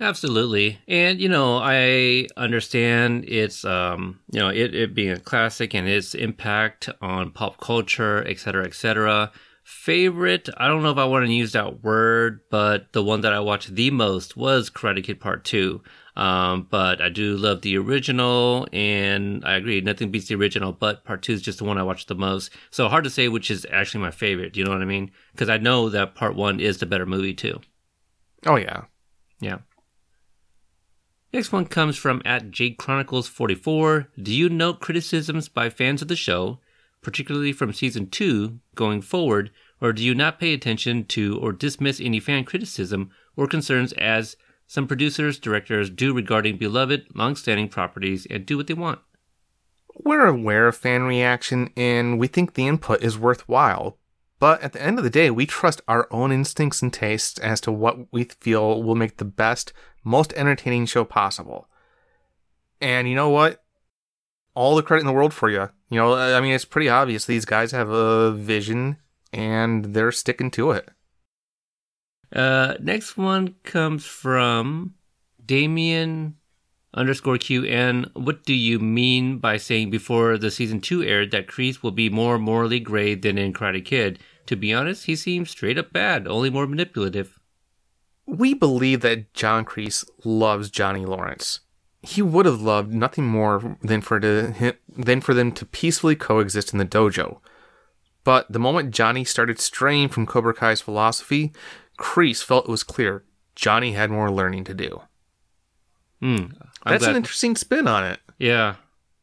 Absolutely. And, you know, I understand it's, um, you know, it, it being a classic and its impact on pop culture, et cetera, et cetera. Favorite, I don't know if I want to use that word, but the one that I watched the most was Karate Kid Part 2. Um, but I do love the original, and I agree, nothing beats the original, but Part 2 is just the one I watched the most. So hard to say which is actually my favorite, do you know what I mean? Because I know that Part 1 is the better movie, too. Oh, yeah. Yeah. Next one comes from at Jade Chronicles 44. Do you note criticisms by fans of the show, particularly from season 2, going forward, or do you not pay attention to or dismiss any fan criticism or concerns as some producers, directors do regarding beloved, long-standing properties and do what they want? We're aware of fan reaction and we think the input is worthwhile, but at the end of the day, we trust our own instincts and tastes as to what we feel will make the best, most entertaining show possible. And you know what? All the credit in the world for you. You know, I mean, it's pretty obvious these guys have a vision and they're sticking to it. Uh, next one comes from Damien underscore QN. What do you mean by saying before the season two aired that Kreese will be more morally gray than in Karate Kid? To be honest, he seems straight up bad, only more manipulative. We believe that John Kreese loves Johnny Lawrence. He would have loved nothing more than for to, than for them to peacefully coexist in the dojo. But the moment Johnny started straying from Cobra Kai's philosophy, Kreese felt it was clear Johnny had more learning to do. I'm That's glad- an interesting spin on it. Yeah,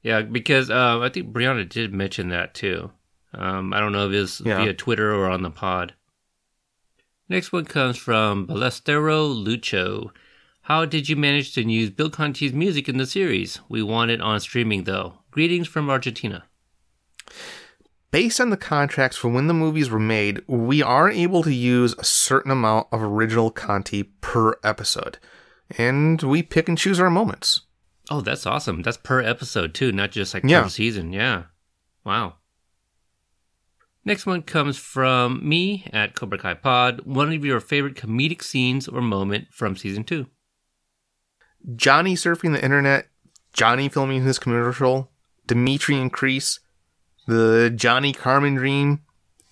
yeah, because uh, I think Brianna did mention that too. Um, I don't know if it's Yeah. via Twitter or on the pod. Next one comes from Balestero Lucho. How did you manage to use Bill Conti's music in the series? We want it on streaming though. Greetings from Argentina. Based on the contracts for when the movies were made, we are able to use a certain amount of original Conti per episode. And we pick and choose our moments. Oh, that's awesome. That's per episode too, not just like Yeah. per season. Yeah. Wow. Next one comes from me at Cobra Kai Pod. One of your favorite comedic scenes or moment from season two. Johnny surfing the internet, Johnny filming his commercial, Dimitri and Kreese, the Johnny Carmen dream,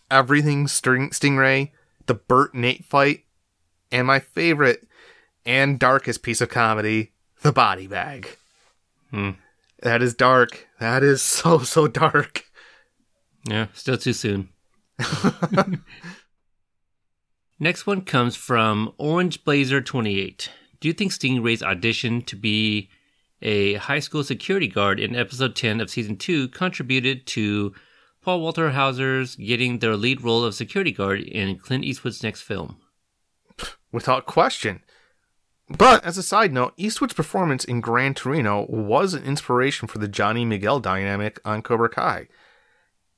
everything Sting- Stingray, the Burt Nate fight, and my favorite and darkest piece of comedy, the body bag. Hmm. That is dark. That is <laughs> so, so dark. Yeah, still too soon. <laughs> Next one comes from Orange Blazer 28. Do you think Stingray's audition to be a high school security guard in episode 10 of season 2 contributed to Paul Walter Hauser's getting their lead role of security guard in Clint Eastwood's next film? without question. But as a side note, Eastwood's performance in Gran Torino was an inspiration for the Johnny Miguel dynamic on Cobra Kai.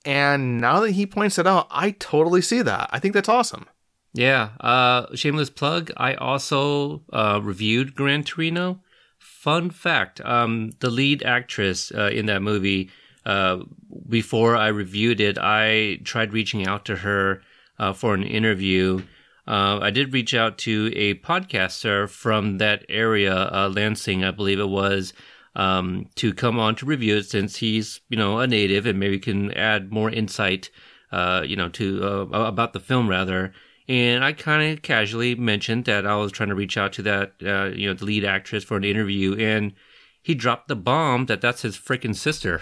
And now that he points it out, I totally see that. I think that's awesome. Yeah. Uh, shameless plug. I also uh, reviewed Gran Torino. Fun fact: um, the lead actress uh, in that movie. Uh, before I reviewed it, I tried reaching out to her uh, for an interview. Uh, I did reach out to a podcaster from that area, uh, Lansing, I believe it was, um, to come on to review it since he's, you know, a native and maybe can add more insight, uh, you know, to about the film rather. And I kind of casually mentioned that I was trying to reach out to that, uh, you know, the lead actress for an interview, and he dropped the bomb that that's his freaking sister.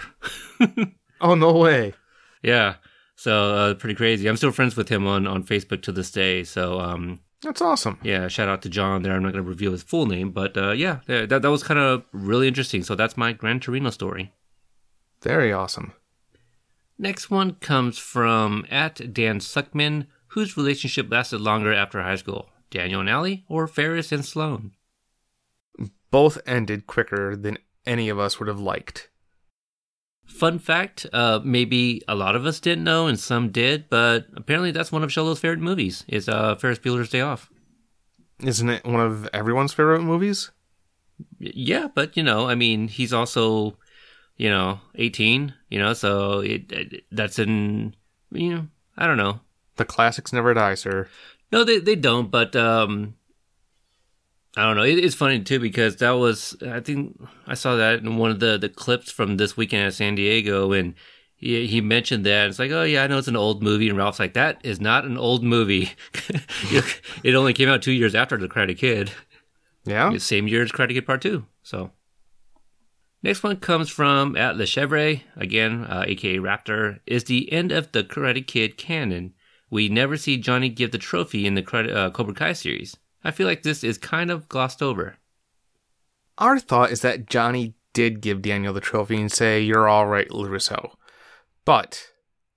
<laughs> Oh, no way. yeah. So uh, pretty crazy. I'm still friends with him on, on Facebook to this day. So um, That's awesome. yeah, shout out to John there. I'm not going to reveal his full name, but uh, yeah, that, that was kind of really interesting. So that's my Gran Torino story. Very awesome. Next one comes from at Dan Suckman, whose relationship lasted longer after high school. Daniel and Allie or Ferris and Sloane? Both ended quicker than any of us would have liked. Fun fact, uh, maybe a lot of us didn't know and some did, but apparently that's one of Xolo's favorite movies is uh, Ferris Bueller's Day Off. Isn't it one of everyone's favorite movies? Yeah, but you know, I mean, he's also, you know, 18, you know, so it, it that's in, you know, I don't know. The classics never die, sir. No, they they don't, but um I don't know. It, it's funny too because that was I think I saw that in one of the the clips from this weekend at San Diego and he, he mentioned that it's like, oh yeah, I know it's an old movie, and Ralph's like, that is not an old movie. <laughs> it only came out two years after The Karate Kid. Yeah? Same year as Karate Kid Part 2. So. Next one comes from at Le Chevre, again, uh, aka Raptor, is the end of the Karate Kid canon. We never see Johnny give the trophy in the uh, Cobra Kai series. I feel like this is kind of glossed over. Our thought is that Johnny did give Daniel the trophy and say, You're all right, LaRusso. But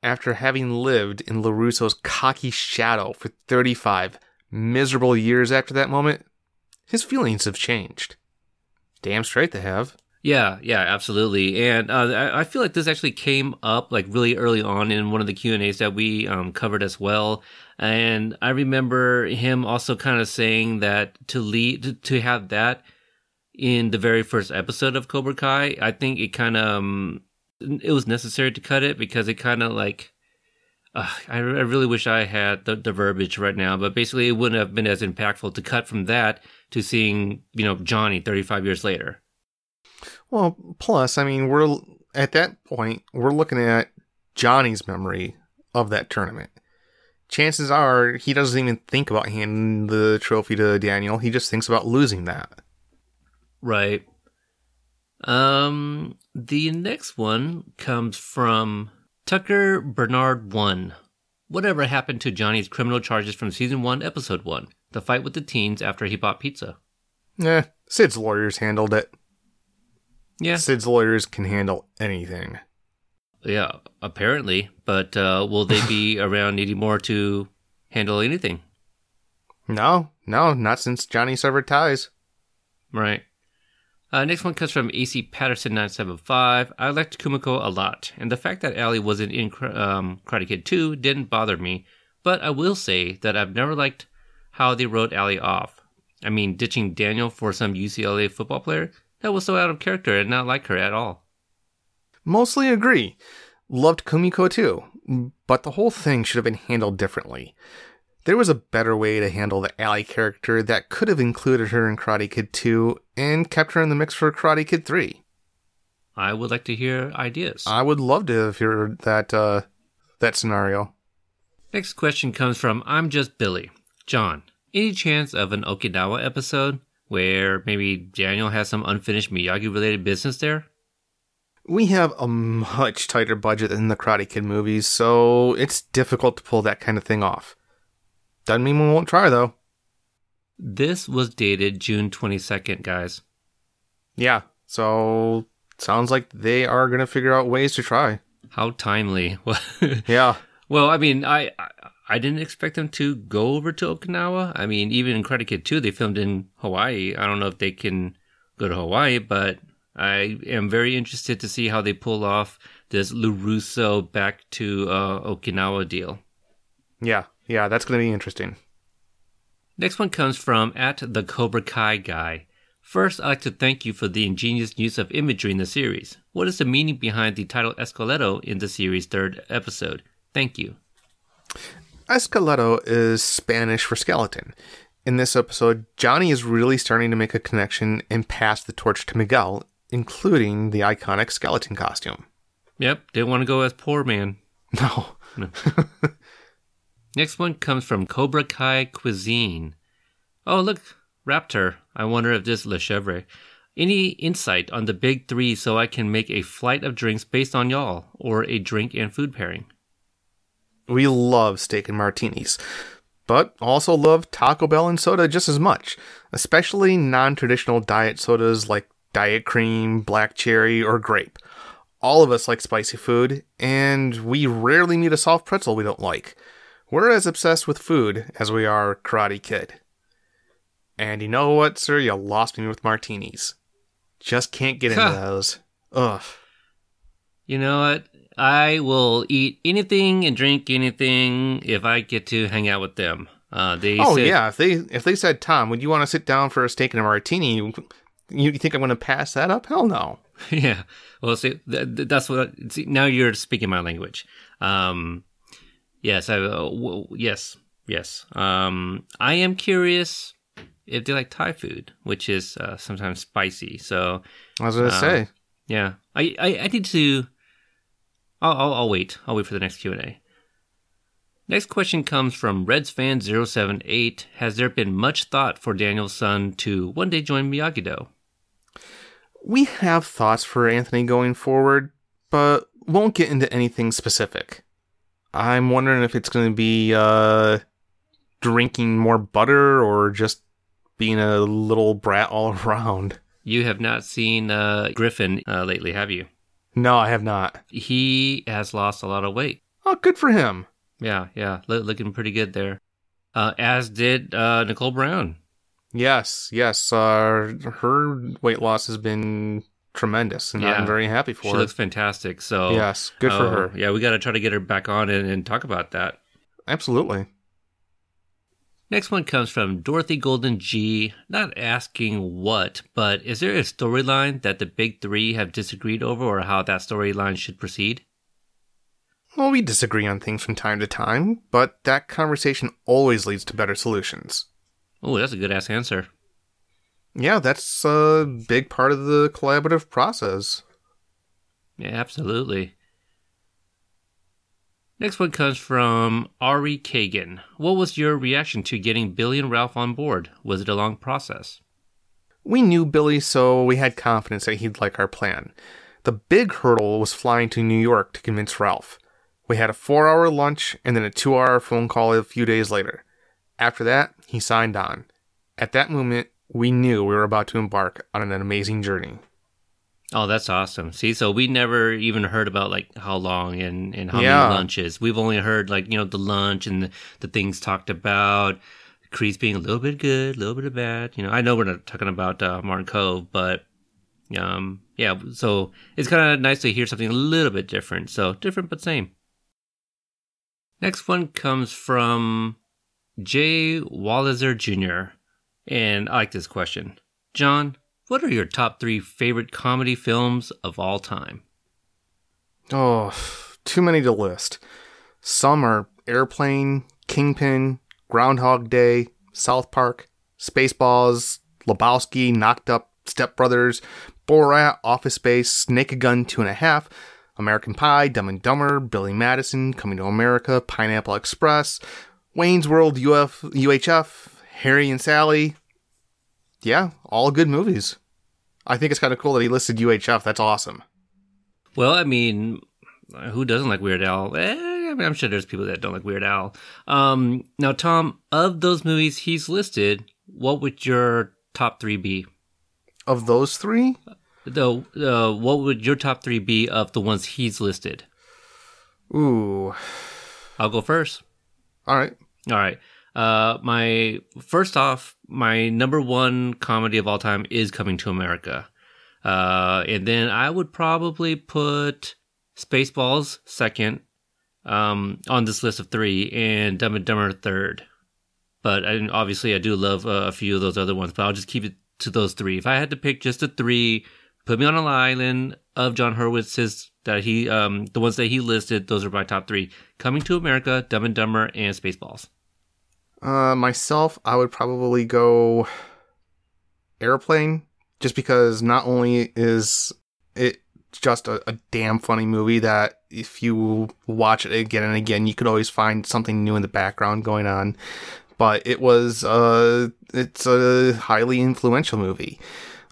after having lived in LaRusso's cocky shadow for 35 miserable years after that moment, his feelings have changed. Damn straight they have. Yeah, yeah, absolutely. And uh, I, feel like this actually came up like really early on in one of the Q and A's that we um, covered as well. And I remember him also kind of saying that to lead to, have that in the very first episode of Cobra Kai, I think it kind of um, it was necessary to cut it because it kind of like uh, I, I really wish I had the, the verbiage right now, but basically it wouldn't have been as impactful to cut from that to seeing you know Johnny 35 years later. Well, plus, I mean, we're at that point, we're looking at Johnny's memory of that tournament. Chances are he doesn't even think about handing the trophy to Daniel. He just thinks about losing that. Right. Um, the next one comes from Tucker Bernard 1. Whatever happened to Johnny's criminal charges from season 1, episode 1? The fight with the teens after he bought pizza. Eh, Sid's lawyers handled it. Yeah. Sid's lawyers can handle anything. Yeah, apparently. But uh, will they be <laughs> around needing more to handle anything? No, no, not since Johnny severed ties. Right. Uh, next one comes from AC Patterson 975. I liked Kumiko a lot, and the fact that Allie wasn't in um, Karate Kid 2 didn't bother me, but I will say that I've never liked how they wrote Allie off. I mean, ditching Daniel for some UCLA football player? That was so out of character and not like her at all. Mostly agree. Loved Kumiko too, but the whole thing should have been handled differently. There was a better way to handle the Ally character that could have included her in Karate Kid 2 and kept her in the mix for Karate Kid 3. I would like to hear ideas. I would love to hear that uh, that scenario. Next question comes from I'm Just Billy. John, any chance of an Okinawa episode where maybe Daniel has some unfinished Miyagi related business there? We have a much tighter budget than the Karate Kid movies, so it's difficult to pull that kind of thing off. Doesn't mean we won't try, though. This was dated June 22nd, guys. Yeah, so sounds like they are going to figure out ways to try. How timely. <laughs> Yeah. Well, I mean, I, I I didn't expect them to go over to Okinawa. I mean, even in Karate Kid 2, they filmed in Hawaii. I don't know if they can go to Hawaii, but I am very interested to see how they pull off this LaRusso back to uh, Okinawa deal. Yeah, yeah, that's going to be interesting. Next one comes from at the Cobra Kai guy. First, I'd like to thank you for the ingenious use of imagery in the series. What is the meaning behind the title Esqueleto in the series' third episode? Thank you. Esqueleto is Spanish for skeleton. In this episode, Johnny is really starting to make a connection and pass the torch to Miguel, including the iconic skeleton costume. Yep, didn't want to go as poor man. <laughs> No. <laughs> Next one comes from Cobra Kai Cuisine. Oh, look, Raptor. I wonder if this is Le Chevre. Any insight on the big three so I can make a flight of drinks based on y'all, or a drink and food pairing? We love steak and martinis, but also love Taco Bell and soda just as much, especially non traditional diet sodas like Diet Cream, Black Cherry, or Grape. All of us like spicy food, and we rarely meet a soft pretzel we don't like. We're as obsessed with food as we are Karate Kid. And you know what, sir? You lost me with martinis. Just can't get into those. Ugh. You know what? I will eat anything and drink anything if I get to hang out with them. Uh, they Oh said- yeah, if they if they said, Tom, would you want to sit down for a steak and a martini? You, you think I'm going to pass that up? Hell no. <laughs> yeah. Well, see, th- th- that's what. See, now you're speaking my language. Um, yes, I. Uh, w- yes, yes. Um, I am curious if they like Thai food, which is uh, sometimes spicy. So, I was going to Um, say. yeah, I, I, I need to. I'll, I'll, I'll wait. I'll wait for the next Q and A. Next question comes from Reds fan 078. Has there been much thought for Daniel's son to one day join Miyagi Do? We have thoughts for Anthony going forward, but won't get into anything specific. I'm wondering if it's going to be uh, drinking more butter or just being a little brat all <laughs> around. You have not seen uh, Griffin uh, lately, have you? No, I have not. He has lost a lot of weight. Oh, good for him. Yeah, yeah, lo- looking pretty good there. Uh, as did uh, Nichole Brown. Yes, yes. Uh, her weight loss has been tremendous, and Yeah. I'm very happy for She her. looks fantastic. So yes, good for oh, her. Yeah, we got to try to get her back on and, and talk about that. Absolutely. Next one comes from Dorothy Golden G. Not asking what, but is there a storyline that the big three have disagreed over, or how that storyline should proceed? Well, we disagree on things from time to time, but that conversation always leads to better solutions. Oh, that's a good ass answer. Yeah, that's a big part of the collaborative process. Yeah, absolutely. Next one comes from Ari Kagan. What was your reaction to getting Billy and Ralph on board? Was it a long process? We knew Billy, so we had confidence that he'd like our plan. The big hurdle was flying to New York to convince Ralph. We had a four hour lunch and then a two hour phone call a few days later. After that, he signed on. At that moment, we knew we were about to embark on an amazing journey. Oh, that's awesome. See, so we never even heard about like how long and, and how Yeah. many lunches. We've only heard like, you know, the lunch and the, the things talked about. Kreese being a little bit good, a little bit of bad. You know, I know we're not talking about uh, Martin Kove, but um, yeah, so it's kind of nice to hear something a little bit different. So different but same. Next one comes from Jay Walliser Jr. And I like this question. Jon, what are your top three favorite comedy films of all time? Oh, too many to list. Some are Airplane, Kingpin, Groundhog Day, South Park, Spaceballs, Lebowski, Knocked Up, Step Brothers, Borat, Office Space, Naked Gun 2.5, American Pie, Dumb and Dumber, Billy Madison, Coming to America, Pineapple Express, Wayne's World, UF, UHF, Harry and Sally. Yeah, all good movies. I think it's kind of cool that he listed UHF. That's awesome. Well, I mean, who doesn't like Weird Al? Eh, I mean, I'm sure there's people that don't like Weird Al. Um, now, Tom, of those movies he's listed, what would your top three be? Of those three, Though, uh, what would your top three be of the ones he's listed? Ooh. I'll go first. All right. All right. Uh, my first off, my number one comedy of all time is Coming to America. Uh, and then I would probably put Spaceballs second, um, on this list of three, and Dumb and Dumber third. But I, obviously, I do love uh, a few of those other ones. But I'll just keep it to those three. If I had to pick just the three, put me on an island of Jon Hurwitz's that he, um, the ones that he listed. Those are my top three: Coming to America, Dumb and Dumber, and Spaceballs. Uh, myself, I would probably go Airplane, just because not only is it just a, a damn funny movie that if you watch it again and again, you could always find something new in the background going on. But it was uh, it's a highly influential movie.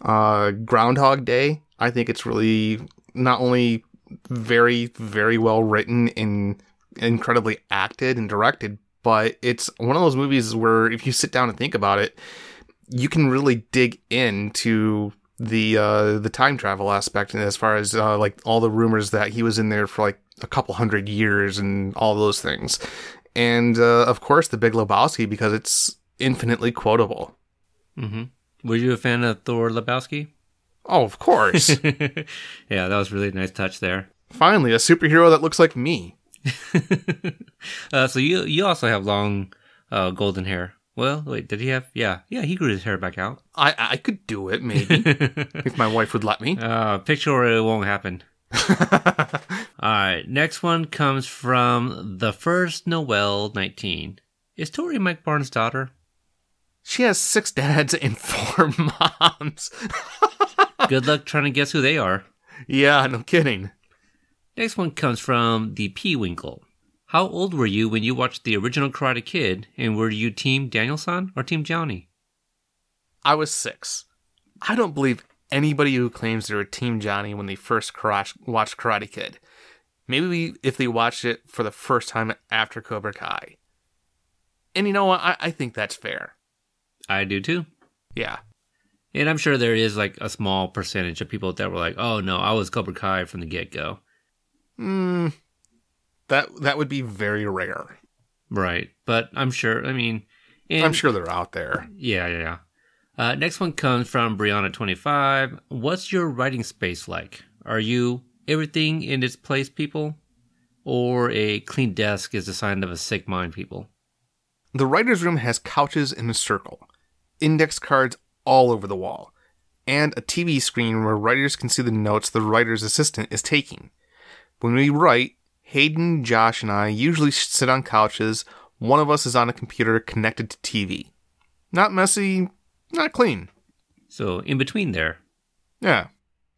Uh, Groundhog Day, I think it's really not only very very well written and incredibly acted and directed, but it's one of those movies where if you sit down and think about it, you can really dig into the uh, the time travel aspect, and as far as uh, like all the rumors that he was in there for like a couple hundred years and all those things, and uh, of course the Big Lebowski because it's infinitely quotable. Mm-hmm. Were you a fan of Thor Lebowski? Oh, of course! <laughs> yeah, that was really a nice touch there. Finally, a superhero that looks like me. <laughs> uh, so you you also have long uh, golden hair. Well, wait, did he have? Yeah, yeah, he grew his hair back out. I I could do it maybe <laughs> if my wife would let me. Uh, picture it won't happen. <laughs> All right, next one comes from the first Noel 19. Is Tori Mike Barnes' daughter? She has six dads and four moms. Good luck trying to guess who they are. yeah, no kidding. Next one comes from the P Winkle. How old were you when you watched the original Karate Kid, and were you Team Daniel-san or Team Johnny? I was six. I don't believe anybody who claims they're a Team Johnny when they first karate, watched Karate Kid. Maybe if they watched it for the first time after Cobra Kai. And you know what? I, I think that's fair. I do too. Yeah. And I'm sure there is like a small percentage of people that were like, "Oh no, I was Cobra Kai from the get go." Mm, that that would be very rare. Right, but I'm sure. I mean, and, I'm sure they're out there. Yeah, yeah, yeah. Uh, next one comes from Brianna25. What's your writing space like? Are you everything in its place, people, or a clean desk is a sign of a sick mind, people? The writer's room has couches in a circle, index cards all over the wall, and a TV screen where writers can see the notes the writer's assistant is taking. When we write, Hayden, Josh, and I usually sit on couches. One of us is on a computer connected to TV. Not messy, not clean. So in between there. Yeah.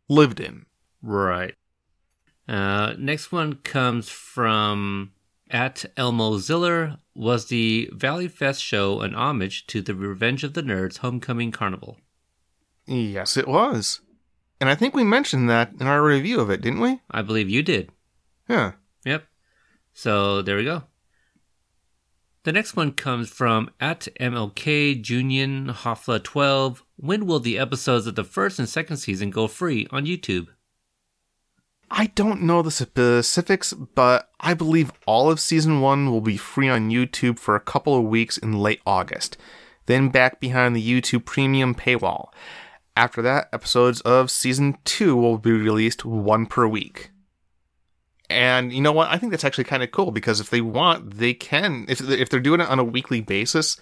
Lived in. Right. Uh, next one comes from at Elmo Ziller. Was the Valley Fest show an homage to the Revenge of the Nerds Homecoming Carnival? Yes, it was. And I think we mentioned that in our review of it, didn't we? I believe you did. Yeah. Yep. So there we go. The next one comes from at MLK Junior Hofla 12. When will the episodes of the first and second season go free on YouTube? I don't know the specifics, but I believe all of season one will be free on YouTube for a couple of weeks in late August, then back behind the YouTube premium paywall. After that, episodes of season two will be released one per week. And you know what? I think that's actually kind of cool because if they want, they can. If if they're doing it on a weekly basis,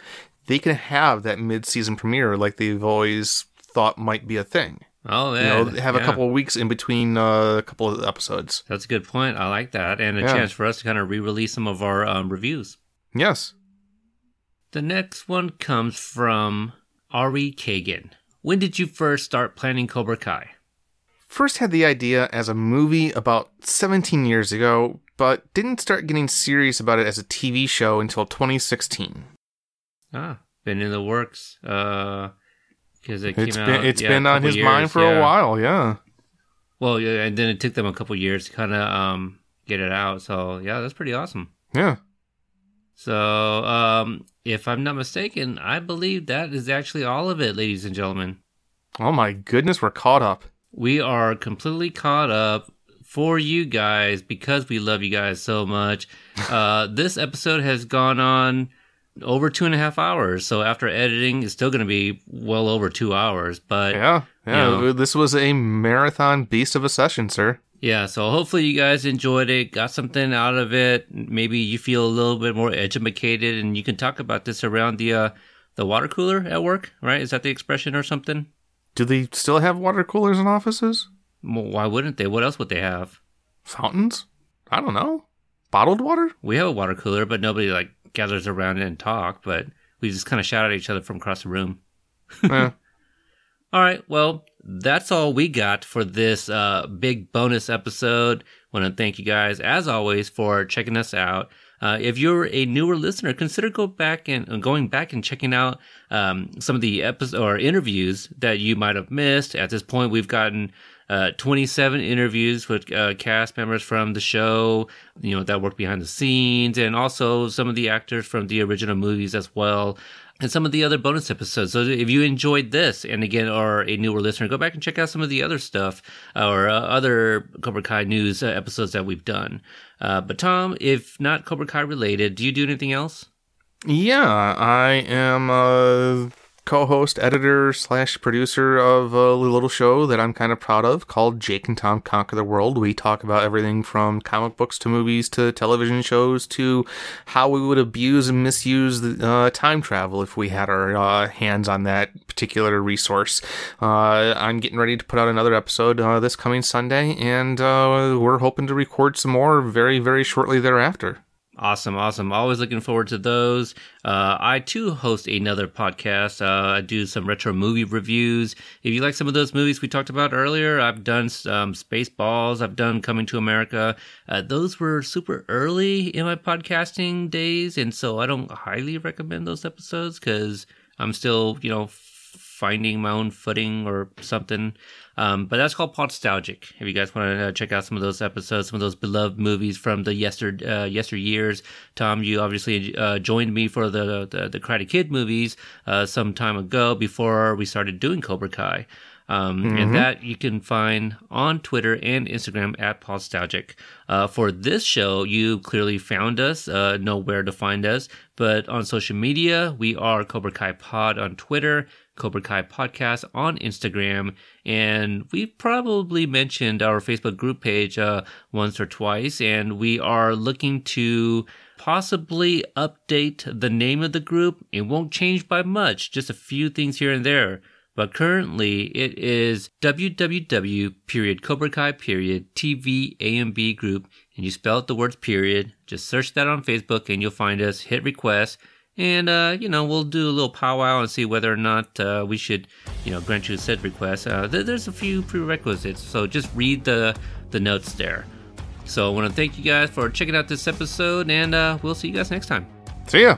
they can have that mid-season premiere like they've always thought might be a thing. Oh, You yeah. know, have a couple of weeks in between uh, a couple of episodes. That's a good point. I like that. And a Yeah. chance for us to kind of re release some of our um, reviews. Yes. The next one comes from Ari Kagan. When did you first start planning Cobra Kai? First had the idea as a movie about 17 years ago, but didn't start getting serious about it as a TV show until 2016. Ah, been in the works. Uh, because it It's came been out. it's yeah, been on his years, mind for yeah. a while, yeah. Well, yeah, and then it took them a couple years to kind of um get it out. So yeah, that's pretty awesome. Yeah. So um, if I'm not mistaken, I believe that is actually all of it, ladies and gentlemen. Oh my goodness, we're caught up. We are completely caught up for you guys because we love you guys so much. <laughs> Uh, this episode has gone on over two and a half hours. So after editing, it's still going to be well over two hours. But Yeah, yeah. You know. This was a marathon beast of a session, sir. Yeah, so hopefully you guys enjoyed it, got something out of it. Maybe you feel a little bit more educated, and you can talk about this around the uh, the water cooler at work, right? Is that the expression or something? Do they still have water coolers in offices? Well, why wouldn't they? What else would they have? Fountains? I don't know. Bottled water? We have a water cooler, but nobody like gathers around it and talk. But we just kind of shout at each other from across the room. Eh. <laughs> All right, well, that's all we got for this uh, big bonus episode. Want to thank you guys, as always, for checking us out. Uh, if you're a newer listener, consider go back and uh, going back and checking out um, some of the episodes or interviews that you might have missed. At this point, we've gotten uh, 27 interviews with uh, cast members from the show, you know, that work behind the scenes, and also some of the actors from the original movies as well and some of the other bonus episodes. So if you enjoyed this, and again, are a newer listener, go back and check out some of the other stuff or uh, other Cobra Kai news uh, episodes that we've done. Uh, but Tom, if not Cobra Kai related, do you do anything else? Yeah, I am a co-host, editor slash producer of a little show that I'm kind of proud of called Jake and Tom Conquer the World. We talk about everything from comic books to movies to television shows to how we would abuse and misuse uh, time travel if we had our uh, hands on that particular resource. Uh, I'm getting ready to put out another episode uh, this coming Sunday, and uh, we're hoping to record some more very, very shortly thereafter. Awesome, awesome. Always looking forward to those. Uh, I too host another podcast. Uh, I do some retro movie reviews. If you like some of those movies we talked about earlier, I've done um, Spaceballs. I've done Coming to America. Uh, those were super early in my podcasting days, and so I don't highly recommend those episodes because I'm still, you know, finding my own footing or something. Um, but that's called Podstalgic. If you guys want to uh, check out some of those episodes, some of those beloved movies from the yester uh, yesteryears, Tom, you obviously uh, joined me for the the, the Karate Kid movies uh, some time ago before we started doing Cobra Kai. Um, And that you can find on Twitter and Instagram at Podstalgic. Uh, for this show, you clearly found us, uh, know where to find us. But on social media, we are Cobra Kai Pod on Twitter, Cobra Kai Podcast on Instagram, and we've probably mentioned our Facebook group page uh, once or twice, and we are looking to possibly update the name of the group. It won't change by much, just a few things here and there. But currently, it is www period Cobra Kai period TV A and B group, and you spell out the words period. Just search that on Facebook, and you'll find us. Hit request, and uh, you know we'll do a little powwow and see whether or not uh, we should, you know, grant you said request. Uh, th- there's a few prerequisites, so just read the the notes there. So I want to thank you guys for checking out this episode, and uh, we'll see you guys next time. See ya.